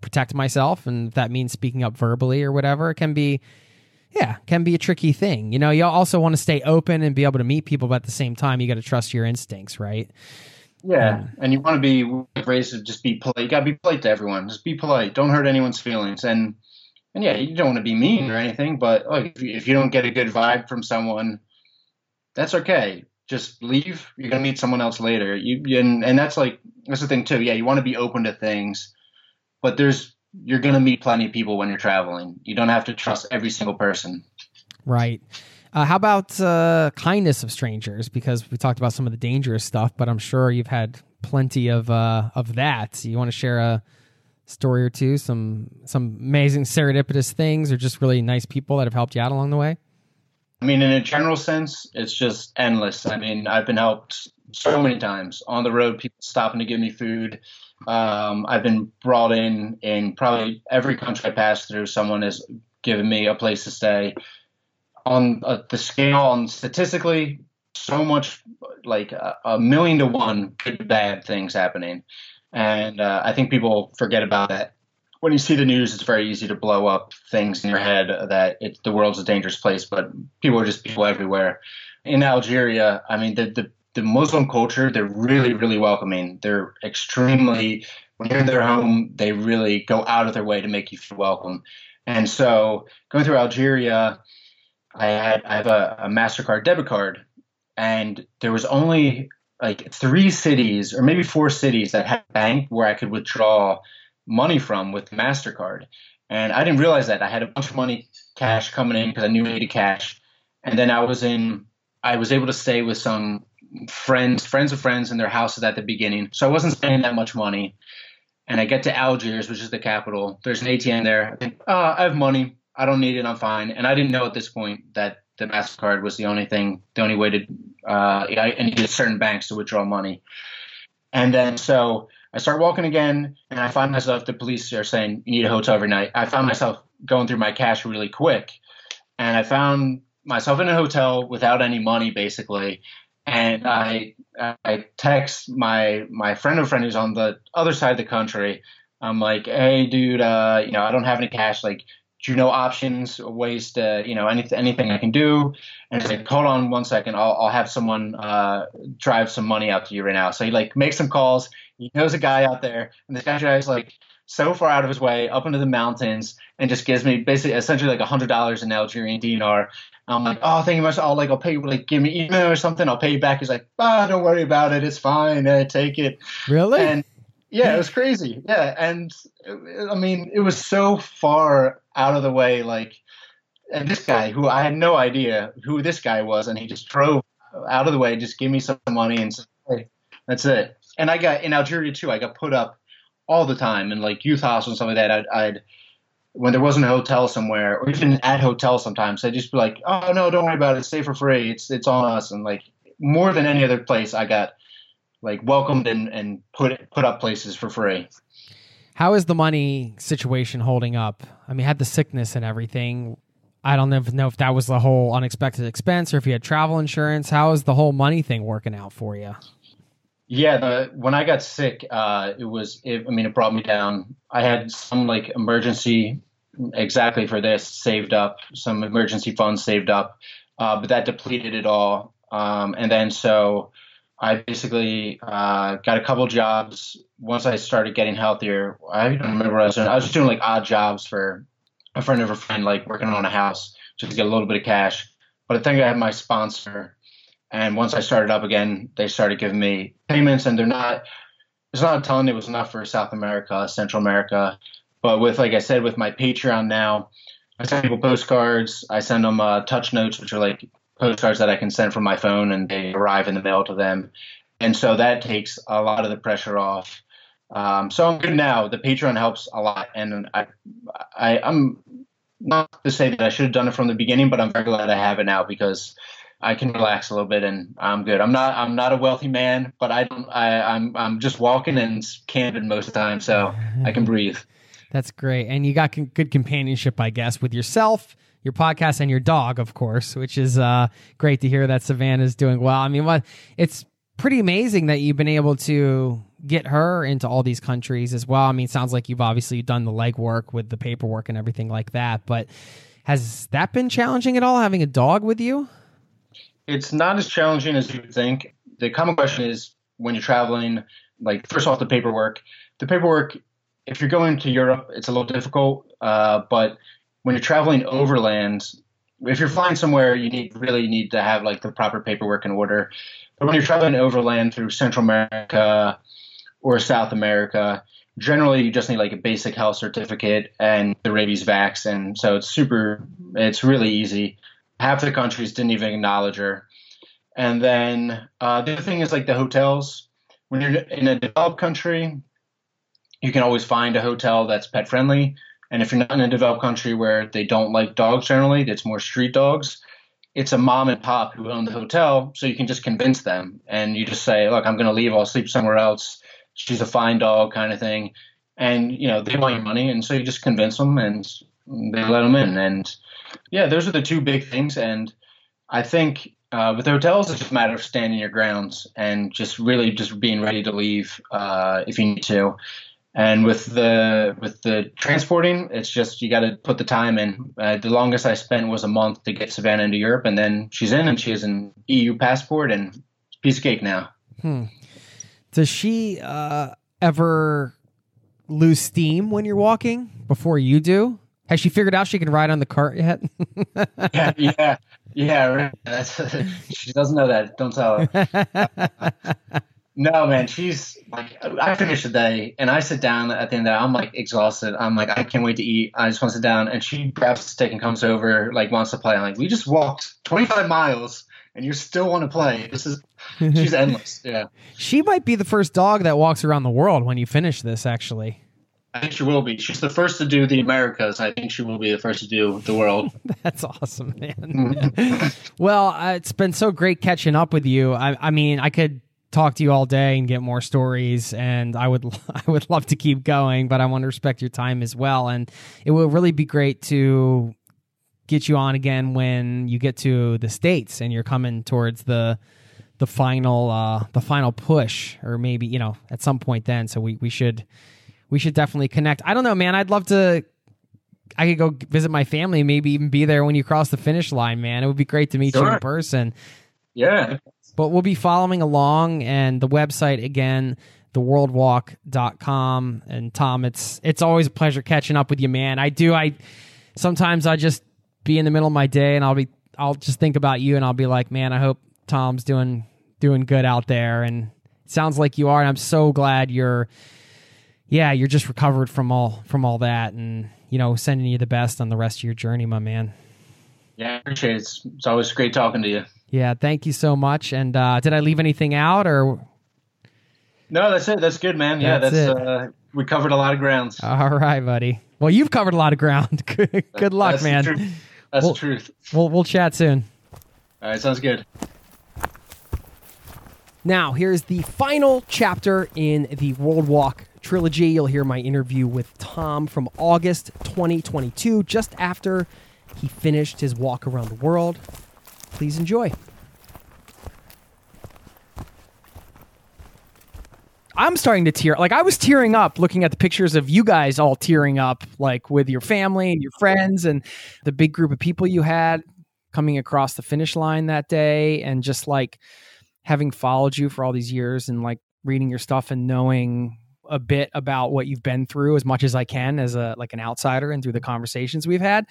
protect myself, and that means speaking up verbally or whatever, it can be. Yeah, can be a tricky thing. You know, you also want to stay open and be able to meet people, but at the same time, you got to trust your instincts, right? Yeah, um, and you want to be raised to just be polite. You got to be polite to everyone. Just be polite. Don't hurt anyone's feelings. And and yeah, you don't want to be mean or anything, but like, if, you, if you don't get a good vibe from someone, that's okay. Just leave. You're gonna meet someone else later. You and and that's like that's the thing too. Yeah, you want to be open to things, but there's you're gonna meet plenty of people when you're traveling. You don't have to trust every single person. Right. Uh, how about uh, kindness of strangers? Because we talked about some of the dangerous stuff, but I'm sure you've had plenty of uh, of that. You want to share a story or two, some some amazing serendipitous things, or just really nice people that have helped you out along the way? I mean, in a general sense, it's just endless. I mean, I've been helped so many times on the road. People stopping to give me food. Um, I've been brought in in probably every country I pass through. Someone has given me a place to stay. On uh, the scale and statistically so much like a, a, million to one good bad things happening. And uh, i think people forget about that. When you see the news it's very easy to blow up things in your head that it, the world's a dangerous place but people are just people everywhere. In algeria i mean the, the, the muslim culture they're really really welcoming. They're extremely when you're in their home they really go out of their way to make you feel welcome. And so going through algeria I had I have a, a Mastercard debit card, and there was only like three cities or maybe four cities that had a bank where I could withdraw money from with Mastercard, and I didn't realize that. I had a bunch of money cash coming in because I knew I needed cash, and then I was in I was able to stay with some friends, friends of friends in their houses at the beginning, so I wasn't spending that much money. And I get to Algiers, which is the capital. There's an ATM there. I think, oh, I have money. I don't need it. I'm fine. And I didn't know at this point that the Mastercard was the only thing, the only way to. Uh, I needed certain banks to withdraw money. And then so I start walking again, and I find myself. The police are saying you need a hotel every night. I found myself going through my cash really quick, and I found myself in a hotel without any money, basically. And I I text my my friend of friend who's on the other side of the country. I'm like, hey, dude, uh, you know, I don't have any cash. Like, do you know options, ways to, you know, anything anything I can do? And he's like, hold on one second, I'll I'll have someone uh, drive some money out to you right now. So he like makes some calls. He knows a guy out there, and this guy drives like so far out of his way up into the mountains and just gives me basically essentially like a hundred dollars in Algerian dinar. I'm like, oh, thank you much. I'll like, I'll pay you, like, give me email or something. I'll pay you back. He's like, ah, don't worry about it. It's fine. Uh, take it. Really? And yeah, it was crazy. Yeah. And uh, I mean, it was so far out of the way. Like, and this guy who I had no idea who this guy was, and he just drove out of the way, just give me some money and said, hey, that's it. And I got in Algeria too, I got put up all the time in like youth hostels and stuff like that. I'd, I'd when there wasn't a hotel somewhere, or even at hotel sometimes, I'd just be like, "Oh no, don't worry about it. Stay for free. It's it's on us." And like more than any other place, I got like welcomed and and put put up places for free. How is the money situation holding up? I mean, had the sickness and everything. I don't know if, know if that was the whole unexpected expense or if you had travel insurance. How is the whole money thing working out for you? Yeah, the, when I got sick, uh, it was. It, I mean, it brought me down. I had some like emergency exactly for this saved up, some emergency funds saved up, uh, but that depleted it all. Um, and then so I basically uh, got a couple jobs. Once I started getting healthier, I don't remember what I was doing. I was just doing like odd jobs for a friend of a friend, like working on a house just to get a little bit of cash. But I think I had my sponsor, and once I started up again, they started giving me payments, and they're not. It's not a ton. It was enough for South America, Central America, but with, like I said, with my Patreon now, I send people postcards. I send them uh, touch notes, which are like postcards that I can send from my phone, and they arrive in the mail to them. And so that takes a lot of the pressure off. Um, so I'm good now. The Patreon helps a lot, and I, I, I'm not to say that I should have done it from the beginning, but I'm very glad I have it now because I can relax a little bit and I'm good. I'm not I'm not a wealthy man, but I don't I I'm I'm just walking and camping most of the time, so I can breathe. <laughs> That's great. And you got good companionship, I guess, with yourself, your podcast, and your dog, of course, which is uh, great to hear that Savannah's doing well. I mean, what it's pretty amazing that you've been able to get her into all these countries as well. I mean, sounds like you've obviously done the legwork with the paperwork and everything like that, but has that been challenging at all having a dog with you? It's not as challenging as you think. The common question is when you're traveling, like first off the paperwork. The paperwork if you're going to Europe, it's a little difficult. Uh, but when you're traveling overland, if you're flying somewhere, you need really need to have like the proper paperwork in order. But when you're traveling overland through Central America or South America, generally you just need like a basic health certificate and the rabies vax, and so it's super. It's really easy. Half the countries didn't even acknowledge her. And then uh, the other thing is like the hotels. When you're in a developed country, you can always find a hotel that's pet friendly. And if you're not in a developed country where they don't like dogs generally, it's more street dogs. It's a mom and pop who own the hotel, so you can just convince them, and you just say, "Look, I'm going to leave. I'll sleep somewhere else. She's a fine dog, kind of thing." And you know they want your money, and so you just convince them, and they let them in. And yeah, those are the two big things. And I think uh, with hotels, it's just a matter of standing your grounds and just really just being ready to leave uh, if you need to. And with the with the transporting, it's just you got to put the time in. Uh, the longest I spent was a month to get Savannah into Europe, and then she's in, and she has an EU passport, and piece of cake now. Hmm. Does she uh, ever lose steam when you're walking before you do? Has she figured out she can ride on the cart yet? <laughs> yeah, yeah, yeah. That's, <laughs> she doesn't know that. Don't tell her. <laughs> No, man, she's like, I finish the day and I sit down at the end of the day. I'm like exhausted. I'm like, I can't wait to eat. I just want to sit down. And she grabs a stick and comes over, like, wants to play. I'm like, we just walked 25 miles and you still want to play. This is, she's endless. Yeah. She might be the first dog that walks around the world when you finish this, actually. I think she will be. She's the first to do the Americas. I think she will be the first to do the world. <laughs> That's awesome, man. <laughs> well, uh, it's been so great catching up with you. I, I mean, I could talk to you all day and get more stories and I would <laughs> I would love to keep going but I want to respect your time as well and it will really be great to get you on again when you get to the states and you're coming towards the the final uh the final push or maybe you know at some point then so we we should we should definitely connect. I don't know man. I'd love to i could go visit my family maybe even be there when you cross the finish line man. It would be great to meet you in person. Yeah. but we'll be following along and the website again theworldwalk.com and tom it's it's always a pleasure catching up with you man. I do i sometimes i just be in the middle of my day and i'll be i'll just think about you and i'll be like man i hope tom's doing doing good out there. And it sounds like you are and i'm so glad you're yeah you're just recovered from all from all that and you know sending you the best on the rest of your journey my man Yeah, I appreciate it. It's, it's always great talking to you. yeah thank you so much and uh did i leave anything out or No, that's it. That's good, man. Yeah, That's that's, uh we covered a lot of grounds. All right, buddy. Well, you've covered a lot of ground. <laughs> good, good luck, That's the man. truth. That's Well- the truth. We'll we'll chat soon. All right, sounds good. Now, here's the final chapter in the World Walk trilogy. You'll hear my interview with Tom from August 2022, just after he finished his walk around the world. Please enjoy. I'm starting to tear. Like I was tearing up looking at the pictures of you guys all tearing up, like with your family and your friends and the big group of people you had coming across the finish line that day, and just like having followed you for all these years and like reading your stuff and knowing a bit about what you've been through as much as I can as a like an outsider and through the conversations we've had.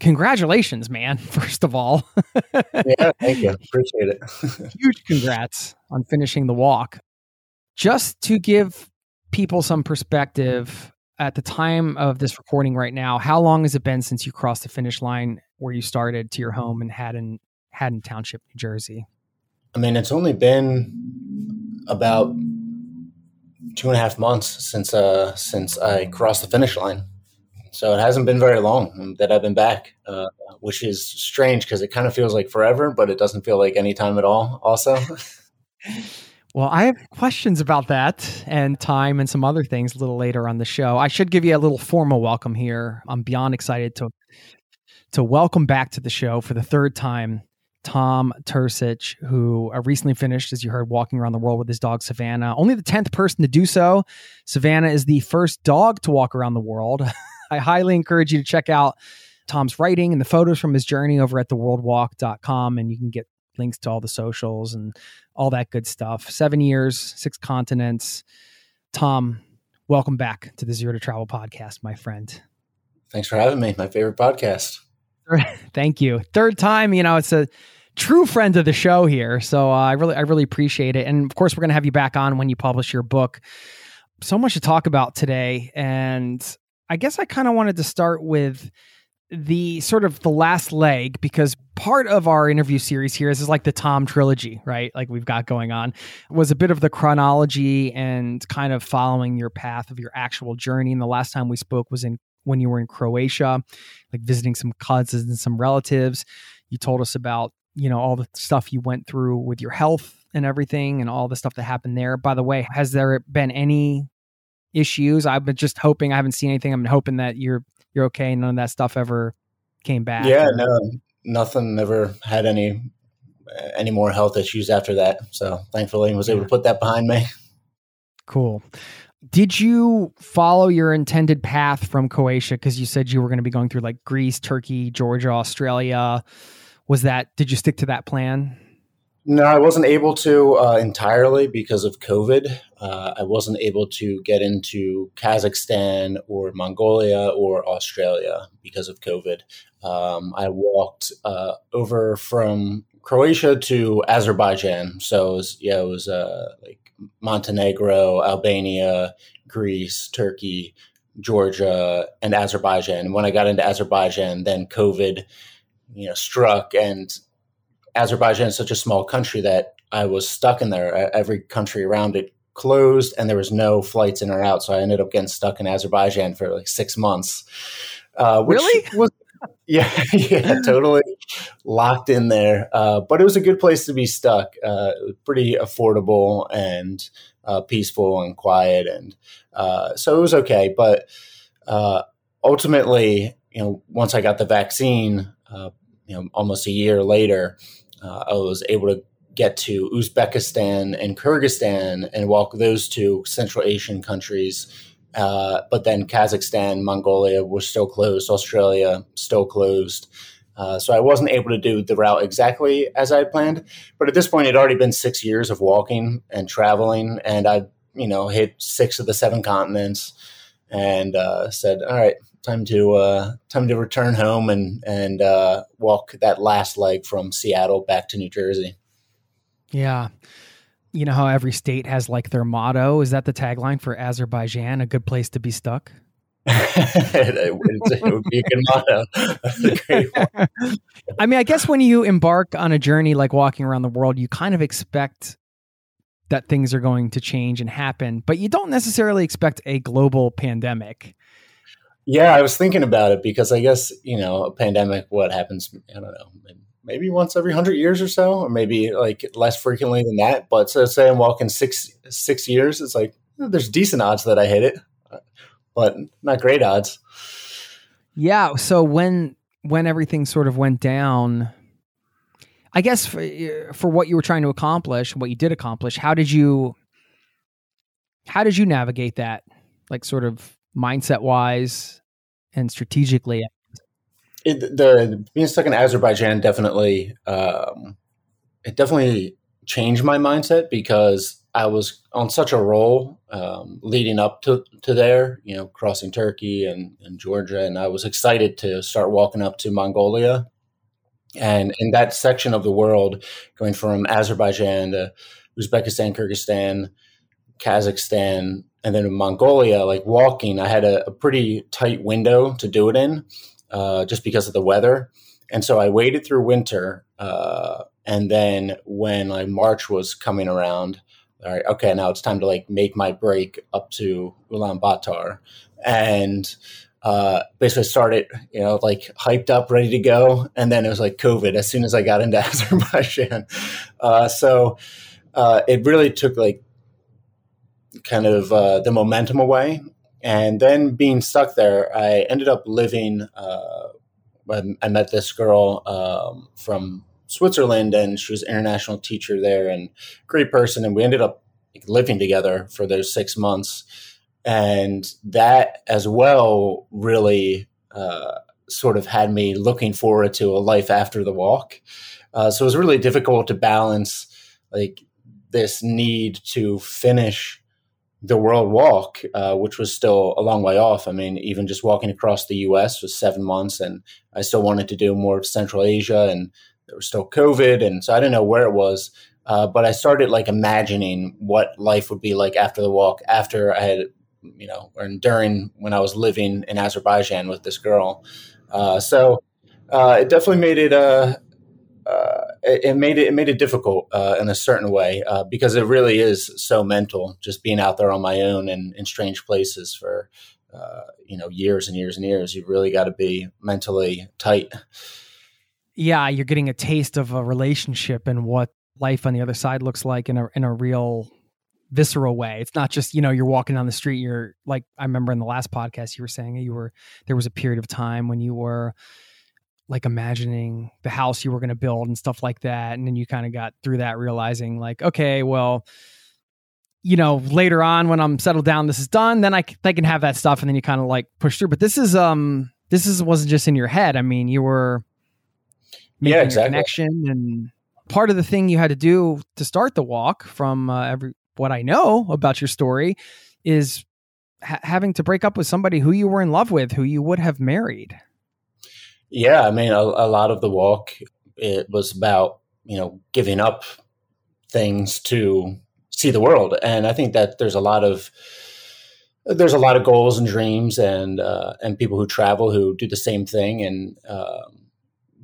Congratulations, man. <laughs> First of all, Yeah, thank you. Appreciate it. <laughs> huge congrats on finishing the walk. Just to give people some perspective, at the time of this recording right now, how long has it been since you crossed the finish line where you started to your home in Haddon, Haddon Township, New Jersey? I mean, it's only been about two and a half months since uh since I crossed the finish line. So it hasn't been very long that I've been back, uh, which is strange because it kind of feels like forever, but it doesn't feel like any time at all. Also, <laughs> Well, I have questions about that and time and some other things a little later on the show. I should give you a little formal welcome here. I'm beyond excited to to welcome back to the show for the third time Tom Turcich, who uh, recently finished, as you heard, walking around the world with his dog Savannah. Only the 10th person to do so. Savannah is the first dog to walk around the world. <laughs> I highly encourage you to check out Tom's writing and the photos from his journey over at theworldwalk.com, and you can get links to all the socials and all that good stuff. Seven years, six continents. Tom, welcome back to the Zero to Travel podcast, my friend. thanks for having me. My favorite podcast. <laughs> Thank you. Third time, you know, it's a true friend of the show here. So uh, I really, I really appreciate it. And of course, we're going to have you back on when you publish your book. So much to talk about today. And I guess I kind of wanted to start with the sort of the last leg because part of our interview series here is, is like the Tom trilogy, right? Like we've got going on was a bit of the chronology and kind of following your path of your actual journey. And the last time we spoke was in when you were in Croatia, like visiting some cousins and some relatives. You told us about, you know, all the stuff you went through with your health and everything and all the stuff that happened there. By the way, has there been any issues? I've been just hoping I haven't seen anything. I'm hoping that you're you're okay. None of that stuff ever came back. Yeah, or- no, nothing. Never had any any more health issues after that. So thankfully, I was able to put that behind me. Cool. Did you follow your intended path from Croatia? Because you said you were going to be going through like Greece, Turkey, Georgia, Australia. Was that, did you stick to that plan? No, I wasn't able to uh, entirely because of COVID. Uh, I wasn't able to get into Kazakhstan or Mongolia or Australia because of COVID. Um, I walked uh, over from Croatia to Azerbaijan. So it was, yeah, it was uh, like Montenegro, Albania, Greece, Turkey, Georgia, and Azerbaijan. And when I got into Azerbaijan, then COVID, you know, struck and Azerbaijan is such a small country that I was stuck in there. Every country around it closed, and there was no flights in or out. So I ended up getting stuck in Azerbaijan for like six months. Uh, which Really? Was, <laughs> yeah, yeah, totally locked in there. Uh, but it was a good place to be stuck. Uh, pretty affordable and uh, peaceful and quiet, and uh, so it was okay. But uh, ultimately, you know, once I got the vaccine, uh, you know, almost a year later, I was able to get to Uzbekistan and Kyrgyzstan and walk those two Central Asian countries. Uh, but then Kazakhstan, Mongolia were still closed, Australia still closed. Uh, so I wasn't able to do the route exactly as I planned. But at this point, it had already been six years of walking and traveling, and I, you know, hit six of the seven continents, and uh, said, "All right, time to uh, time to return home and and uh, walk that last leg from Seattle back to New Jersey." Yeah. You know how every state has like their motto? Is that the tagline for Azerbaijan? A good place to be stuck? <laughs> it, would be a good motto. <laughs> <laughs> I mean, I guess when you embark on a journey like walking around the world, you kind of expect that things are going to change and happen, but you don't necessarily expect a global pandemic. Yeah, I was thinking about it because I guess, you know, a pandemic, what happens, I don't know, maybe once every hundred years or so, or maybe like less frequently than that. But so say I'm walking six six years, it's like oh, there's decent odds that I hit it, but not great odds. Yeah. So when when everything sort of went down, I guess for, for what you were trying to accomplish, what you did accomplish, how did you how did you navigate that, like sort of mindset wise and strategically? it, the being stuck in Azerbaijan definitely um, it definitely changed my mindset because I was on such a roll um, leading up to, to there, you know, crossing Turkey and, and Georgia, and I was excited to start walking up to Mongolia. And in that section of the world, going from Azerbaijan to Uzbekistan, Kyrgyzstan, Kazakhstan, and then Mongolia, like walking, I had a, a pretty tight window to do it in uh, just because of the weather. And so I waited through winter. Uh, and then when like March was coming around, all right, okay, now it's time to like make my break up to Ulaanbaatar. And uh, basically started, you know, like hyped up, ready to go. And then it was like COVID as soon as I got into <laughs> Azerbaijan. Uh, so uh, it really took like kind of uh, the momentum away. And then being stuck there, I ended up living. Uh, I met this girl um, from Switzerland, and she was an international teacher there, and great person. And we ended up living together for those six months, and that as well really uh, sort of had me looking forward to a life after the walk. Uh, so it was really difficult to balance like this need to finish the world walk, uh, which was still a long way off. I mean, even just walking across the U.S. was seven months, and I still wanted to do more of Central Asia, and there was still COVID, and so I didn't know where it was. Uh, but I started like imagining what life would be like after the walk, after I had, you know, or during when I was living in Azerbaijan with this girl. Uh, so uh, it definitely made it uh, uh, it, it, made it, it made it difficult uh, in a certain way because it really is so mental just being out there on my own and in strange places for you know years and years and years you really got to be mentally tight yeah you're getting a taste of a relationship and what life on the other side looks like in a in a real visceral way. It's not just you know you're walking down the street you're like i remember in the last podcast you were saying you were there was a period of time when you were like imagining the house you were going to build and stuff like that and then you kind of got through that realizing like okay well you know later on when i'm settled down this is done then i, I can have that stuff and then you kind of like push through. But this is um this is wasn't just in your head. I mean you were making yeah, exactly. a connection. And part of the thing you had to do to start the walk from uh, every what i know about your story is ha- having to break up with somebody who you were in love with who you would have married. Yeah, I mean, a, a lot of the walk it was about you know giving up things to see the world, and I think that there's a lot of there's a lot of goals and dreams and uh, and people who travel who do the same thing, and um,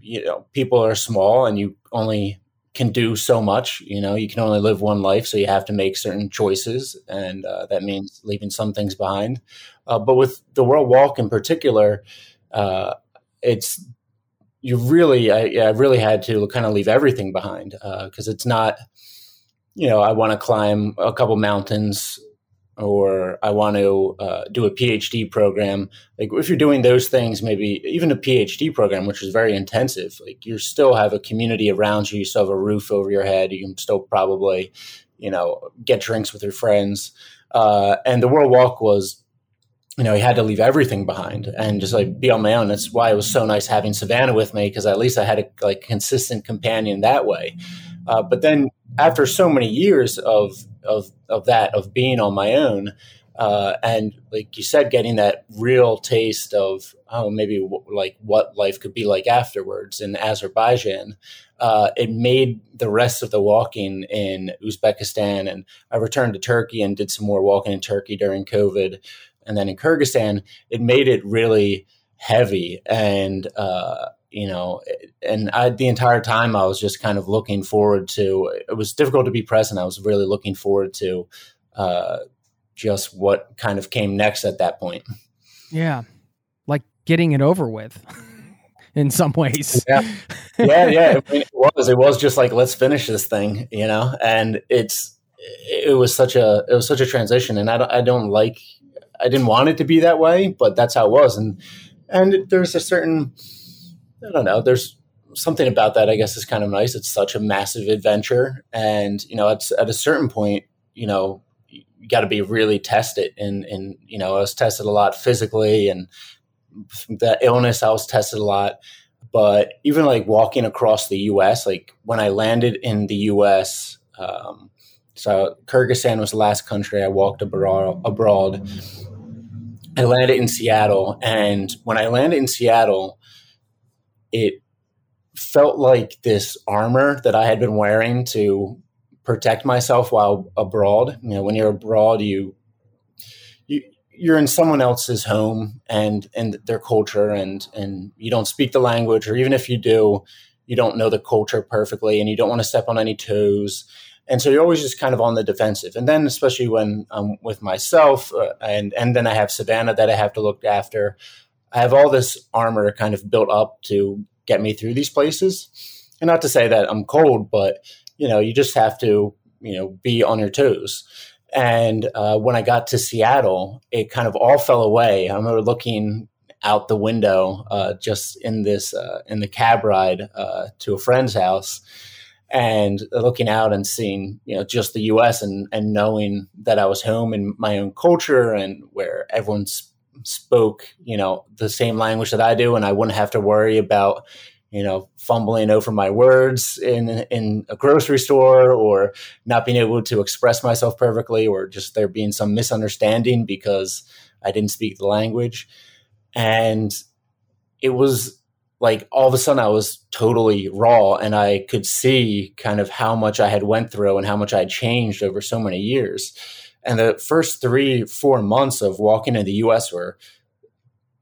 you know, people are small, and you only can do so much. You know, you can only live one life, so you have to make certain choices, and uh, that means leaving some things behind. Uh, but with the World Walk in particular, uh, it's you really I, I really had to kind of leave everything behind because uh, it's not you know I want to climb a couple mountains or I want to uh, do a PhD program. Like if you're doing those things, maybe even a PhD program, which is very intensive, like you still have a community around you. You still have a roof over your head. You can still probably, you know, get drinks with your friends. Uh, and the World Walk was, you know, he had to leave everything behind and just like be on my own. That's why it was so nice having Savannah with me because at least I had a like consistent companion that way. Uh, but then after so many years of of of that of being on my own, uh, and like you said, getting that real taste of oh maybe w- like what life could be like afterwards in Azerbaijan. Uh, it made the rest of the walking in Uzbekistan, and I returned to Turkey and did some more walking in Turkey during COVID, and then in Kyrgyzstan, it made it really heavy and uh, you know, and I, the entire time I was just kind of looking forward to. It was difficult to be present. I was really looking forward to uh, just what kind of came next at that point. Yeah, like getting it over with. <laughs> in some ways. Yeah, yeah, yeah. I mean, it was. It was just like let's finish this thing, you know. And it's it was such a it was such a transition, and I don't I don't like I didn't want it to be that way, but that's how it was, and and there's a certain I don't know. There's something about that. I guess is kind of nice. It's such a massive adventure, and you know, it's at a certain point, you know, you got to be really tested. And and you know, I was tested a lot physically, and the illness I was tested a lot. But even like walking across the U.S., like when I landed in the U.S. Um, so Kyrgyzstan was the last country I walked abroad. abroad. I landed in Seattle, and when I landed in Seattle, it felt like this armor that I had been wearing to protect myself while abroad. You know, when you're abroad, you you you're in someone else's home and and their culture, and and you don't speak the language, or even if you do, you don't know the culture perfectly, and you don't want to step on any toes. And so you're always just kind of on the defensive. And then, especially when I'm with myself, uh, and and then I have Savannah that I have to look after. I have all this armor kind of built up to get me through these places. And not to say that I'm cold, but you know, you just have to, you know, be on your toes. And uh, when I got to Seattle, it kind of all fell away. I remember looking out the window uh, just in this uh, in the cab ride uh, to a friend's house and looking out and seeing you know just the US and and knowing that I was home in my own culture and where everyone's spoke, you know, the same language that I do, and I wouldn't have to worry about, you know, fumbling over my words in in a grocery store or not being able to express myself perfectly, or just there being some misunderstanding because I didn't speak the language, and it was like all of a sudden I was totally raw and I could see kind of how much I had went through and how much I had changed over so many years and the first three, four months of walking in the US were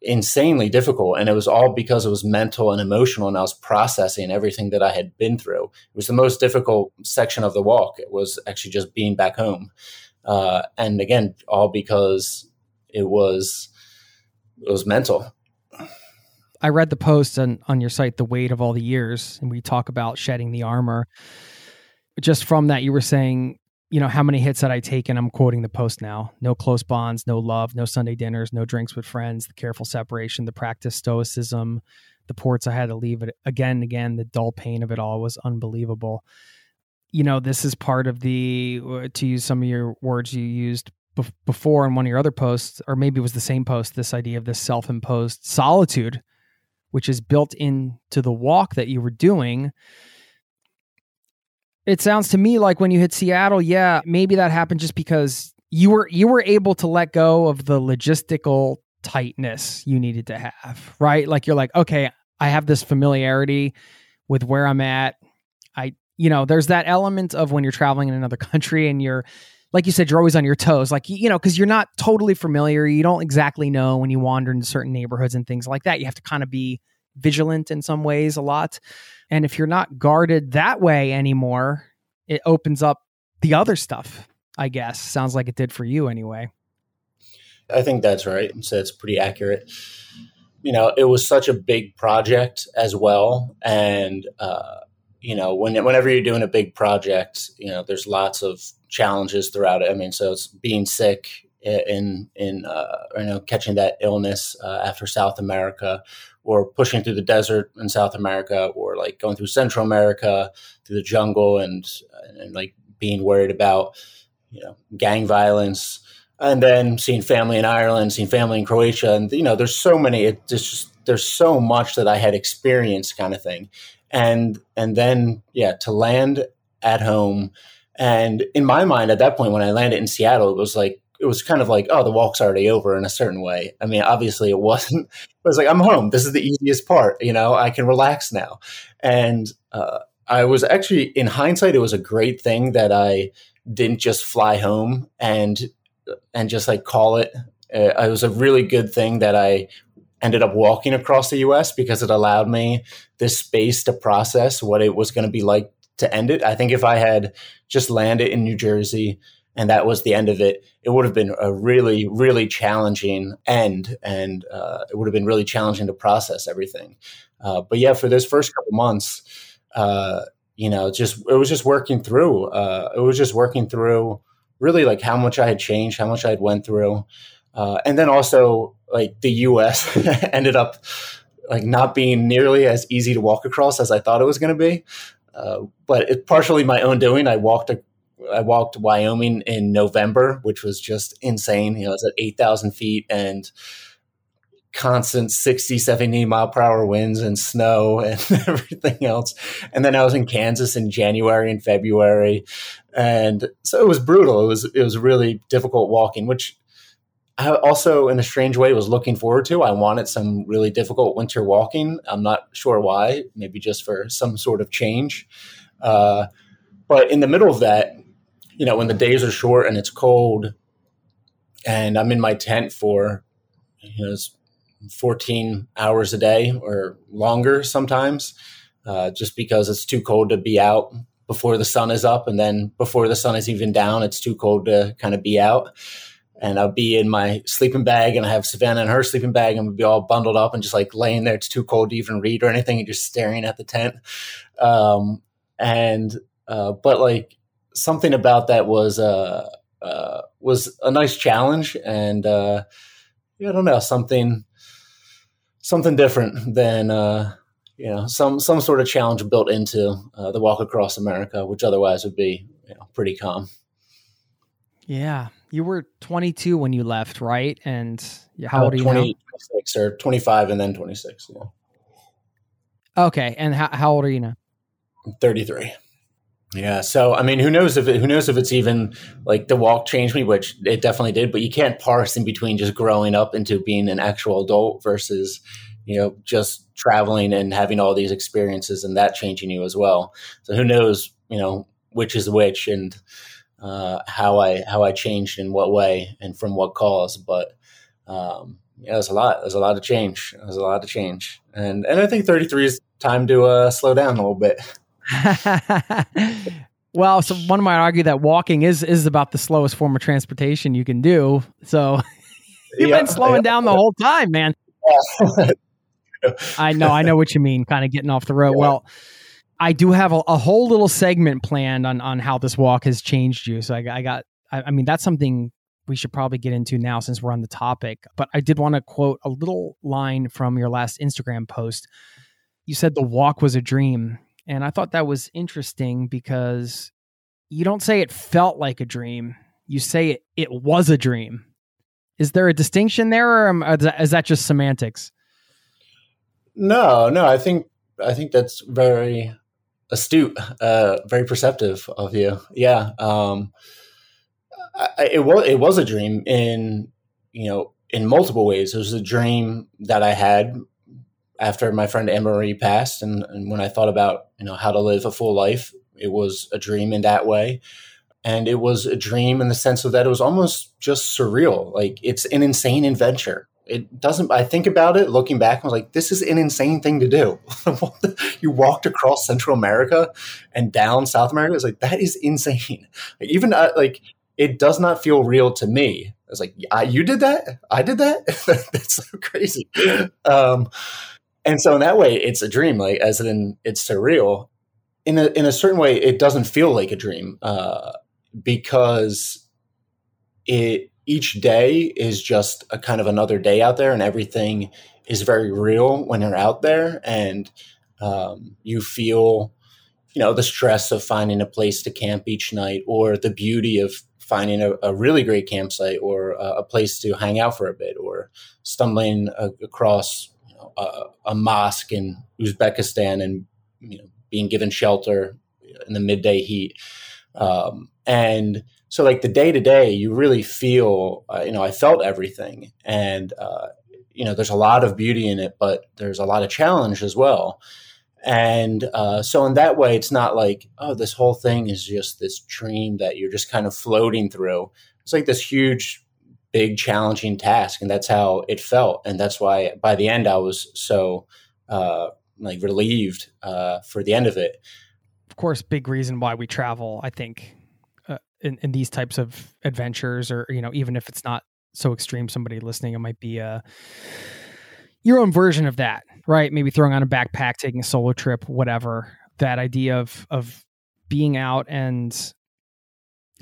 insanely difficult. And it was all because it was mental and emotional. And I was processing everything that I had been through. It was the most difficult section of the walk. It was actually just being back home. Uh, and again, all because it was, it was mental. I read the post on, on your site, The Weight of All the Years, and we talk about shedding the armor. Just from that, you were saying you know, how many hits had I taken? I'm quoting the post now. No close bonds, no love, no Sunday dinners, no drinks with friends, the careful separation, the practice stoicism, the ports I had to leave it again and again. The dull pain of it all was unbelievable. You know, this is part of the, uh, to use some of your words you used before in one of your other posts, or maybe it was the same post, this idea of this self imposed solitude, which is built into the walk that you were doing it sounds to me like when you hit Seattle, yeah, maybe that happened just because you were you were able to let go of the logistical tightness you needed to have, right? Like you're like, okay, I have this familiarity with where I'm at. I you know, there's that element of when you're traveling in another <laughs> country and you're like you said, you're always on your toes, like you know, because you're not totally familiar. You don't exactly know when you wander into certain neighborhoods and things like that. You have to kind of be vigilant in some ways a lot. And if you're not guarded that way anymore, it opens up the other stuff, I guess. Sounds like it did for you anyway. I think that's right. So it's pretty accurate. You know, it was such a big project as well. And, uh, you know, when whenever you're doing a big project, you know, there's lots of challenges throughout it. I mean, so it's being sick in in uh, you know catching that illness uh, after South America, or pushing through the desert in South America, or like going through Central America through the jungle and uh, and like being worried about you know gang violence, and then seeing family in Ireland, seeing family in Croatia, and you know there's so many. It just there's so much that I had experienced, kind of thing, and and then yeah to land at home. And in my mind, at that point, when I landed in Seattle, it was like it was kind of like, oh, the walk's already over in a certain way. I mean, obviously it wasn't. <laughs> It was like, I'm home. This is the easiest part. You know, I can relax now. And uh, I was actually, in hindsight, it was a great thing that I didn't just fly home and and just like call it. Uh, it was a really good thing that I ended up walking across the U.S. because it allowed me this space to process what it was going to be like to end it. I think if I had just landed in New Jersey and that was the end of it, it would have been a really, really challenging end, and uh, it would have been really challenging to process everything. Uh, but yeah, for those first couple months, uh, you know, just it was just working through. Uh, it was just working through really like how much I had changed, how much I had went through, uh, and then also like the U.S. <laughs> ended up like not being nearly as easy to walk across as I thought it was going to be. Uh, but it's partially my own doing. I walked a, I walked Wyoming in November, which was just insane. You know, it's at 8,000 feet and constant 60, 70 mile per hour winds and snow <laughs> and everything else. And then I was in Kansas in January and February. And so it was brutal. It was, it was really difficult walking, which I also, in a strange way, was looking forward to. I wanted some really difficult winter walking. I'm not sure why, maybe just for some sort of change. Uh, but in the middle of that, you know, when the days are short and it's cold, and I'm in my tent for you know 14 hours a day or longer sometimes, uh, just because it's too cold to be out before the sun is up, and then before the sun is even down, it's too cold to kind of be out. And I'll be in my sleeping bag, and I have Savannah in her sleeping bag, and we'll be all bundled up and just like laying there. It's too cold to even read or anything, and just staring at the tent. Um, and uh, but like something about that was uh, uh, was a nice challenge, and uh, yeah, I don't know something something different than uh, you know some some sort of challenge built into uh, the walk across America, which otherwise would be you know, pretty calm. Yeah, you were 22 when you left, right? And how old are you 20, now? 26 or 25, and then 26. Yeah. Okay, and how how old are you now? 33. Yeah. So I mean, who knows if it, who knows if it's even like the walk changed me, which it definitely did. But you can't parse in between just growing up into being an actual adult versus you know just traveling and having all these experiences and that changing you as well. So who knows, you know, which is which and uh, how I how I changed in what way and from what cause. But um, yeah, there's a lot. There's a lot of change. There's a lot of change, and and I think 33 is time to uh, slow down a little bit. <laughs> well, so one might argue that walking is is about the slowest form of transportation you can do. So <laughs> you've been slowing down the whole time, man. I know, I know what you mean. Kind of getting off the road. Yeah. Well, I do have a, a, whole little segment planned on on how this walk has changed you. So I, I got, I, I mean, that's something we should probably get into now since we're on the topic. But I did want to quote a little line from your last Instagram post. You said the walk was a dream. And I thought that was interesting because you don't say it felt like a dream, you say it, it was a dream. Is there a distinction there, or is that just semantics? No, no. I think I think that's very astute, uh, very perceptive of you. Yeah, um, I, it was it was a dream in you know in multiple ways. It was a dream that I had after my friend Anne Marie passed, and, and when I thought about you know how to live a full life, it was a dream in that way. And it was a dream in the sense of that it was almost just surreal. Like it's an insane adventure. It doesn't. I think about it looking back. I was like, "This is an insane thing to do." <laughs> you walked across Central America and down South America. It's like that is insane. Like, even uh, like it does not feel real to me. I was like, "You did that? I did that? <laughs> That's so crazy." Um, and so in that way, it's a dream, like as in it's surreal. in a in a certain way, it doesn't feel like a dream uh, because it each day is just a kind of another day out there, and everything is very real when you're out there, and um, you feel you know the stress of finding a place to camp each night or the beauty of finding a, a really great campsite or a, a, place to hang out for a bit or stumbling a, across know, a, mosque in uzbekistan and you know being given shelter in the midday heat. Um, and so like the day to day you really feel uh, you know i felt everything. And uh, you know there's a lot of beauty in it but there's a lot of challenge as well. And uh, so, in that way, it's not like, oh, this whole thing is just this dream that you're just kind of floating through. It's like this huge, big, challenging task. And that's how it felt. And that's why by the end, I was so uh, like relieved uh, for the end of it. Of course, big reason why we travel, I think, uh, in, in these types of adventures, or, you know, even if it's not so extreme, somebody listening, it might be a uh, your own version of that, right? Maybe throwing on a backpack, taking a solo trip, whatever. That idea of of being out and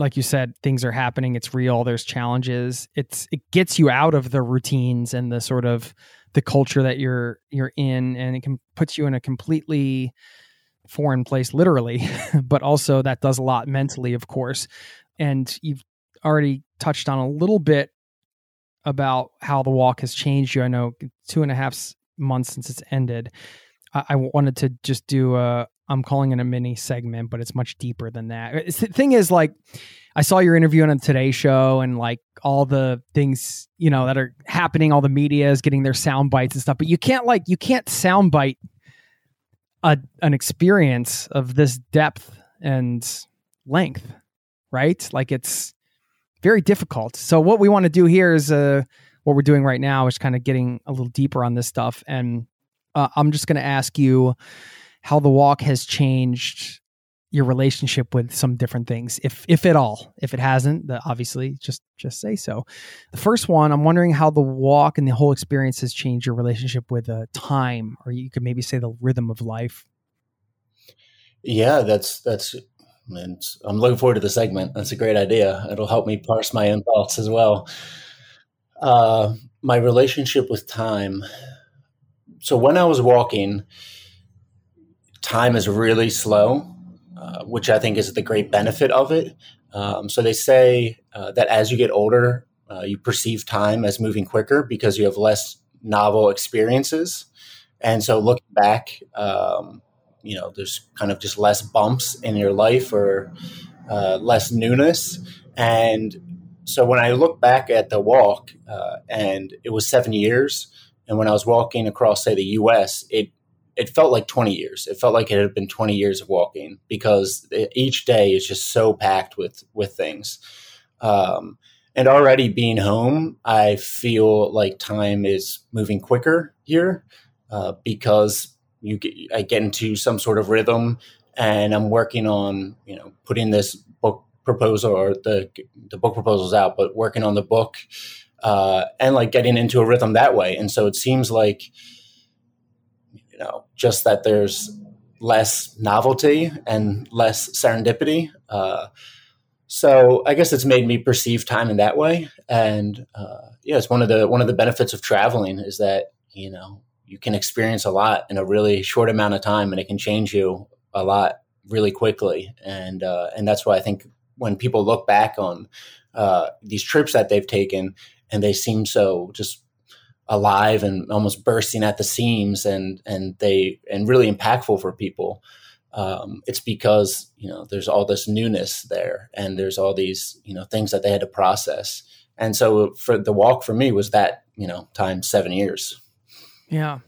like you said, things are happening, it's real, there's challenges. It's it gets you out of the routines and the sort of the culture that you're you're in and it can put you in a completely foreign place literally, <laughs> but also that does a lot mentally, of course. And you've already touched on a little bit about how the walk has changed you. I know two and a half months since it's ended. I, I wanted to just do a. I'm calling it a mini segment, but it's much deeper than that. It's, the thing is, like, I saw your interview on a Today Show, and like all the things you know that are happening. All the media is getting their sound bites and stuff, but you can't like you can't sound bite a an experience of this depth and length, right? Like it's very difficult. So what we want to do here is uh, what we're doing right now is kind of getting a little deeper on this stuff, and uh, I'm just going to ask you how the walk has changed your relationship with some different things, if if at all. If it hasn't, the, obviously just just say so. The first one, I'm wondering how the walk and the whole experience has changed your relationship with uh, time, or you could maybe say the rhythm of life. Yeah, that's that's and I'm looking forward to the segment. That's a great idea. It'll help me parse my own thoughts as well. Uh, my relationship with time. So when I was walking, time is really slow, uh, which I think is the great benefit of it. Um, so they say uh, that as you get older, uh, you perceive time as moving quicker because you have less novel experiences. And so looking back, um, you know there's kind of just less bumps in your life or uh, less newness and so when i look back at the walk uh, and it was seven years and when i was walking across say the us it it felt like 20 years it felt like it had been 20 years of walking because each day is just so packed with with things um, and already being home i feel like time is moving quicker here uh, because you get, I get into some sort of rhythm and I'm working on, you know, putting this book proposal or the, the book proposals out, but working on the book, uh, and like getting into a rhythm that way. And so it seems like, know, just that there's less novelty and less serendipity. Uh, so I guess it's made me perceive time in that way. And, uh, yeah, it's one of the, one of the benefits of traveling is that, you know, you can experience a lot in a really short amount of time, and it can change you a lot really quickly. And uh, and that's why I think when people look back on uh, these trips that they've taken, and they seem so just alive and almost bursting at the seams, and and they and really impactful for people. Um, it's because you know there's all this newness there, and there's all these you know things that they had to process. And so for the walk for me was that you know time seven years. Yeah.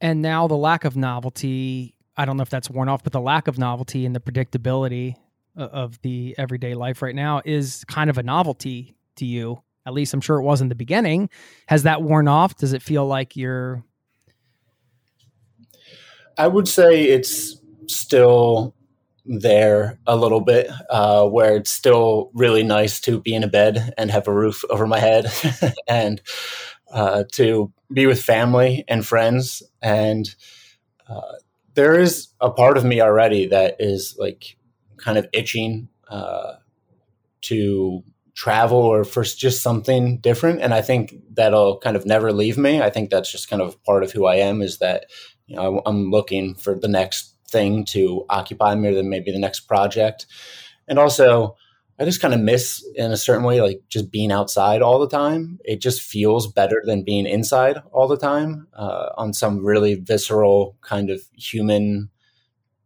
And now the lack of novelty, I don't know if that's worn off, but the lack of novelty and the predictability of the everyday life right now is kind of a novelty to you. At least I'm sure it was in the beginning. Has that worn off? Does it feel like you're I would say it's still there a little bit, uh, where it's still really nice to be in a bed and have a roof over my head <laughs> and uh, to be with family and friends and uh, there is a part of me already that is like kind of itching uh, to travel or for just something different and i think that'll kind of never leave me. I think that's just kind of part of who i am is that you know i'm looking for the next thing to occupy me or then maybe the next project. And also i just kind of miss in a certain way like just being outside all the time. It just feels better than being inside all the time uh, on some really visceral kind of human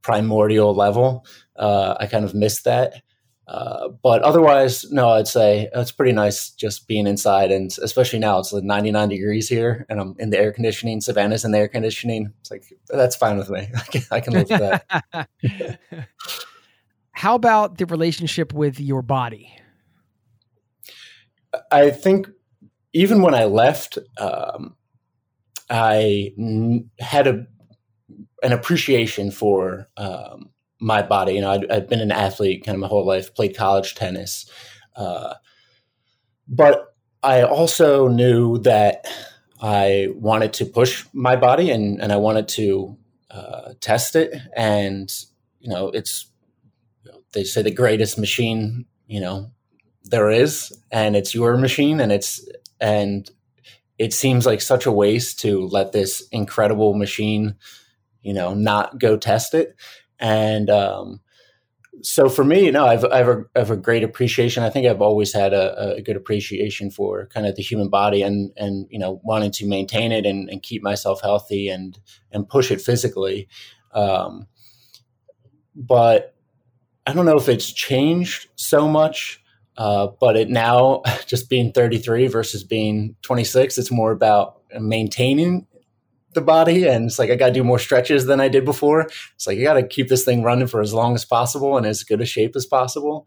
primordial level. Uh, i kind of miss that uh, but otherwise, no, I'd say it's pretty nice just being inside, and especially now it's like 99 degrees here, and I'm in the air conditioning. Savannah's in the air conditioning. It's like that's fine with me. <laughs> I can, I can live with that. <laughs> How about the relationship with your body? I think even when I left, um, I n- had a an appreciation for um, my body. You know, I'd, I'd, been an athlete kind of my whole life, played college tennis. Uh, but I also knew that I wanted to push my body and, and I wanted to uh, test it. And, you know, it's, they say the greatest machine, you know, there is, and it's your machine. And it's, and it seems like such a waste to let this incredible machine, you know, not go test it. And um, so for me, you know, I've, I've, a, I have a great appreciation. I think I've always had a, a, good appreciation for kind of the human body and, and, you know, wanting to maintain it and, and keep myself healthy and, and push it physically. Um, but I don't know if it's changed so much. Uh, but it now <laughs> just being 33 versus being 26, it's more about maintaining the body and it's like i gotta do more stretches than i did before. It's like you gotta keep this thing running for as long as possible and as good a shape as possible.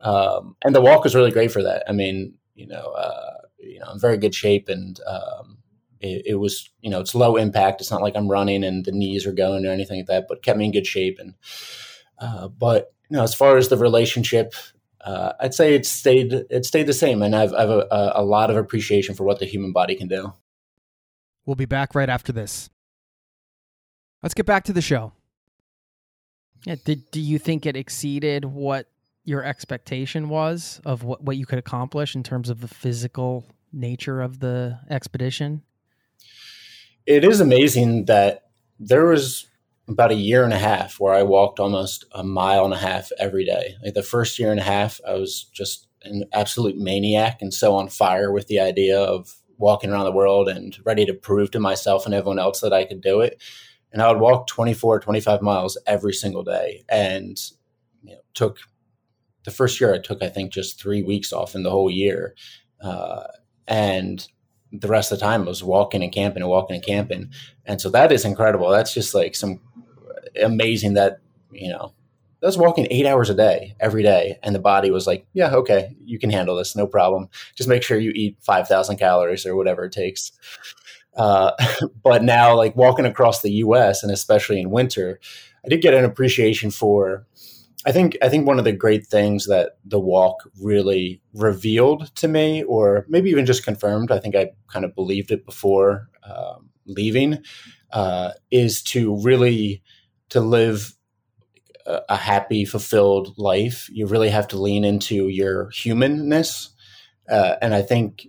Um, and the walk was really great for that. I mean you know uh, you know I'm very good shape and um, it, it, was you know it's low impact. It's not like i'm running and the knees are going or anything like that but kept me in good shape. And uh, but you know as far as the relationship uh, I'd say it stayed it stayed the same, and I've I've a, a lot of appreciation for what the human body can do. We'll be back right after this. Let's get back to the show. Yeah, did do you think it exceeded what your expectation was of what, what you could accomplish in terms of the physical nature of the expedition? It is amazing that there was about a year and a half where I walked almost a mile and a half every day. Like the first year and a half, I was just an absolute maniac and so on fire with the idea of walking around the world and ready to prove to myself and everyone else that I could do it. And I would walk 24, 25 miles every single day. And you know, took the first year I took, I think, just three weeks off in the whole year. Uh, and the rest of the time I was walking and camping and walking and camping. And so that is incredible. That's just like some amazing that, you know, I was walking eight hours a day every day, and the body was like, "Yeah, okay, you can handle this, no problem. Just make sure you eat five thousand calories or whatever it takes." Uh, <laughs> but now, like walking across the U.S. and especially in winter, I did get an appreciation for. I think I think one of the great things that the walk really revealed to me, or maybe even just confirmed, I think I kind of believed it before um, leaving, uh, is to really to live a happy, fulfilled life, you really have to lean into your humanness. Uh, and I think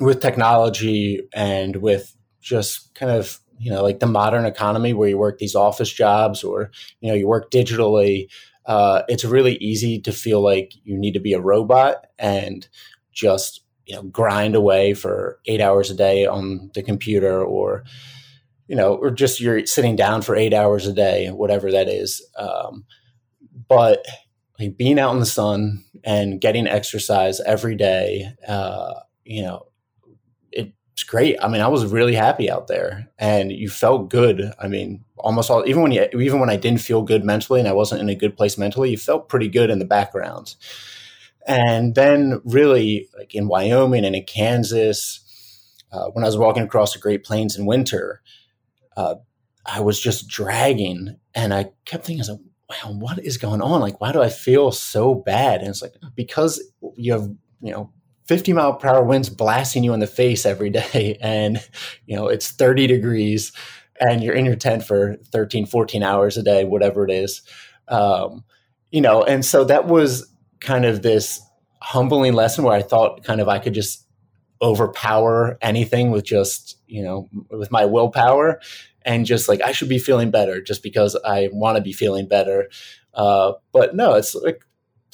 with technology and with just kind of you know like the modern economy where you work these office jobs or you know you work digitally uh, it's really easy to feel like you need to be a robot and just you know grind away for eight hours a day on the computer or you know, or just you're sitting down for eight hours a day, whatever that is. Um, but like being out in the sun and getting exercise every day, uh, you know, it's great. I mean, I was really happy out there, and you felt good. I mean, almost all even when you even when I didn't feel good mentally and I wasn't in a good place mentally, you felt pretty good in the background. And then, really, like in Wyoming and in Kansas, uh, when I was walking across the Great Plains in winter, uh, I was just dragging, and I kept thinking, wow, what is going on? Like, why do I feel so bad? And it's like because you have you know 50 mile per hour winds blasting you in the face every <laughs> day, and you know it's 30 degrees, and you're in your tent for 13, 14 hours a day, whatever it is. Um, you know, and so that was kind of this humbling lesson where I thought kind of I could just overpower anything with just, you know, with my willpower and just like I should be feeling better just because I want to be feeling better. Uh, but no, it's like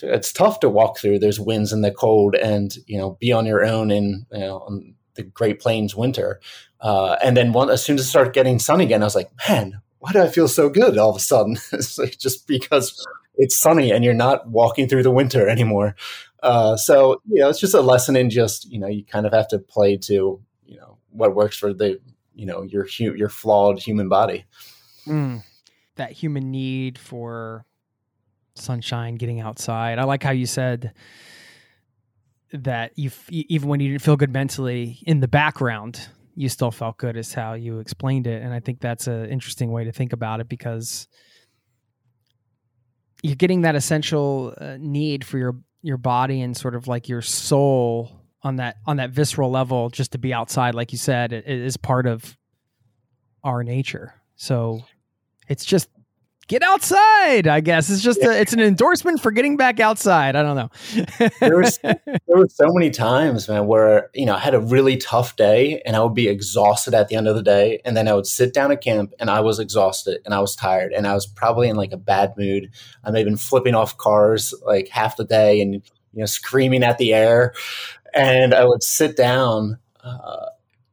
it's tough to walk through. There's winds in the cold, and you know, be on your own in you know on the Great Plains winter. Uh, and then one, as soon as it started getting sunny again, I was like, man, why do I feel so good all of a sudden? <laughs> it's like just because it's sunny and you're not walking through the winter anymore. Uh, so you know, it's just a lesson in just you know you kind of have to play to you know what works for the you know your your flawed human body. Mm, that human need for sunshine, getting outside. I like how you said that you even when you didn't feel good mentally in the background, you still felt good. Is how you explained it, and I think that's an interesting way to think about it because you're getting that essential uh, need for your your body and sort of like your soul on that on that visceral level just to be outside like you said it, it is part of our nature. So it's just get outside i guess. It's just a, it's an endorsement for getting back outside. I don't know. There was <laughs> there were so many times man where you know i had a really tough day and i would be exhausted at the end of the day. And then i would sit down at camp and i was exhausted and i was tired and i was probably in like a bad mood. I may have been flipping off cars like half the day and you know screaming at the air. And I would sit down uh,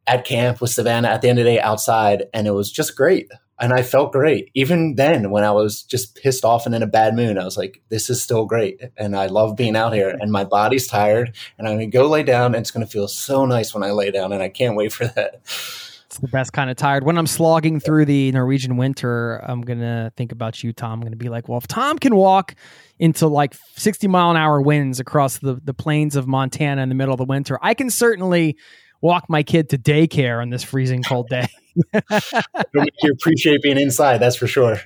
at camp with Savannah at the end of the day outside, and it was just great. And I felt great. Even then, when I was just pissed off and in a bad mood, I was like, this is still great. And I love being out here. And my body's tired. And I'm going to go lay down. And it's going to feel so nice when I lay down. And I can't wait for that. It's the best kind of tired. When I'm slogging through the Norwegian winter, I'm going to think about you, Tom. I'm going to be like, well, if Tom can walk into like 60 mile an hour winds across the, the plains of Montana in the middle of the winter, I can certainly walk my kid to daycare on this freezing cold day. <laughs> you appreciate being inside, that's for sure.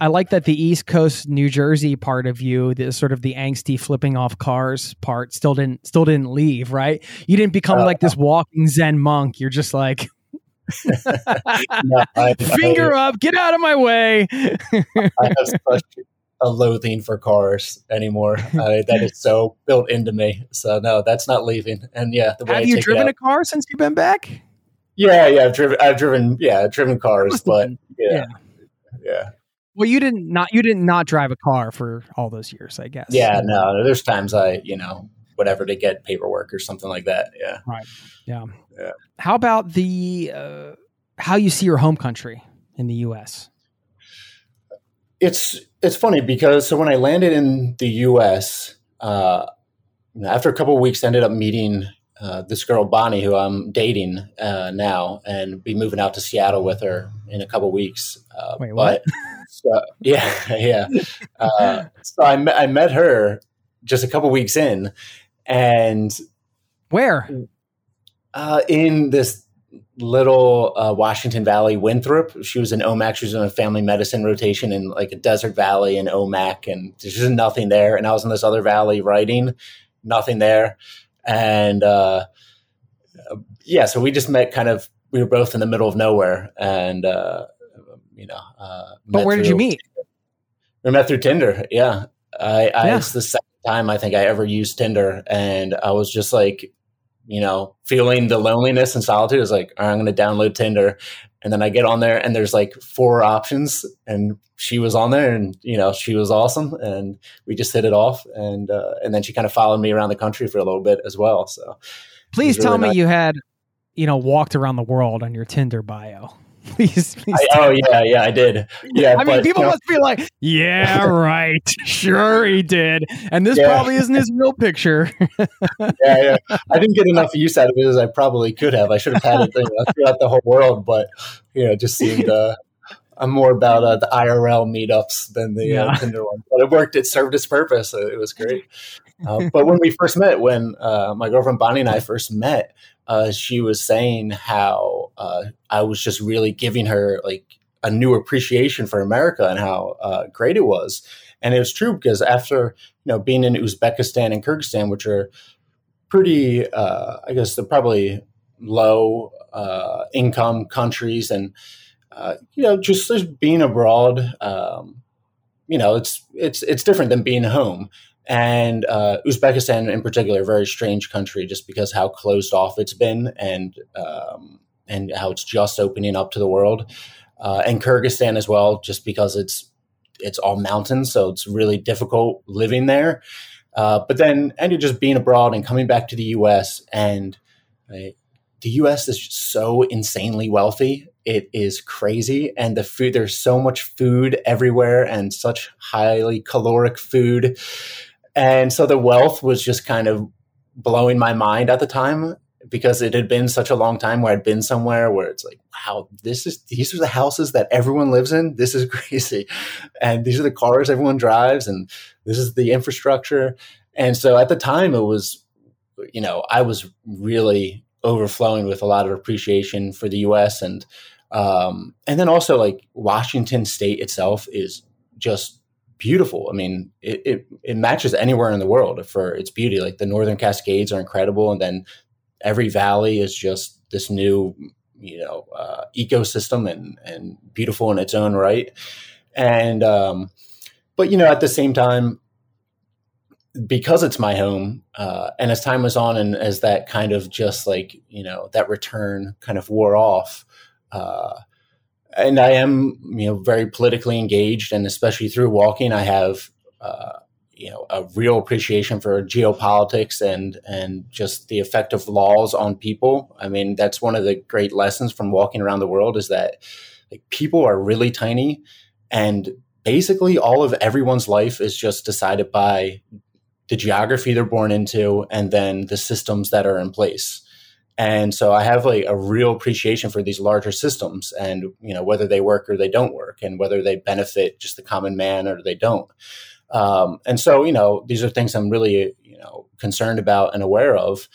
I like that the East Coast New Jersey part of you, the sort of the angsty flipping off cars part, still didn't still didn't leave, right? You didn't become uh, like this walking Zen monk. You're just like <laughs> no, I, <laughs> finger I, up, get out of my way. <laughs> I have such a loathing for cars anymore. that is so built into me. So no, that's not leaving. And yeah, the way have you driven a car since you've been back? Yeah, yeah, I've driven. I've driven. Yeah, I've driven cars, <laughs> but yeah, yeah, yeah. Well, you didn't not you didn't not drive a car for all those years, I guess. Yeah, no. There's times I, you know, whatever to get paperwork or something like that. Yeah. Right. Yeah. Yeah. How about the uh, how you see your home country in the U.S. It's it's funny because so when I landed in the U.S. Uh, after a couple of weeks, I ended up meeting uh, this girl Bonnie, who I'm dating uh, now, and be moving out to Seattle with her in a couple weeks. Uh, Wait, what? <laughs> so, yeah, <laughs> yeah. Uh, so I met, I met her just a couple weeks in, and where? Uh, in this little uh, Washington Valley Winthrop. She was in Omak. She was in a family medicine rotation in like a desert valley in Omak, and there's just nothing there. And I was in this other valley writing, nothing there. And uh, yeah, so we just met kind of, we were both in the middle of nowhere. And, uh, you know, uh, but where did you meet? We met through Tinder. Yeah. I, I yeah. it's the second time I think I ever used Tinder. And I was just like, you know, feeling the loneliness and solitude I was like, right, I'm going to download Tinder. And then I get on there and there's like four options and she was on there and, you know, she was awesome. And we just hit it off. And, uh, and then she kind of followed me around the country for a little bit as well. So please tell me you had, you know, walked around the world on your Tinder bio. <laughs> please, please I, oh yeah, yeah, I did. Yeah, I mean, people you know, must be like, "Yeah, <laughs> right, sure he did," and this yeah. probably isn't his real picture. <laughs> yeah, yeah, I didn't get enough use out of it as I probably could have. I should have had it throughout the whole world, but you know, it just seemed. Uh, I'm more about uh, the IRL meetups than the uh, yeah. uh, Tinder one, but it worked. It served its purpose. It was great. Uh, but when we first met, when uh, my girlfriend Bonnie and I first met, uh, she was saying how uh, I was just really giving her like a new appreciation for America and how uh, great it was. And it was true because after you know being in Uzbekistan and Kyrgyzstan, which are pretty, uh, I guess they're probably low uh, income countries, and uh, you know, just, just being abroad, um, you know, it's it's it's different than being home. And uh, Uzbekistan, in particular, a very strange country, just because how closed off it's been, and um, and how it's just opening up to the world. Uh, and Kyrgyzstan as well, just because it's it's all mountains, so it's really difficult living there. Uh, but then, and you're just being abroad and coming back to the U.S. and right, the U.S. is so insanely wealthy. It is crazy, and the food. There's so much food everywhere, and such highly caloric food, and so the wealth was just kind of blowing my mind at the time because it had been such a long time where I'd been somewhere where it's like, wow, this is these are the houses that everyone lives in. This is <laughs> crazy, and these are the cars everyone drives, and this is the infrastructure. And so at the time, it was, you know, I was really overflowing with a lot of appreciation for the U.S. and um, and then also like Washington State itself is just beautiful. I mean, it, it, it matches anywhere in the world for its beauty. Like the Northern Cascades are incredible, and then every valley is just this new you know uh, ecosystem and and beautiful in its own right and um, but you know at the same time because it's my home uh, and as time was on and as that kind of just like you know that return kind of wore off uh, and i am you know very politically engaged and especially through walking i have uh, you know a real appreciation for geopolitics and and just the effect of laws on people. I mean, that's one of the great lessons from walking around the world is that like people are really tiny and basically all of everyone's life is just decided by the geography they're born into and then the systems that are in place. And so I have like a real appreciation for these larger systems and you know whether they work or they don't work and whether they benefit just the common man or they don't. Um, and so, you know, these are things I'm really, you know, concerned about and aware of.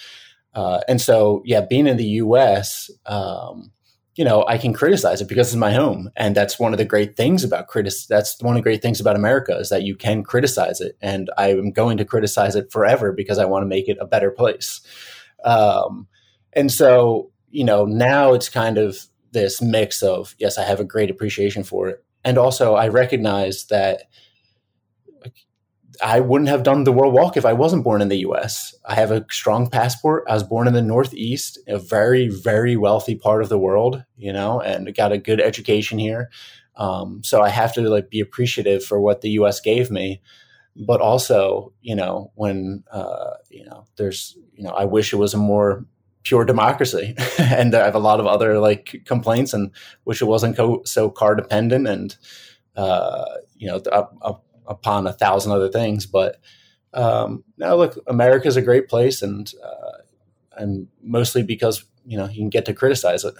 Uh, and so, yeah, being in the U.S., um, you know, I can criticize it because it's my home, and that's one of the great things about critic. That's one of the great things about America is that you can criticize it, and I am going to criticize it forever because I want to make it a better place. Um, and so, you know, now it's kind of this mix of yes, I have a great appreciation for it, and also I recognize that I wouldn't have done the world walk if I wasn't born in the US. I have a strong passport. I was born in the Northeast, a very, very wealthy part of the world, you know, and got a good education here. Um, so I have to like be appreciative for what the US gave me. But also, you know, when, uh, you know, there's, you know, I wish it was a more pure democracy. <laughs> and I have a lot of other like complaints and wish it wasn't co- so car dependent and, uh, you know, a, upon a thousand other things. But um, now, look, America's a great place, and uh, and mostly because you know you can get to criticize it.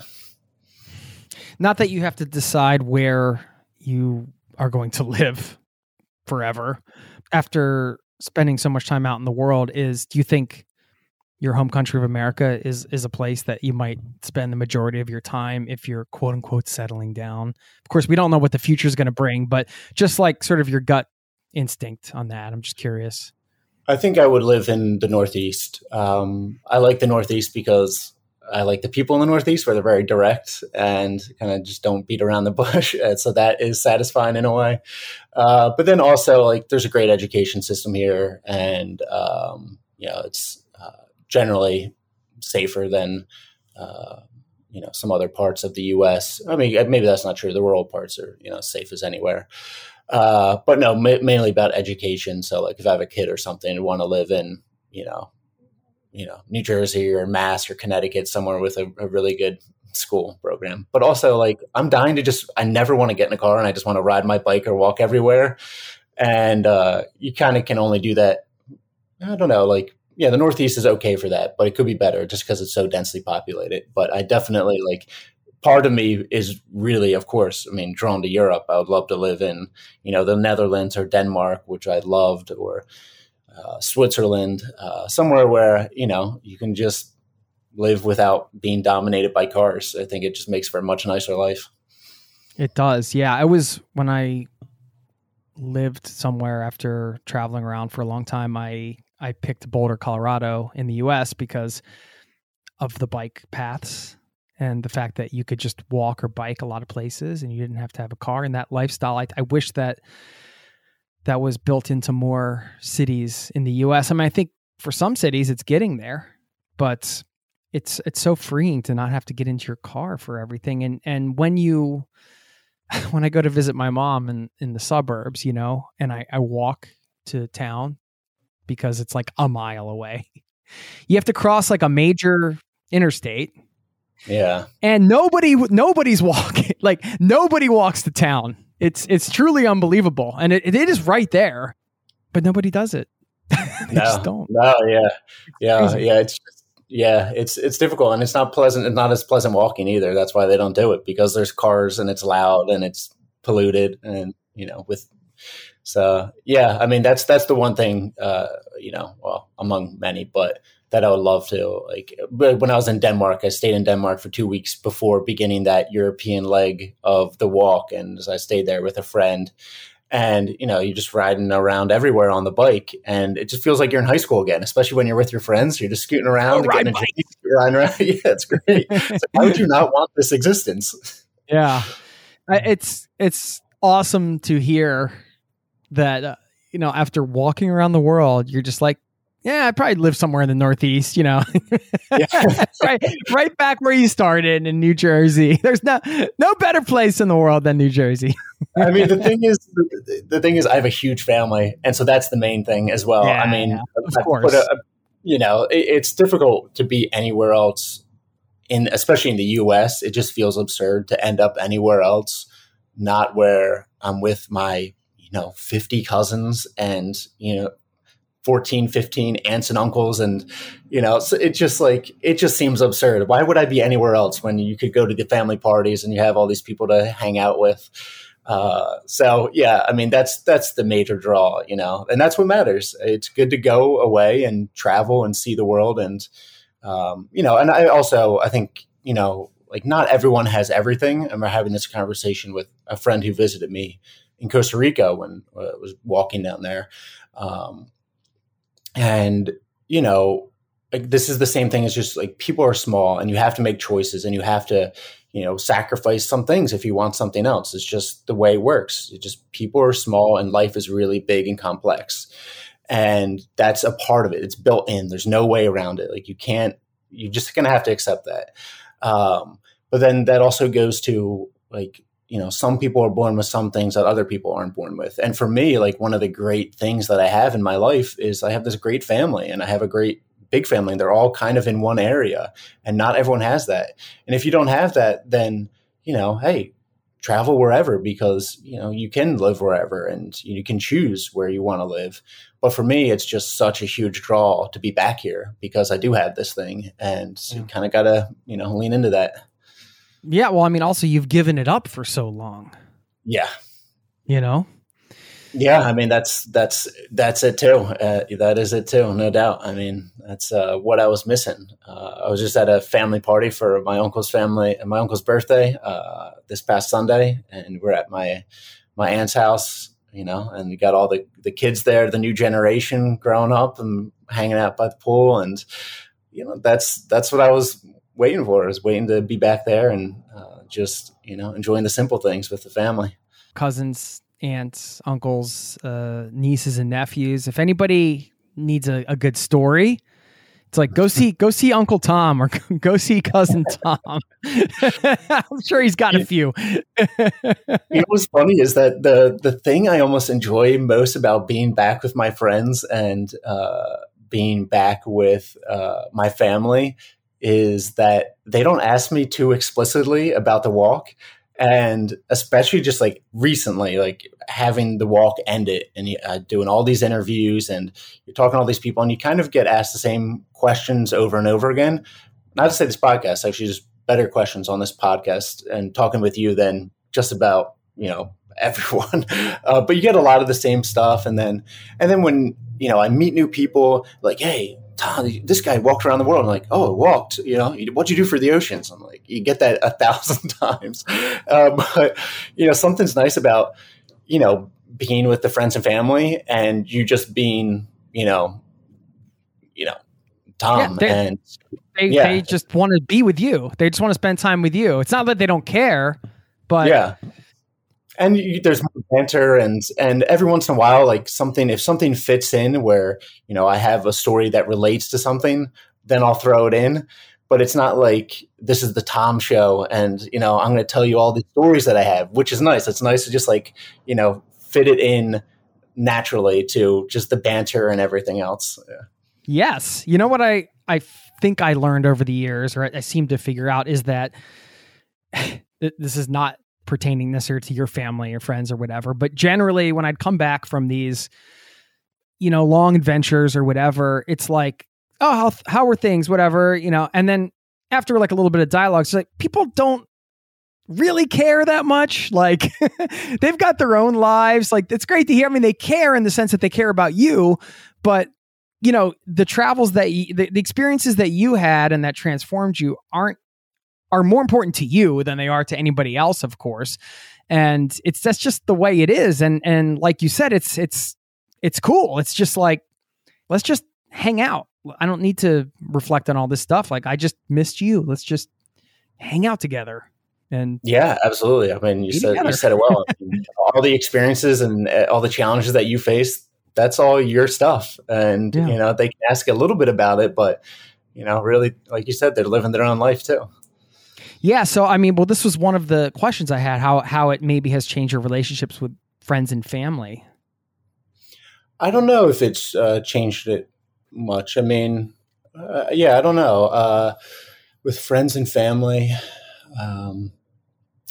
Not that you have to decide where you are going to <laughs> live forever after spending so much time out in the world. Is do you think? Your home country of America is is a place that you might spend the majority of your time if you're quote unquote settling down. Of course, we don't know what the future is going to bring, but just like sort of your gut instinct on that? I'm just curious. I think I would live in the Northeast. Um, I like the Northeast because I like the people in the Northeast where they're very direct and kind of just don't beat around the <laughs> bush. So that is satisfying in a way. Uh, but then also, like, there's a great education system here, and um, you know, it's generally safer than uh, you know some other parts of the U.S. I mean, maybe that's not true. The rural parts are you know safe as anywhere. Uh, but no, ma- mainly about education. So like if I have a kid or something and want to live in, you know, you know, New Jersey or Mass or Connecticut, somewhere with a, a really good school program. But also like I'm dying to just I never want to get in a car and I just want to ride my bike or walk everywhere. And uh, you kind of can only do that. I don't know, like yeah, the Northeast is okay for that, but it could be better just because it's so densely populated. But I definitely like part of me is really, of course, I mean, drawn to Europe. I would love to live in, you know, the Netherlands or Denmark, which I loved, or uh, Switzerland, uh, somewhere where you know you can just live without being dominated by cars. I think it just makes for a much nicer life. It does, yeah. I was when I lived somewhere after traveling around for a long time. I I picked Boulder, Colorado, in the U.S. because of the bike paths and the fact that you could just walk or bike a lot of places and you didn't have to have a car and that lifestyle. I, I wish that that was built into more cities in the US. I mean, I think for some cities it's getting there, but it's it's so freeing to not have to get into your car for everything. And and when you <laughs> when I go to visit my mom in, in the suburbs, you know, and I, I walk to town because it's like a mile away. You have to cross like a major interstate. Yeah. And nobody nobody's <laughs> walking. Like nobody walks to town. It's it's truly unbelievable. And it, it is right there, but nobody does it. <laughs> they no, just don't. No, yeah. Yeah. Yeah. It's yeah, it's it's difficult and it's not pleasant. It's not as pleasant walking either. That's why they don't do it because there's cars and it's loud and it's polluted and you know with so yeah. I mean that's that's the one thing uh, you know well among many, but that I would love to like. But when I was in Denmark, I stayed in Denmark for two weeks before beginning that European leg of the walk, and I stayed there with a friend, and you know you're just riding around everywhere on the bike and it just feels like you're in high school again especially when you're with your friends you're just scooting around Oh, ride getting a drink, you're riding around <laughs> yeah it's great it's like, why would you not want this existence <laughs> Yeah, it's it's awesome to hear that uh, you know after walking around the world, you're just like, yeah, I probably live somewhere in the Northeast, you know, <laughs> <laughs> right, right back where you started in New Jersey. <laughs> There's no no better place in the world than New Jersey. i mean the thing is the, the thing is i have a huge family and so that's the main thing as well Yeah, i mean yeah, of I course. a- you know it, it's difficult to be anywhere else in especially in the us it just feels absurd to end up anywhere else not where i'm with my you know 50 cousins and you know 14 15 aunts and uncles and you know so it just like it just seems absurd. Why would i be anywhere else when you could go to the family parties and you have all these people to hang out with? Uh, so yeah i mean that's that's the major draw you know and that's what matters. It's good to go away and travel and see the world and um, you know and i also i think you know like not everyone has everything. And we're having this conversation with a friend who visited me in costa rica when I was walking down there. Um, and you know like this is the same thing as just like people are small and you have to make choices and you have to you know sacrifice some things if you want something else. It's just the way it works. It just people are small and life is really big and complex. And that's a part of it. It's built in. There's no way around it. Like you can't you're just gonna have to accept that. Um, but then that also goes to like you know some people are born with some things that other people aren't born with. And for me like one of the great things that i have in my life is i have this great family and i have a great big family. And they're all kind of in one area and not everyone has that. And if you don't have that then you know hey travel wherever because you know you can live wherever and you can choose where you want to live. But for me it's just such a huge draw to be back here because i do have this thing and mm. so you kind of gotta you know lean into that Yeah, well, I mean, also you've given it up for so long, yeah you know. Yeah, I mean that's that's that's it too. Uh, that is it too, no doubt. I mean that's uh, what I was missing. Uh, I was just at a family party for my uncle's family, my uncle's birthday uh, this past Sunday, and we're at my my aunt's house. You know, and we got all the the kids there, the new generation growing up and hanging out by the pool, and you know that's that's what I was waiting for. is waiting to be back there and uh, just you know enjoying the simple things with the family. cousins, aunts, uncles, uh, nieces, and nephews. If anybody needs a, a good story, it's like go see go see Uncle Tom or <laughs> go see cousin <laughs> Tom. <laughs> I'm sure he's got a few. you know what's funny is that the the thing I almost enjoy most about being back with my friends and uh, being back with uh, my family is that they don't ask me too explicitly about the walk. And especially just like recently like having the walk end it and uh, doing all these interviews and you're talking to all these people and you kind of get asked the same questions over and over again. Not to say this podcast actually just better questions on this podcast and talking with you than just about you know <laughs> everyone. Uh, but you get a lot of the same stuff and then and then when you know i meet new people like hey this guy walked around the world. I'm like, oh, walked. You know, what'd you do for the oceans? I'm like, you get that a thousand <laughs> times. Uh, but you know, something's nice about you know being with the friends and family, and you just being you know, you know, Tom. Yeah, they- and They, Yeah. they just want to be with you. They just want to spend time with you. It's not that they don't care, but yeah and you, there's banter and and every once in a while like something if something fits in where you know i have a story that relates to something then i'll throw it in but it's not like this is the tom show and you know i'm going to tell you all the stories that i have which is nice it's nice to just like you know fit it in naturally to just the banter and everything else yeah. Yes. You know what I I think I learned over the years, or I seem to figure out, is that <sighs> this is not pertaining this or to your family or friends or whatever. But generally, when I'd come back from these, you know, long adventures or whatever, it's like, oh, how how were things, whatever, you know, and then after like a little bit of dialogue, it's like people don't really care that much. <laughs> Like they've got their own lives. Like it's great to hear. I mean they care in the sense that they care about you but you know the travels that you, the, the experiences that you had and that transformed you aren't are more important to you than they are to anybody else of course and it's that's just the way it is and and like you said it's it's it's cool it's just like let's just hang out i don't need to reflect on all this stuff like i just missed you let's just hang out together and Yeah, absolutely. I mean, you said together. you said it well. <laughs> All the experiences and uh, all the challenges that you face, that's all your stuff. And Yeah. you know, they can ask a little bit about it, but you know, really, like you said, they're living their own life too. Yeah, so I mean, well, this was one of the questions I had how how it maybe has changed your relationships with friends and family. I don't know if it's uh, changed it much. I mean, uh, yeah, I don't know. Uh, with friends and family, um,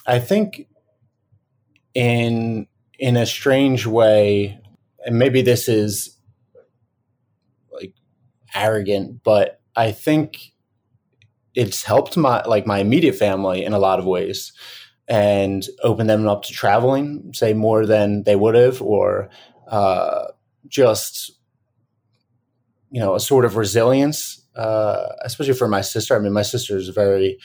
I think in in a strange way, and maybe this is like arrogant, but I think it's helped my like my immediate family in a lot of ways and opened them up to traveling, say more than they would have, or uh, just you know a sort of resilience, uh, especially for my sister. I mean, my sister is very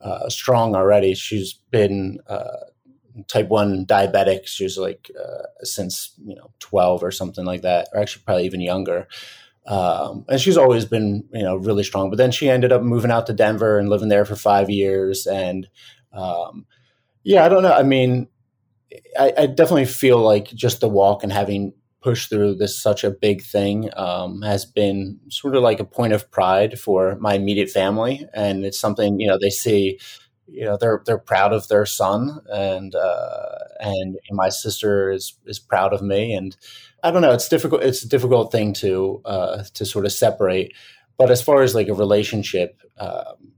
uh, strong already. She's been uh, type one diabetic. She was like uh, since you know twelve or something like that, or actually probably even younger. Um, and she's always been you know really strong. But then she ended up moving out to Denver and living there for five years. And um, yeah, I don't know. I mean, I, I definitely feel like just the walk and having pushed through this such a big thing um, has been sort of like a point of pride for my immediate family, and it's something you know they see. You know they're they're proud of their son, and uh, and my sister is is proud of me, and I don't know. It's difficult. It's a difficult thing to uh, to sort of separate. But as far as like a relationship, um,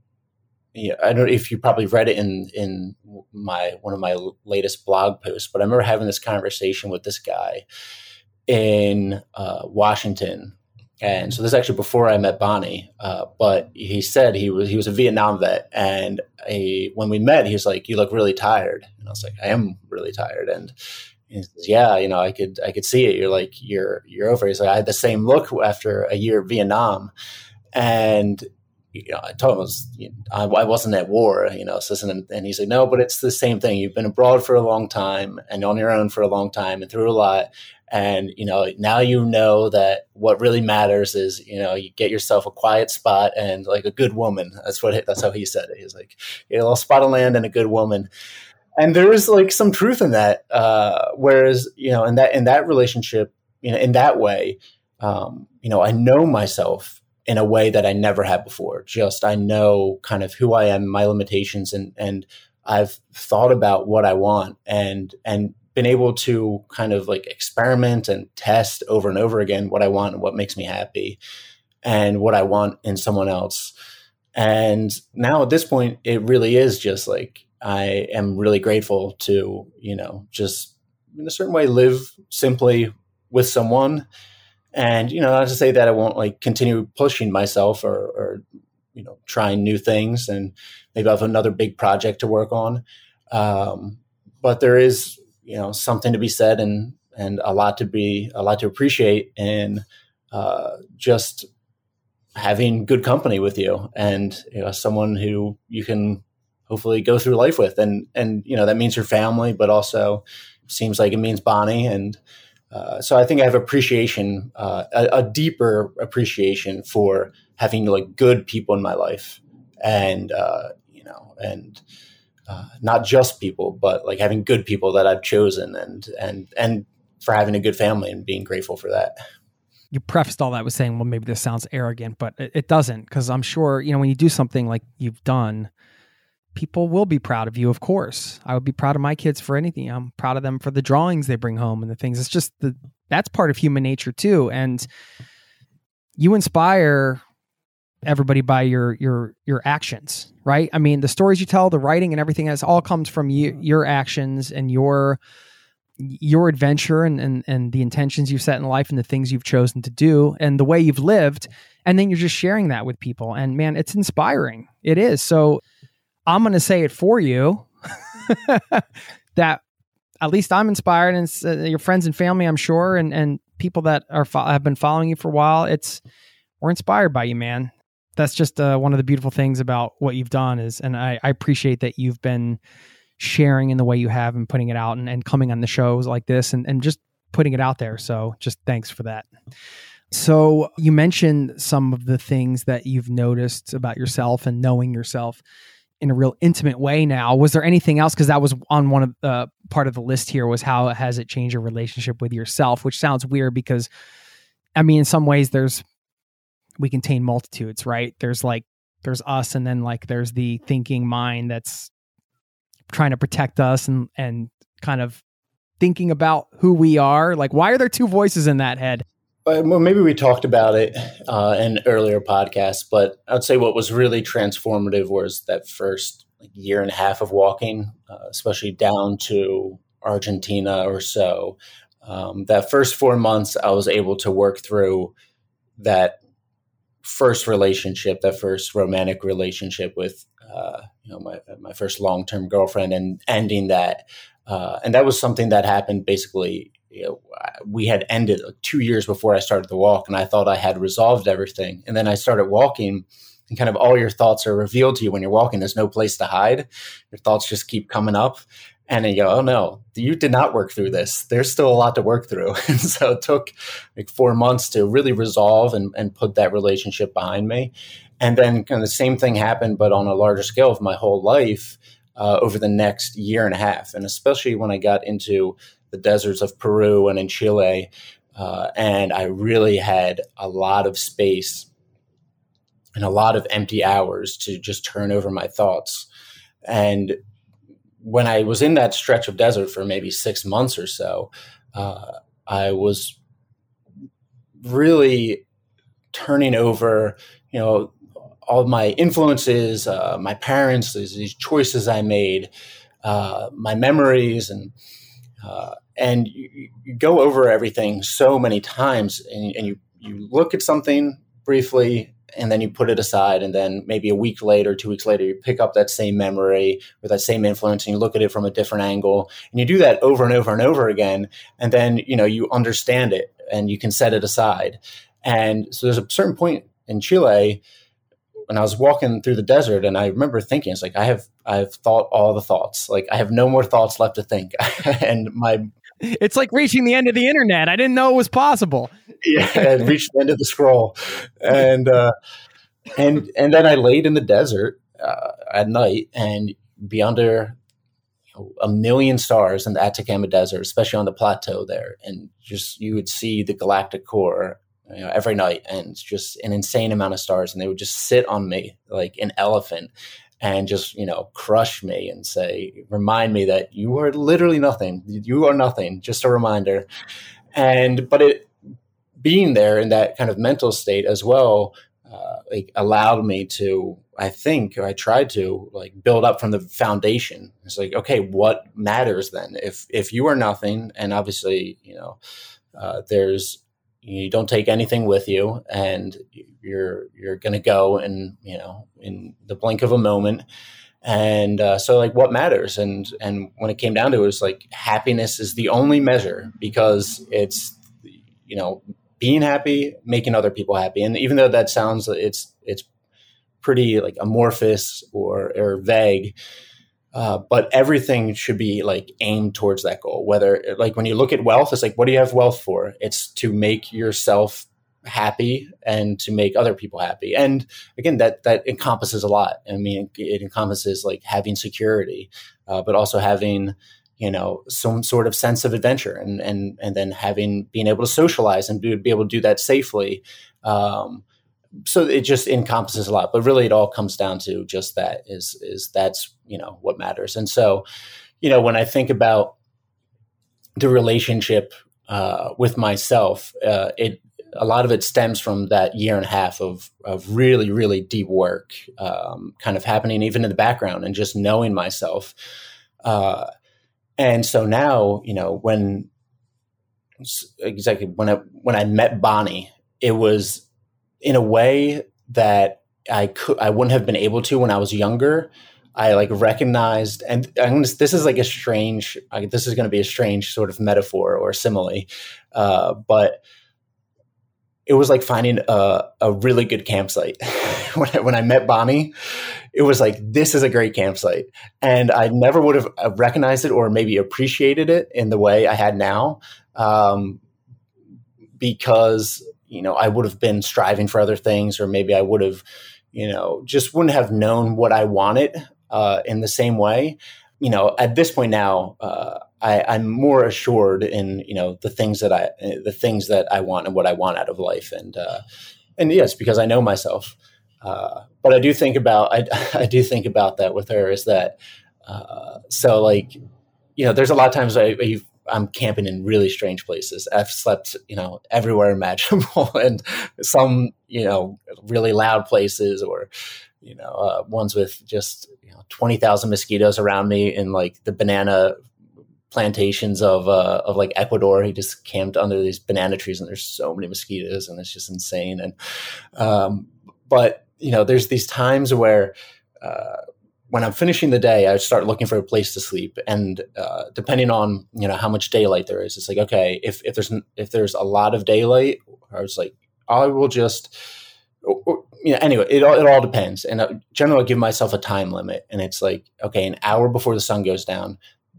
I don't know if you probably read it in in my one of my latest blog posts, but I remember having this conversation with this guy in uh, Washington, and so this is actually before I met Bonnie. Uh, but he said he was he was a Vietnam vet, and a, when we met, he was like, "You look really tired," and I was like, "I am really tired," and he says, "Yeah, you know, I could I could see it. You're like you're you're over." He's like, "I had the same look after a year of Vietnam," and you know, I told him I, was, you know, I, I wasn't at war, you know, so, and, he's like, no, but it's the same thing. You've been abroad for a long time and on your own for a long time and through a lot. And, you know, now you know that what really matters is, you know, you get yourself a quiet spot and like a good woman. That's what, that's how he said it. He's like, a little spot of land and a good woman. And there is like some truth in that. Uh, whereas, you know, in that, in that relationship, you know, in that way, um, you know, I know myself in a way that I never had before. Just I know kind of who I am, my limitations, and and I've thought about what I want and and been able to kind of like experiment and test over and over again what I want and what makes me happy and what I want in someone else. And now at this point, it really is just like I am really grateful to, you know, just in a certain way live simply with someone. And you know not to say that i won't like continue pushing myself or, or you know trying new things and maybe i have another big project to work on. Um, but there is you know something to be said and and a lot to be a lot to appreciate in uh, just having good company with you and you know someone who you can hopefully go through life with. And and you know that means your family but also seems like it means bonnie. And uh, so I think I have appreciation, uh, a, a, deeper appreciation for having like good people in my life and uh, you know and uh, not just people but like having good people that i've chosen and and and for having a good family and being grateful for that. You prefaced all that with saying well maybe this sounds arrogant but it, it doesn't because i'm sure you know when you do something like you've done people will be proud of you of course. I would be proud of my kids for anything. I'm proud of them for the drawings they bring home and the things. It's just the that's part of human nature too. And you inspire everybody by your your your actions right? I mean the stories you tell the writing and everything else all comes from you, your actions and your your adventure and, and and the intentions you've set in life and the things you've chosen to do and the way you've lived. And then you're just sharing that with people. And man it's inspiring. It is. So i'm going to say it for you <laughs> that at least i'm inspired and uh, your friends and family i'm sure and and people that are fo- have been following you for a while it's we're inspired by you man. That's just uh, one of the beautiful things about what you've done is and I, I, appreciate that you've been sharing in the way you have and putting it out and, and coming on the shows like this and, and just putting it out there. So just thanks for that. So you mentioned some of the things that you've noticed about yourself and knowing yourself in a real intimate way now was there anything else because that was on one of the uh, part of the list here was how has it changed your relationship with yourself which sounds weird because i mean in some ways there's we contain multitudes, right? There's like there's us and then like there's the thinking mind that's trying to protect us and and kind of thinking about who we are. Like why are there two voices in that head? Well, maybe we talked about it uh, in earlier podcasts, but I'd say what was really transformative was that first year and a half of walking, uh, especially down to Argentina or so. Um, that first four months, I was able to work through that first relationship, that first romantic relationship with uh, you know my my first long term girlfriend, and ending that, uh, and that was something that happened basically. You know, we had ended two years before I started the walk, and I thought I had resolved everything. And then I started walking, and kind of all your thoughts are revealed to you when you're walking. There's no place to hide. Your thoughts just keep coming up, and you go, oh no, you did not work through this. There's still a lot to work through. <laughs> And so it took like four months to really resolve and, and put that relationship behind me. And then kind of the same thing happened, but on a larger scale of my whole life uh, over the next year and a half. And especially when I got into the deserts of Peru and in Chile, uh, and I really had a lot of space and a lot of empty hours to just turn over my thoughts. And when I was in that stretch of desert for maybe six months or so, uh, I was really turning over, you know, all my influences, uh, my parents, these, these, choices I made, uh, my memories, and uh, and you, you, go over everything so many times, and, and you you look at something briefly and then you put it aside and then maybe a week later two weeks later you pick up that same memory or that same influence and you look at it from a different angle and you do that over and over and over again and then you know you understand it and you can set it aside. And so there's a certain point in chile when i was walking through the desert and i remember thinking it's like i have i've thought all the thoughts. Like i have no more thoughts left to think. <laughs> And my it's like reaching the end of the internet. I didn't know it was possible. yeah, <laughs> I reached the end of the scroll, and uh, and and then I laid in the desert uh, at night and be under a million stars in the Atacama Desert, especially on the plateau there, and just you would see the galactic core you know, every night, and just an insane amount of stars, and they would just sit on me like an elephant, and just you know crush me and say remind me that you are literally nothing. You are nothing just a reminder. And but it being there in that kind of mental state as well uh, like allowed me to i think or i tried to like build up from the foundation. It's like okay what matters then? If if you are nothing and obviously you know uh, there's you don't take anything with you and you're you're going to go and you know in the blink of a moment. And uh, so like what matters? And and when it came down to it, it was like happiness is the only measure because it's you know being happy making other people happy. And even though that sounds it's it's pretty like amorphous or or vague uh, but everything should be like aimed towards that goal. Whether like when you look at wealth, it's like, what do you have wealth for? It's to make yourself happy and to make other people happy. And again, that that encompasses a lot. I mean, it encompasses like having security, uh, but also having you know some sort of sense of adventure and and and then having being able to socialize and be, be able to do that safely um, so it just encompasses a lot but really it all comes down to just that is is that's you know what matters. And so you know when i think about the relationship uh, with myself uh, it a lot of it stems from that year and a half of of really really deep work um, kind of happening even in the background and just knowing myself. Uh, and so now, you know, when exactly when I when I met Bonnie, it was in a way that I could I wouldn't have been able to when I was younger. I like recognized, and just, this is like a strange. This is going to be a strange sort of metaphor or simile, uh, but it was like finding a, a really good campsite. <laughs> when, I, when I met Bonnie, it was like, this is a great campsite. And I never would have uh, recognized it or maybe appreciated it in the way I had now. Um, because, you know, I would have been striving for other things, or maybe I would have, you know, just wouldn't have known what I wanted uh, in the same way. You know, at this point now, uh, I, am more assured in you know the things that I the things that I want and what I want out of life, and uh, and yes, because I know myself. Uh, but I do think about I, <laughs> I do think about that with her is that uh, so like you know there's a lot of times I, I'm camping in really strange places. I've slept, you know, everywhere <laughs> imaginable, and some, you know, really loud places, or you know, uh, ones with just you know twenty thousand mosquitoes around me in like the banana plantations of uh, of like Ecuador. He just camped under these banana trees, and there's so many mosquitoes, and it's just insane. And um, but you know, there's these times where uh, when I'm finishing the day, I start looking for a place to sleep, and uh, depending on you know how much daylight there is, it's like okay, if if there's if there's a lot of daylight, I was like, I will just. You know, anyway, it all, it all depends. And uh, generally, I give myself a time limit, and it's like, okay, an hour before the sun goes down,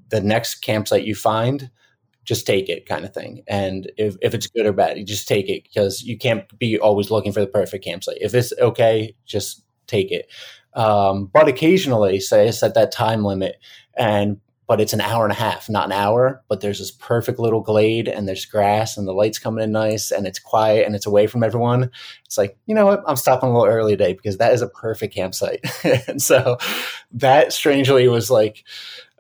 the next campsite you find, just take it kind of thing. And if, if it's good or bad, you just take it because you can't be always looking for the perfect campsite. If it's okay, just take it. Um, but occasionally, say I set that time limit and but it's an hour and a half, not an hour. But there's this perfect little glade, and there's grass, and the light's coming in nice, and it's quiet, and it's away from everyone. It's like you know what? I'm stopping a little early today because that is a perfect campsite. <laughs> and so that strangely was like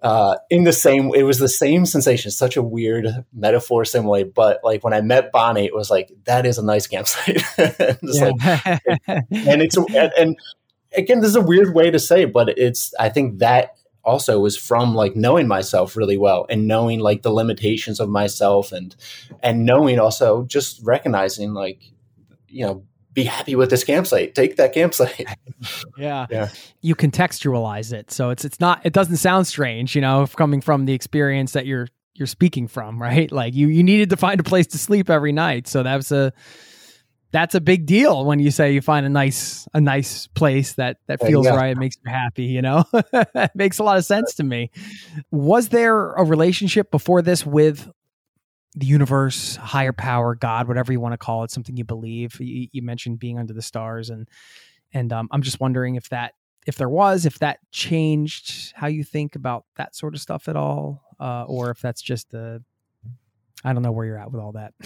uh, in the same it was the same sensation such a weird metaphor simile but like when i met bonnie it was like that is a nice campsite and, <laughs> like, and it's <laughs> and, and again this is a weird way to say but it's i think that also was from like knowing myself really well and knowing like the limitations of myself and and knowing also just recognizing like you know be happy with this campsite. Take that campsite. <laughs> yeah. Yeah. You contextualize it. So it's it's not it doesn't sound strange, you know, coming from the experience that you're you're speaking from, <laughs> right? Like you you needed to find a place to sleep every night. So that was a that's a big deal when you say you find a nice a nice place that that feels yeah. right makes you happy you know <laughs> it makes a lot of sense to me was there a relationship before this with the universe, higher power, God, whatever you want to call it, something you believe. You, you mentioned being under the stars, and and um, I'm just wondering if that if there was, if that changed how you think about that sort of stuff at all, uh, or if that's just the I don't know where you're at with all that. <laughs>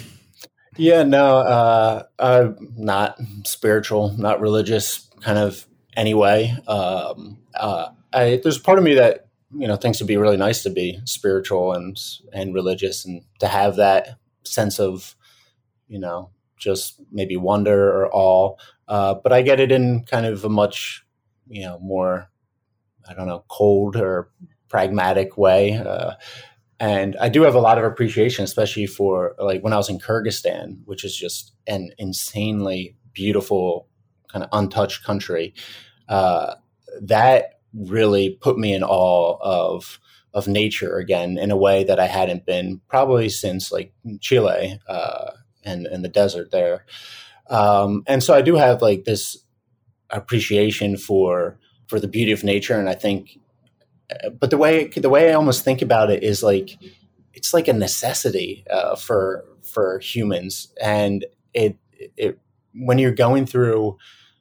Yeah, no, uh, I'm not spiritual, not religious, kind of anyway. Um, uh, I, there's part of me that you know things would be really nice to be spiritual and and religious and to have that sense of you know just maybe wonder or awe uh, but i get it in kind of a much you know more i don't know cold or pragmatic way uh, and i do have a lot of appreciation especially for like when i was in kyrgyzstan which is just an insanely beautiful kind of untouched country uh, that really put me in awe of of nature again in a way that I hadn't been probably since like Chile uh, and and the desert there. Um, and so I do have like this appreciation for for the beauty of nature, and I think, but the way the way I almost think about it is like it's like a necessity uh, for for humans, and it it, when you're going through,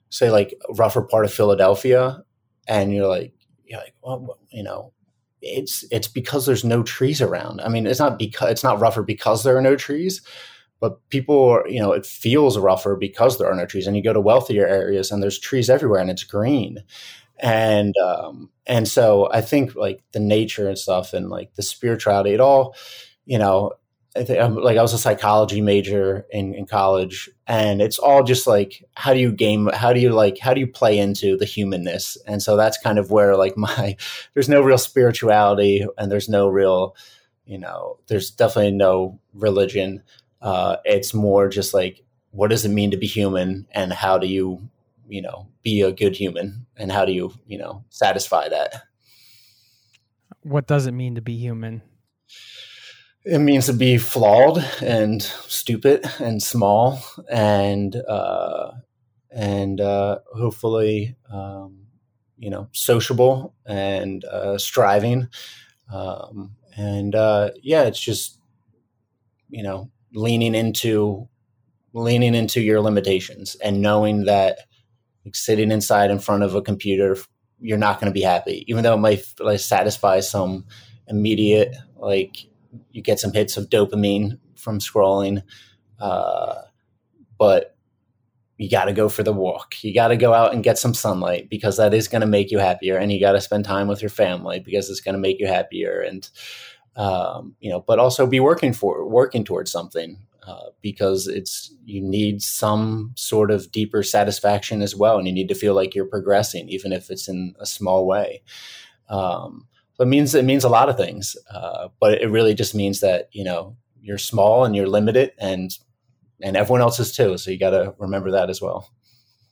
say, like a rougher part of Philadelphia, and you're like, you're like, well, you know, it's it's because there's no trees around. I mean, it's not because it's not rougher because there are no trees, but people are, you know, it feels rougher because there are no trees. And you go to wealthier areas and there's trees everywhere and it's green. And um, and so I think like the nature and stuff and like the spirituality, it all, you know, I think I'm, like I was a psychology major in, in college, and it's all just like how do you game, how do you like, how do you play into the humanness, and so that's kind of where like <laughs> my there's no real spirituality and there's no real, you know, there's definitely no religion. Uh, it's more just like what does it mean to be human, and how do you, you know, be a good human, and how do you, you know, satisfy that. What does it mean to be human? it means to be flawed and stupid and small and uh, and uh, hopefully um, you know sociable and uh, striving um, and uh, yeah it's just you know leaning into leaning into your limitations and knowing that like, sitting inside in front of a computer you're not going to be happy even though it might like satisfy some immediate like you get some hits of dopamine from scrolling. Uh, but you got to go for the walk. You got to go out and get some sunlight because that is going to make you happier. And you got to spend time with your family because it's going to make you happier. And, um, you know, but also be working for, working towards something. Uh, because it's you need some sort of deeper satisfaction as well, and you need to feel like you're progressing, even if it's in a small way. Um, it means it means a lot of things, uh, but it really just means that you know you're small and you're limited, and and everyone else is too. So you got to remember that as well.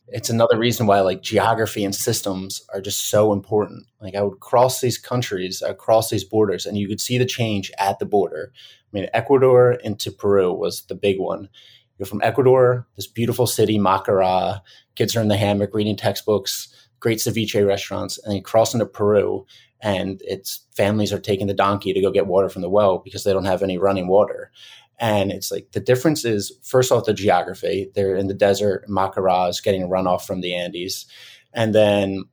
It's another reason why like geography and systems are just so important. Like I would cross these countries, across these borders, and you could see the change at the border. I mean, Ecuador into Peru was the big one. You're from Ecuador, this beautiful city, Macará. Kids are in the hammock reading textbooks, great ceviche restaurants, and then you cross into Peru, and its families are taking the donkey to go get water from the well because they don't have any running water. And it's like the difference is first off the geography. They're in the desert, Macará is getting runoff from the Andes, and then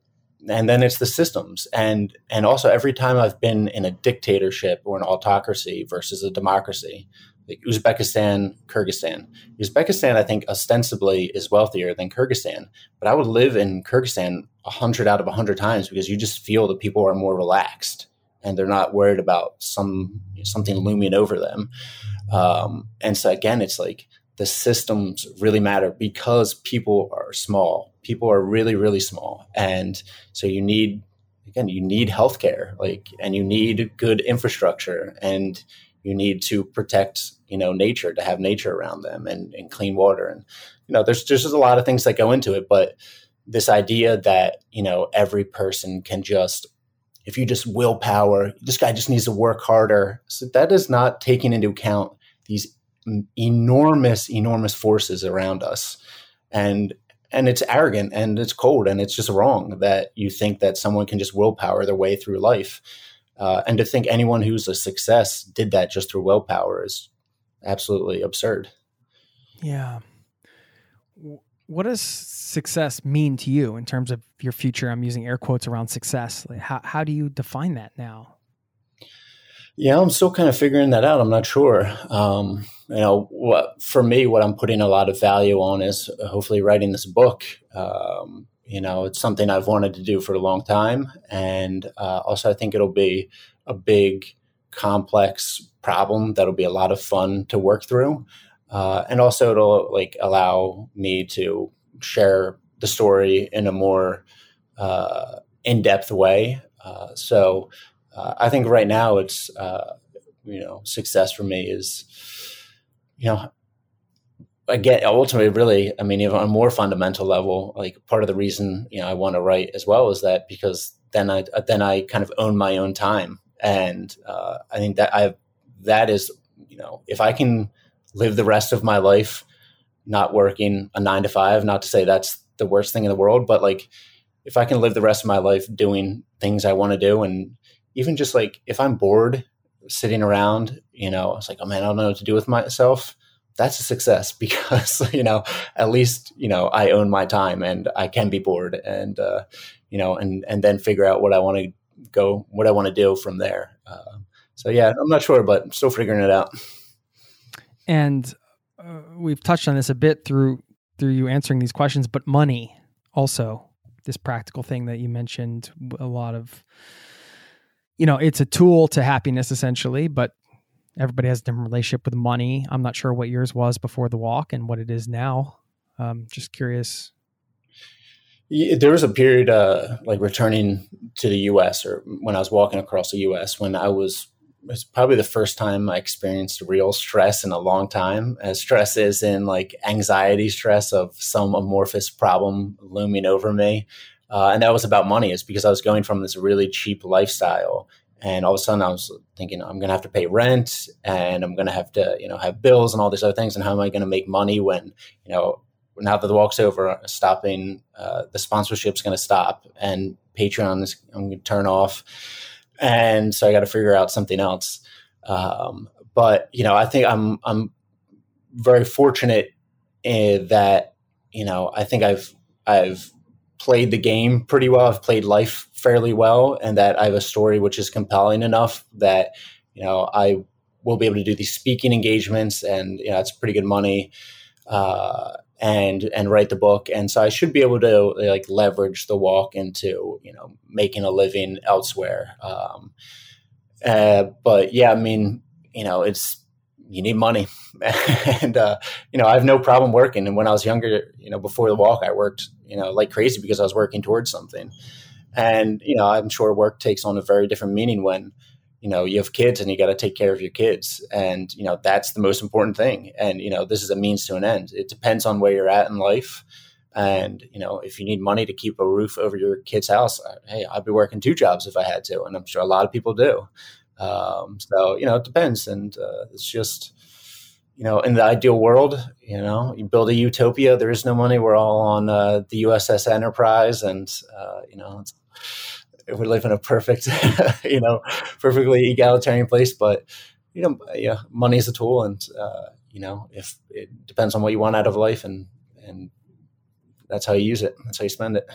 and then it's the systems and and also every time I've been in a dictatorship or an autocracy versus a democracy, like Uzbekistan, Kyrgyzstan. Uzbekistan, I think, ostensibly is wealthier than Kyrgyzstan, but I would live in Kyrgyzstan hundred out of hundred times because you just feel that people are more relaxed and they're not worried about some something looming over them. Um, and so again, it's like the systems really matter because people are small. People are really, really small, and so you need again, you need healthcare, like, and you need good infrastructure, and you need to protect you know nature to have nature around them and, and clean water and you know there's, there's just a lot of things that go into it but this idea that you know every person can just if you just willpower this guy just needs to work harder so that is not taking into account these enormous enormous forces around us and and it's arrogant and it's cold and it's just wrong that you think that someone can just willpower their way through life uh, and to think anyone who's a success did that just through willpower is absolutely absurd. Yeah. What does success mean to you in terms of your future? I'm using air quotes around success. Like how, how do you define that now? Yeah, I'm still kind of figuring that out. I'm not sure. Um, you know, what for me, what I'm putting a lot of value on is hopefully writing this book. Um, you know, it's something I've wanted to do for a long time, and uh, also I think it'll be a big, complex problem that'll be a lot of fun to work through, uh, and also it'll like allow me to share the story in a more uh, in-depth way. Uh, so uh, I think right now it's uh, you know success for me is you know again, ultimately, really, I mean, on a more fundamental level, like part of the reason you know I want to write as well is that because then I then I kind of own my own time, and uh, I think that I that is you know if I can live the rest of my life not working a nine to five, not to say that's the worst thing in the world, but like if I can live the rest of my life doing things I want to do, and even just like if I'm bored sitting around, you know, it's like, oh man, I don't know what to do with myself that's a success <laughs> because you know at least you know I own my time and I can be bored and uh, you know and and then figure out what I want to go what I want to do from there. Uh, so yeah, I'm not sure, but I'm still figuring it out. And uh, we've touched on this a bit through through you answering these questions, but money also this practical thing that you mentioned a lot of you know it's a tool to happiness essentially but everybody has a different relationship with money. I'm not sure what yours was before the walk and what it is now. Um, just curious. There was a period uh, like returning to the us or when i was walking across the us when i was was probably the first time I experienced real stress in a long time. As stress is in like anxiety stress of some amorphous problem looming over me. Uh, and that was about money, is because I was going from this really cheap lifestyle. And all of a sudden I was thinking, I'm going to have to pay rent and I'm going to have to, you know, have bills and all these other things. And how am I going to make money when, you know, now that the walk's over, stopping, uh, the sponsorship's going to stop and Patreon is going to turn off and so I got to figure out something else. Um, but you know, I think I'm I'm very fortunate that you know I think I've I've played the game pretty well. I've played life fairly well, and that I have a story which is compelling enough that you know I will be able to do these speaking engagements, and you know it's pretty good money. Uh, and and write the book. And so i should be able to like leverage the walk into you know making a living elsewhere. Um, uh, but yeah i mean you know it's you need money. <laughs> And uh, you know i have no problem working. And when i was younger you know before the walk i worked you know like crazy because i was working towards something. And you know i'm sure work takes on a very different meaning when you know you have kids and you got to take care of your kids. And you know that's the most important thing. And you know this is a means to an end. It depends on where you're at in life. And you know if you need money to keep a roof over your kid's house uh, hey i'd be working two jobs if i had to and i'm sure a lot of people do. Um, so you know it depends. And uh, it's just you know in the ideal world you know you build a utopia there is no money. We're all on uh, the uss enterprise. And uh, you know it's we live in a perfect, <laughs> you know, perfectly egalitarian place. But you know, yeah, money is a tool, and uh, you know, if it depends on what you want out of life, and and that's how you use it. That's how you spend it.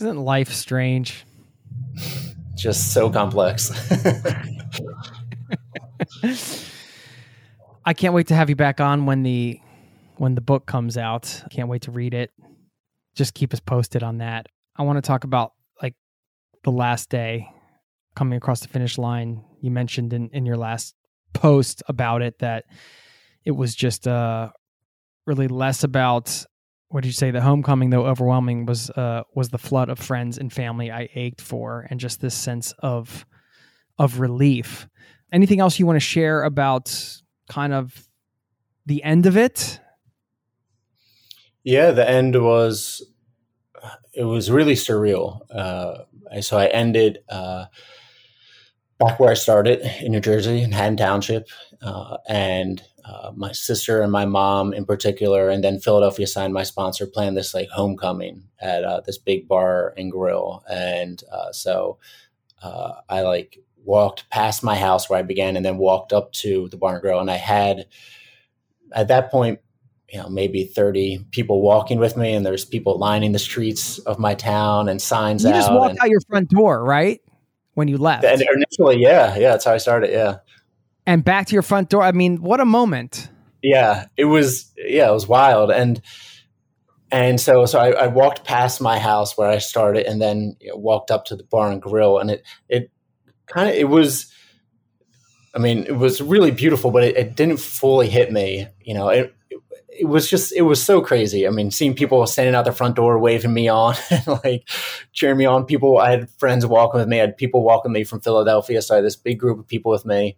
Isn't life strange? <laughs> Just so complex. <laughs> I can't wait to have you back on when the when the book comes out. Can't wait to read it. Just keep us posted on that. I want to talk about the last day coming across the finish line. You mentioned in, in your last post about it that it was just uh, really less about what did you say? The homecoming, though overwhelming, was uh, was the flood of friends and family I ached for, and just this sense of of relief. Anything else you want to share about kind of the end of it? Yeah, the end was it was really surreal. Uh, so I ended uh, back where I started in New Jersey, in Haddon Township, uh, and uh, my sister and my mom in particular, and then Philadelphia signed my sponsor, planned this like homecoming at uh, this big bar and grill, and uh, so I like walked past my house where I began, and then walked up to the bar and grill, and I had at that point you know maybe 30 people walking with me and there's people lining the streets of my town and signs you just walked and, out your front door right? When you left. And initially yeah yeah that's how i started yeah. And back to your front door i mean what a moment. Yeah it was yeah it was wild and and so so i, I walked past my house where i started and then you know, walked up to the bar and grill and it it kind of it was I mean, it was really beautiful, but it, it didn't fully hit me. You know, it, it was just it was so crazy. I mean, seeing people standing out the front door waving me on <laughs> and like cheering me on. People, I had friends walking with me. I had people walking me from Philadelphia, so I had this big group of people with me.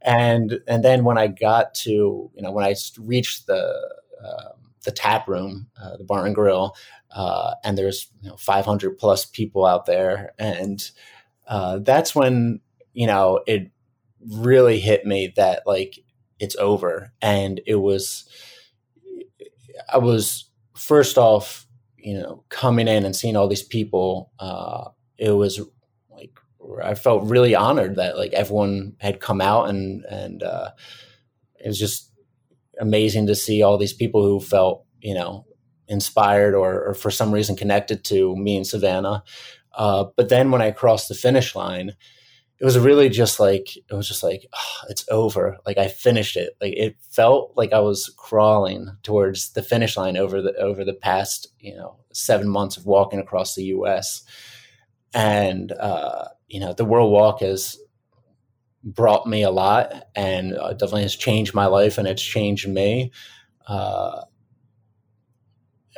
And and then when I got to you know when I reached the uh, the tap room, uh, the bar and grill, uh, and there's you know, 500 plus people out there, and uh, that's when you know it really hit me that like it's over, and it was I was first off, you know, coming in and seeing all these people. Uh, it was like I felt really honored that like everyone had come out and and uh, it was just amazing to see all these people who felt, you know, inspired or, or for some reason connected to me and Savannah. Uh, but then when I crossed the finish line, it was really just like it was just like oh, it's over. Like i finished it. Like it felt like i was crawling towards the finish line over the over the past you know seven months of walking across the us and uh, you know the world walk has brought me a lot and uh, definitely has changed my life and it's changed me. Uh,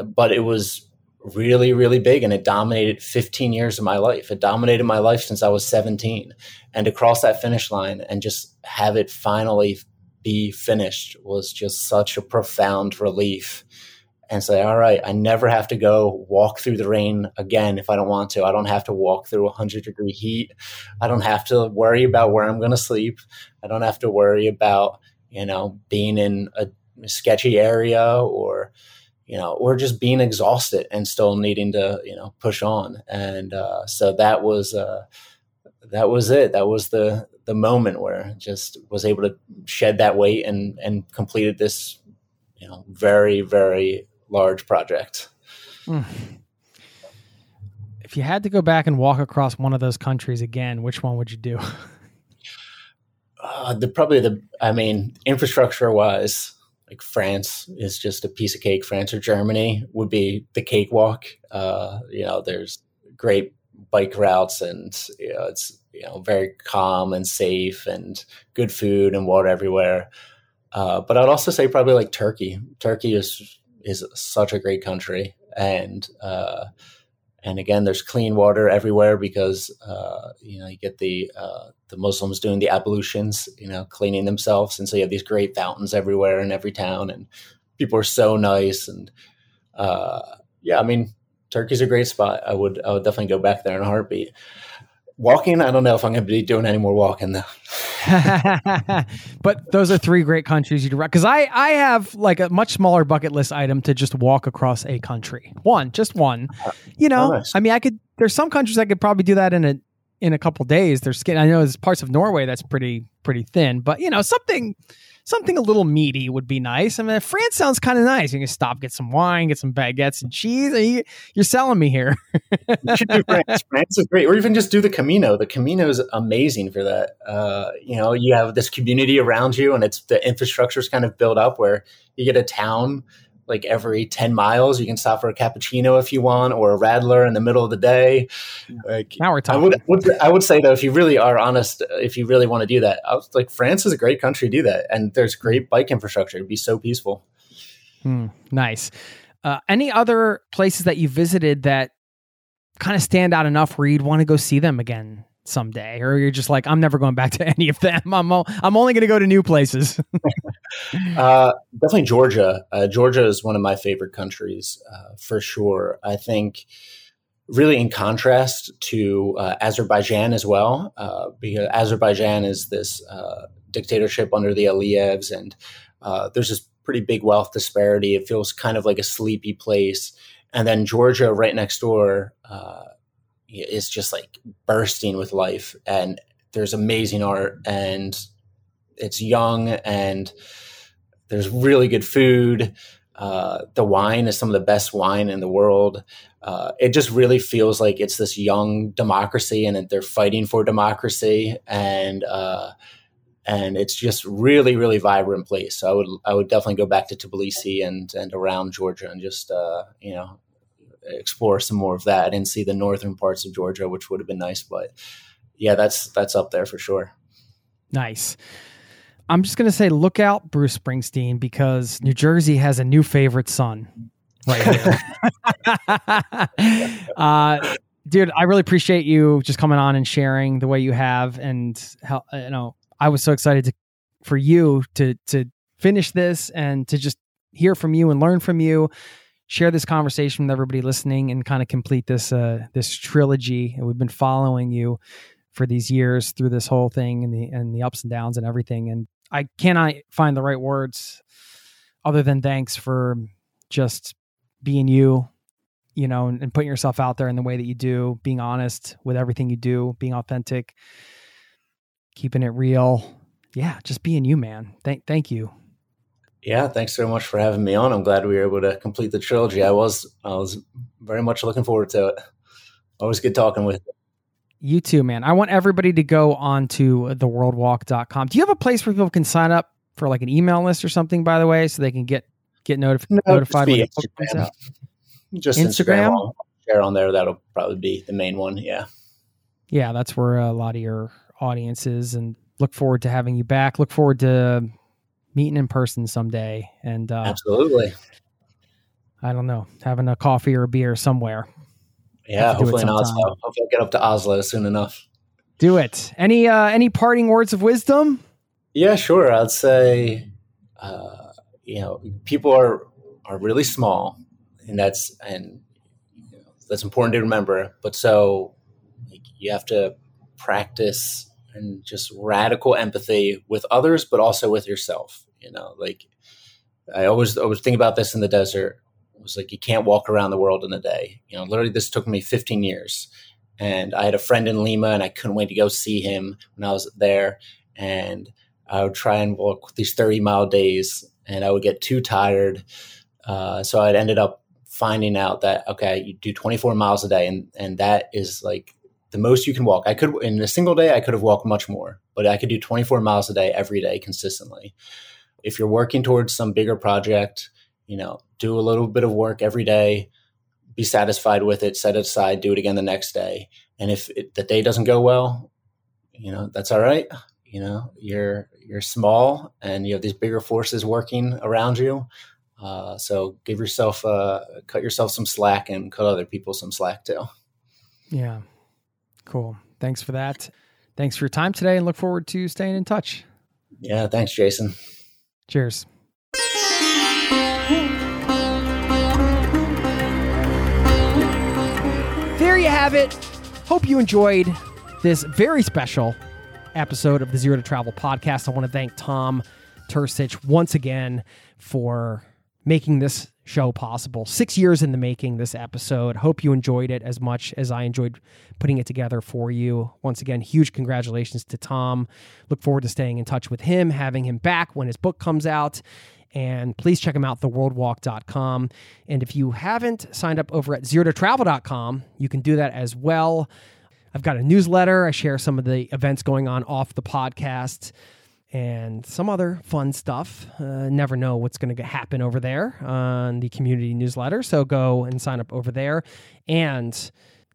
but it was really, really big and it dominated 15 years of my life. It dominated my life since I was 17. And to cross that finish line and just have it finally be finished was just such a profound relief. And say, all right, I never have to go walk through the rain again if I don't want to. I don't have to walk through 100 degree heat. I don't have to worry about where I'm going to sleep. I don't have to worry about, you know, being in a sketchy area or, you know, or just being exhausted and still needing to, you know, push on. And uh, so that was uh, that was it. That was the the moment where I just was able to shed that weight and and completed this, you know, very very large project. Mm. If you had to go back and walk across one of those countries again, which one would you do? <laughs> Uh, the probably the I mean, infrastructure wise, like France is just a piece of cake. France or Germany would be the cakewalk. Uh, you know, there's great bike routes and you know, it's you know very calm and safe and good food and water everywhere. Uh, but I'd also say probably like Turkey. Turkey is is such a great country and uh, and again, there's clean water everywhere because uh, you know you get the uh, the Muslims doing the ablutions, you know, cleaning themselves, and so you have these great fountains everywhere in every town, and people are so nice. And uh, yeah, I mean, Turkey's a great spot. I would I would definitely go back there in a heartbeat. Walking, I don't know if I'm going to be doing any more walking though. <laughs> but those are three great countries you'd because I I have like a much smaller bucket list item to just walk across a country. One, just one. Uh, you know, oh, nice. I mean, I could. There's some countries I could probably do that in a in a couple days. There's skin. I know there's parts of Norway that's pretty pretty thin, but you know something something a little meaty would be nice. I mean, France sounds kind of nice. You can stop, get some wine, get some baguettes and cheese. You, are selling me here. you should do <laughs> France. France is great. Or even just do the Camino. The Camino is amazing for that. Uh, you know, you have this community around you and it's the infrastructure is kind of built up where you get a town like every 10 miles. You can stop for a cappuccino if you want, or a Radler in the middle of the day. Like, now we're talking. I would, would, I would say though, if you really are honest, if you really want to do that, I was like, France is a great country to do that. And there's great bike infrastructure. It'd be so peaceful. Hmm, nice. Uh, any other places that you visited that kind of stand out enough where you'd want to go see them again someday or you're just like i'm never going back <laughs> to any of them. I'm, I'm only going to go to new places. <laughs> Uh, definitely georgia. Uh, georgia is one of my favorite countries uh, for sure. I think really in contrast to uh, azerbaijan as well uh, because azerbaijan is this uh, dictatorship under the aliyevs and there's this pretty big wealth disparity. It feels kind of like a sleepy place. And then georgia right next door is just like bursting with life and there's amazing art and it's young and there's really good food. Uh, the wine is some of the best wine in the world. Uh, it just really feels like it's this young democracy and they're fighting for democracy and uh, and it's just really really vibrant place. So i would i would definitely go back to tbilisi and and around georgia and just uh, you know explore some more of that and see the northern parts of Georgia, which would have been nice. But yeah, that's that's up there for sure. Nice. I'm just gonna say, look out, Bruce Springsteen, because New Jersey has a new favorite son right here. <laughs> <laughs> uh, dude, I really appreciate you just coming on and sharing the way you have, and how you know I was so excited to for you to to finish this and to just hear from you and learn from you share this conversation with everybody listening and kind of complete this uh, this trilogy. And we've been following you for these years through this whole thing and the and the ups and downs and everything. And I cannot find the right words other than thanks for just being you, you know, and, and putting yourself out there in the way that you do, being honest with everything you do, being authentic, keeping it real. Yeah, just being you, man. Thank thank you Yeah, thanks so much for having me on. I'm glad we were able to complete the trilogy. I was I was very much looking forward to it. Always good talking with you. You too, man. I want everybody to go on to theworldwalk.com. Do you have a place where people can sign up for like an email list or something, by the way, so they can get get notif- No, notified when the book comes Instagram. out? Just Instagram? Instagram. Share on there. That'll probably be the main one. Yeah. Yeah, that's where a lot of your audience is, and look forward to having you back. Look forward to meeting in person someday, and uh, Absolutely. I don't know, having a coffee or a beer somewhere. Yeah. Have to do it Hopefully in Oslo. Hopefully I'll get up to Oslo soon enough. Do it. Any uh, any parting words of wisdom? Yeah, sure. I'd say, uh, you know, people are are really small, and that's and you know, that's important to remember. But so like, you have to practice and just radical empathy with others, but also with yourself. You know, like I always always think about this in the desert. It was like you can't walk around the world in a day. You know, literally, this took me 15 years. And I had a friend in Lima, and I couldn't wait to go see him when I was there. And I would try and walk these 30 mile days and I would get too tired. Uh, so I ended up finding out that, okay, you do 24 miles a day and, and that is like the most you can walk. I could, in a single day, I could have walked much more, but I could do 24 miles a day every day consistently. If you're working towards some bigger project, you know, do a little bit of work every day, be satisfied with it, set it aside, do it again the next day. And if it, the day doesn't go well, you know, that's all right you know you're you're small and you have these bigger forces working around you uh, so give yourself uh, cut yourself some slack and cut other people some slack too Yeah. Cool. Thanks for that. Thanks for your time today and look forward to staying in touch. yeah thanks jason Cheers. There you have it. Hope you enjoyed this very special episode of the Zero to Travel podcast. I want to thank Tom Turcich once again for making this show possible. Six years in the making, this episode. Hope you enjoyed it as much as I enjoyed putting it together for you. Once again, huge congratulations to Tom. Look forward to staying in touch with him, having him back when his book comes out. And please check him out, theworldwalk.com. And if you haven't signed up over at zerototravel.com, you can do that as well. I've got a newsletter. I share some of the events going on off the podcast and some other fun stuff. Uh, never know what's going to happen over there on the community newsletter. So go and sign up over there. And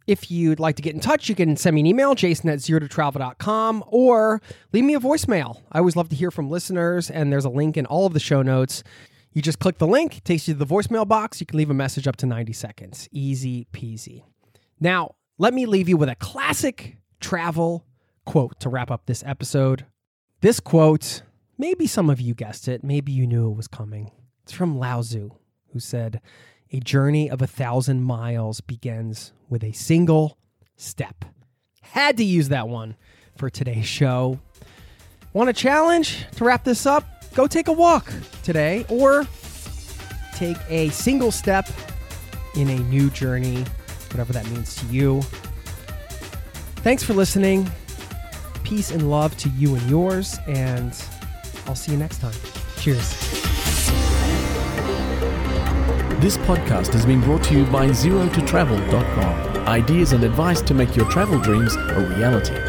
if you'd like to get in touch, you can send me an email, jason at zerototravel.com, or leave me a voicemail. I always love to hear from listeners, and there's a link in all of the show notes. You just click the link, takes you to the voicemail box. You can leave a message up to 90 seconds. Easy peasy. Now, let me leave you with a classic travel quote to wrap up this episode. This quote, maybe some of you guessed it, maybe you knew it was coming. It's from Lao Tzu, who said, A journey of a thousand miles begins with a single step. Had to use that one for today's show. Want a challenge to wrap this up? Go take a walk today or take a single step in a new journey, whatever that means to you. Thanks for listening. Peace and love to you and yours, and I'll see you next time. Cheers. This podcast has been brought to you by ZeroToTravel.com. Ideas and advice to make your travel dreams a reality.